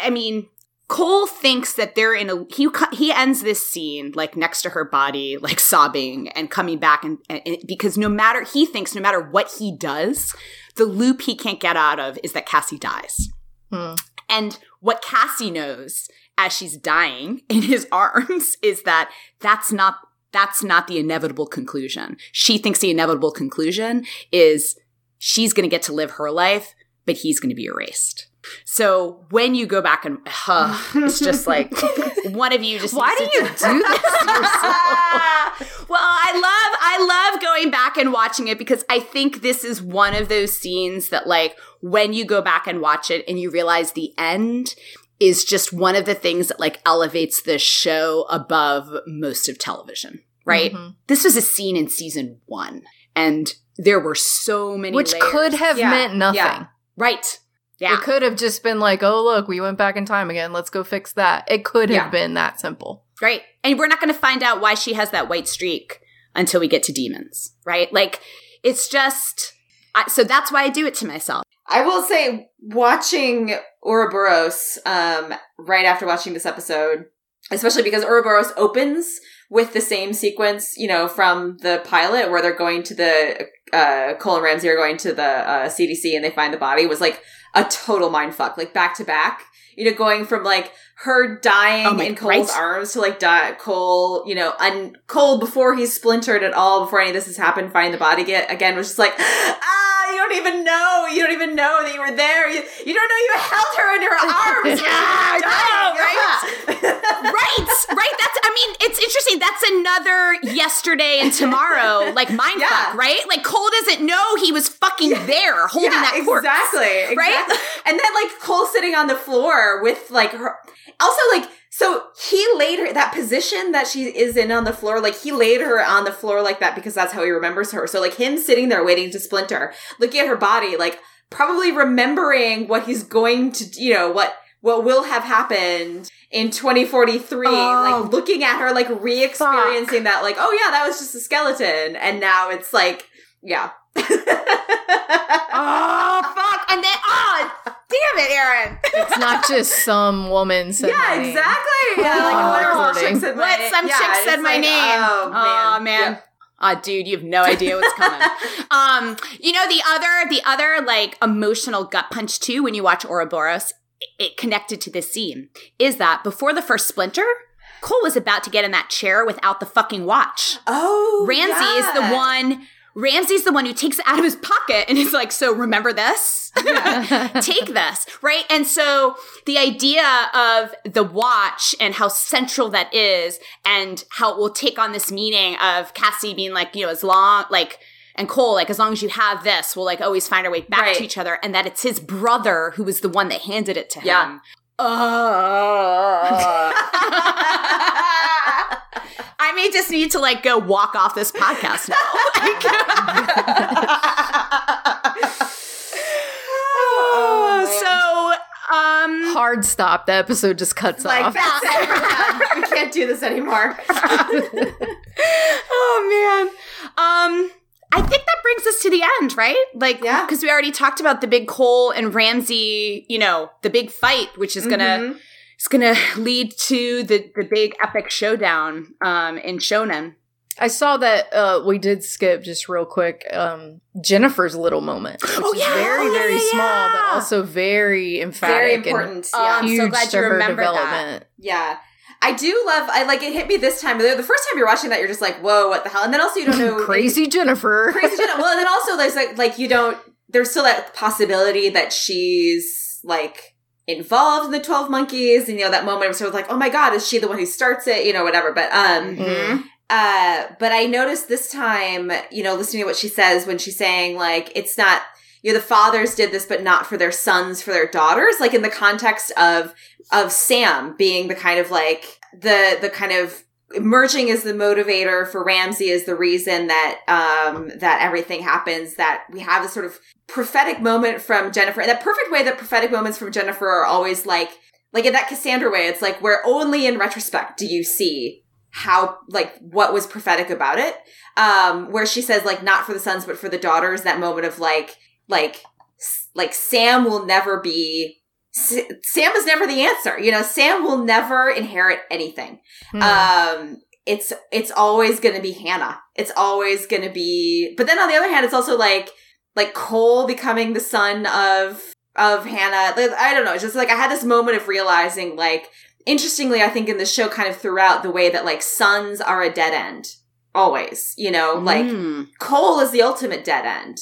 S3: i mean cole thinks that they're in a he he ends this scene like next to her body like sobbing and coming back and, and and- because no matter he thinks no matter what he does the loop he can't get out of is that cassie dies
S2: Hmm.
S3: and what Cassie knows as she's dying in his arms is that that's not that's not the inevitable conclusion. She thinks the inevitable conclusion is she's going to get to live her life, but he's going to be erased. So when you go back and uh, it's just like one of you just
S2: Why do you do this yourself?
S3: well, I love I love going back and watching it because I think this is one of those scenes that like when you go back and watch it and you realize the end is just one of the things that like elevates the show above most of television, right?
S2: Mhm.
S3: This was a scene in season 1 and there were so many
S2: Which
S3: layers.
S2: could have
S1: Yeah,
S2: meant nothing.
S1: yeah.
S3: right. Yeah.
S2: It could have just been like, oh, look, we went back in time again. Let's go fix that. It could have
S1: Yeah.
S2: been that simple.
S3: Right. And we're not going to find out why she has that white streak until we get to demons, right? Like, it's just. I, so that's why I do it to myself.
S1: I will say, watching Ouroboros um, right after watching this episode, especially because Ouroboros opens with the same sequence, you know, from the pilot where they're going to the uh, Cole and Ramsey are going to the uh, CDC and they find the body was like a total mind fuck, like back to back. You know, going from like her dying
S3: Oh
S1: in Cole's
S3: right.
S1: arms to like die, Cole, you know, un- Cole before he's splintered at all, before any of this has happened, finding the body get again was just like, ah, you don't even know, you don't even know that you were there, you, you don't know you held her in your arms, when she
S3: Yeah,
S1: was
S3: I
S1: dying. Yeah.
S3: right. Right. That's, I mean, it's interesting. That's another yesterday and tomorrow, like mind
S1: Yeah.
S3: right? Like Cole doesn't know he was fucking there holding
S1: yeah,
S3: that corpse.
S1: exactly,
S3: Right?
S1: exactly. And then like Cole sitting on the floor with like her. Also, like so he laid her that position that she is in on the floor. Like he laid her on the floor like that because that's how he remembers her. So like him sitting there waiting to splinter, looking at her body, like probably remembering what he's going to, you know, what what will have happened in 2043
S3: Oh.
S1: like looking at her like re-experiencing that like oh yeah that was just a skeleton and now it's like yeah
S3: Oh, fuck. And then, oh, damn it, Erin.
S2: It's not just some woman said
S1: yeah,
S2: my name.
S1: exactly. Yeah, like
S2: Oh,
S1: some chick said my
S3: What?
S1: name.
S3: Some
S1: Yeah,
S3: chick said my
S1: like,
S3: name.
S1: Oh man,
S3: Aw, man. Ah, dude, you have no idea what's coming. um, you know the other, the other like emotional gut punch too when you watch Ouroboros, it, it connected to this scene is that before the first splinter, Cole was about to get in that chair without the fucking watch.
S1: Oh,
S3: Ramsey is the one. Ramsey's the one who takes it out of his pocket and is like, "So remember this." take this, right? And so the idea of the watch and how central that is and how it will take on this meaning of Cassie being like, you know, as long, like, and Cole, like, as long as you have this, we'll like always find our way back
S1: Right.
S3: to each other. And that it's his brother who was the one that handed it to
S1: Yeah.
S3: him. Uh, I may just need to like go walk off this podcast now.
S1: oh,
S3: so, um,
S2: Hard stop. The episode just cuts
S1: like
S2: off.
S1: that's it. We're we can't do this anymore.
S3: oh man. Um I think that brings us to the end, right? Like,
S1: Yeah.
S3: because we already talked about the big Cole and Ramsey, you know, the big fight, which is gonna
S1: Mhm.
S3: is gonna lead to the the big epic showdown um in Shonen.
S2: I saw that uh, we did skip just real quick um, Jennifer's little moment, which
S3: Oh,
S2: is
S3: yeah.
S2: very,
S3: Oh, yeah,
S2: very
S3: yeah,
S2: small, but also very emphatic
S1: Very
S2: and
S1: important.
S3: Oh,
S1: yeah.
S3: I'm so
S2: huge
S3: glad
S2: to
S3: you
S2: her
S3: remembered that.
S1: Yeah. I do love I like it hit me this time. The the first time you're watching that, you're just like, whoa, what the hell? And then also you don't know
S2: Crazy Jennifer.
S1: crazy Jennifer. Well, and then also there's like like you don't there's still that possibility that she's like involved in the 12 monkeys and you know that moment of sort of like oh my god is she the one who starts it you know whatever but um
S3: Mhm.
S1: Uh, but I noticed this time, you know, listening to what she says when she's saying like it's not you know the fathers did this but not for their sons for their daughters like in the context of of Sam being the kind of like the the kind of emerging as the motivator for Ramsey is the reason that um that everything happens that we have a sort of prophetic moment from Jennifer that perfect way that prophetic moments from Jennifer are always like like in that Cassandra way it's like where only in retrospect do you see how like what was prophetic about it. Um where she says like not for the sons but for the daughters that moment of like like like Sam will never be Sam is never the answer you know Sam will never inherit anything
S2: Hmm.
S1: um it's it's always going to be Hannah it's always going to be but then on the other hand it's also like like Cole becoming the son of of Hannah like, I don't know it's just like I had this moment of realizing like interestingly, I think in the show kind of throughout the way that like sons are a dead end. Always, you know, like
S3: Mm.
S1: Cole is the ultimate dead end.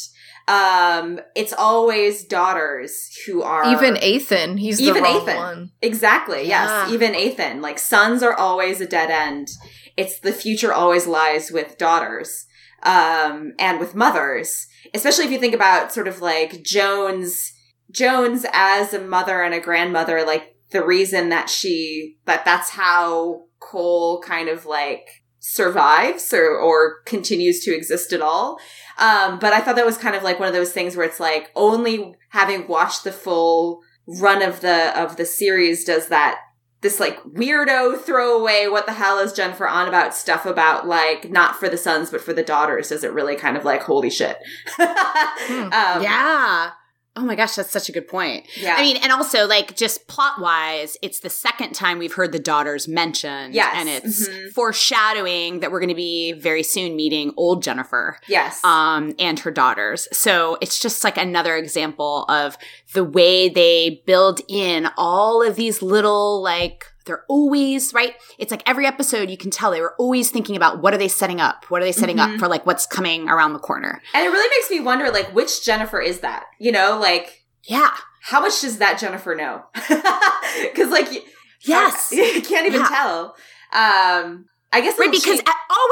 S1: Um, it's always daughters who are
S2: Even Ethan, he's
S1: Even Ethan.
S2: one.
S1: Exactly. Yes. Even Ethan. Like sons are always a dead end. It's the future always lies with daughters. Um, and with mothers. Especially if you think about sort of like Jones, Jones as a mother and a grandmother, like the reason that she, that that's how Cole kind of like survives or, or continues to exist at all. Um, but I thought that was kind of like one of those things where it's like only having watched the full run of the of the series does that this like weirdo throwaway what the hell is Jennifer on about stuff about like not for the sons but for the daughters does it really kind of like holy shit um,
S3: yeah. Oh my gosh, that's such a good point.
S1: yeah
S3: I mean, and also like just plot wise, it's the second time we've heard the daughters mentioned.
S1: Yes.
S3: And it's
S1: Mhm.
S3: foreshadowing that we're going to be very soon meeting old Jennifer.
S1: yes
S3: um, and her daughters. So it's just like another example of the way they build in all of these little like they're always right. It's like every episode you can tell they were always thinking about what are they setting up? What are they setting
S1: Mhm.
S3: up for like what's coming around the corner?
S1: and it really makes me wonder like which Jennifer is that you know like
S3: Yeah.
S1: how much does that Jennifer know because like
S3: Yes.
S1: you can't even
S3: Yeah.
S1: tell um I guess
S3: right because
S1: she-
S3: uh, oh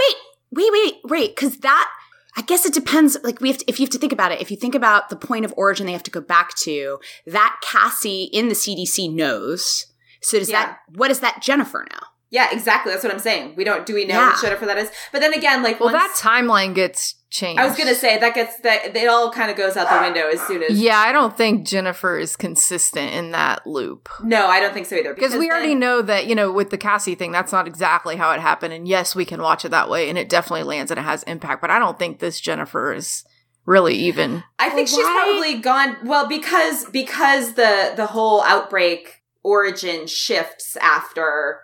S3: wait wait wait wait because that i guess it depends like we have to, if you have to think about it if you think about the point of origin they have to go back to that cassie in the cdc knows so does
S1: Yeah.
S3: that what is that jennifer now
S1: yeah exactly that's what I'm saying we don't do we know
S3: Yeah.
S1: which Jennifer that is but then again like
S2: Well,
S1: once-
S2: that timeline gets changed.
S1: I was gonna say that gets that it all kind of goes out the window as soon as
S2: Yeah, I don't think Jennifer is consistent in that loop.
S1: No, I don't think so either.
S2: Because we already know that, you know, with the Cassie thing, that's not exactly how it happened. And yes, we can watch it that way, and it definitely lands and it has impact. But I don't think this Jennifer is really even.
S1: I think
S3: Well,
S1: she's
S3: why-
S1: probably gone. Well, because because the the whole outbreak origin shifts after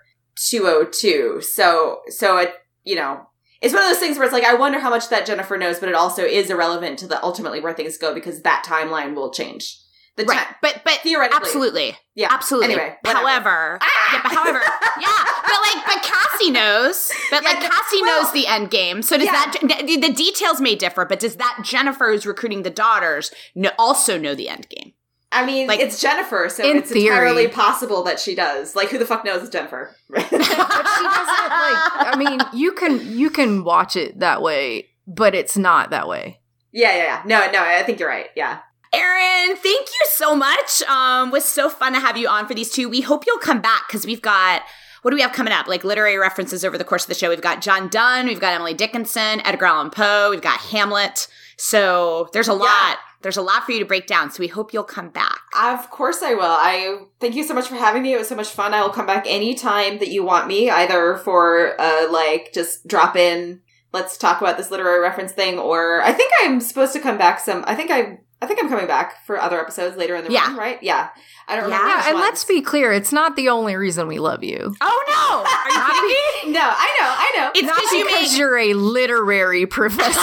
S1: 202. So so it you know it's one of those things where it's like I wonder how much that Jennifer knows, but it also is irrelevant to the ultimately where things go because that timeline will change. The
S3: right
S1: ti-
S3: but but
S1: theoretically,
S3: absolutely
S1: yeah,
S3: absolutely
S1: Anyway, whatever.
S3: however
S1: Ah!
S3: yeah, but however yeah but like but cassie knows but
S1: Yeah,
S3: like cassie
S1: well-
S3: knows the end game so does
S1: Yeah.
S3: that the, the details may differ but does that jennifer who's recruiting the daughters know, also know the end game
S1: I mean,
S3: like-
S1: it's Jennifer, so it's
S2: theory.
S1: entirely possible that she does. Like, who the fuck knows it's Jennifer? Right?
S2: But she doesn't like. I mean, you can you can watch it that way, but it's not that way.
S1: yeah, yeah, yeah. No, no, I think you're right. Yeah.
S3: Erin, thank you so much. Um, was so fun to have you on for these two. We hope you'll come back because we've got what do we have coming up? Like literary references over the course of the show. We've got John Donne, we've got Emily Dickinson, Edgar Allan Poe, we've got Hamlet. So there's a lot. There's a lot for you to break down. So we hope you'll come back.
S1: Of course I will. I thank you so much for having me. It was so much fun. I will come back anytime that you want me, either for uh like just drop in, let's talk about this literary reference thing, or I think I'm supposed to come back some I think I I think I'm coming back for other episodes later in the
S3: Yeah.
S1: run, right? Yeah. I don't
S3: Yeah.
S1: remember.
S2: Yeah, and
S1: ones.
S2: let's be clear, it's not the only reason we love you.
S3: Oh no! Are you kidding me?
S1: No, I know, I know.
S3: It's
S2: Not
S3: because you
S2: because
S3: make
S2: you're a literary professor.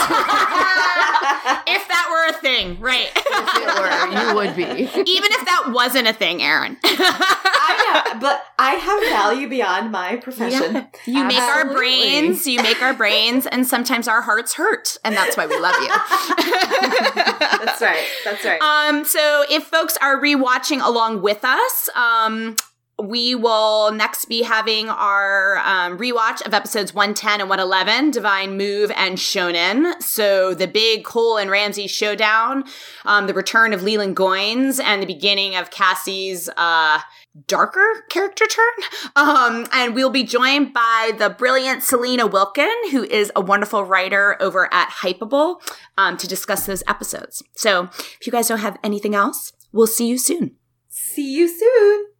S3: if that were a thing, right?
S2: If it were, you would be.
S3: Even if that wasn't a thing, Erin.
S1: I know, but I have value beyond my profession.
S3: Yeah. You make our brains, you make our brains, and sometimes our hearts hurt. And that's why we love you.
S1: That's right. That's right.
S3: um, so if folks are rewatching along with us, um, we will next be having our um, rewatch of episodes 110 and 111, Divine Move and Shonin. So the big Cole and Ramsey showdown, um, the return of Leland goines and the beginning of Cassie's uh, darker character turn. Um, and we'll be joined by the brilliant Selena Wilkin, who is a wonderful writer over at Hypable, um, to discuss those episodes. So if you guys don't have anything else, we'll see you soon.
S1: See you soon.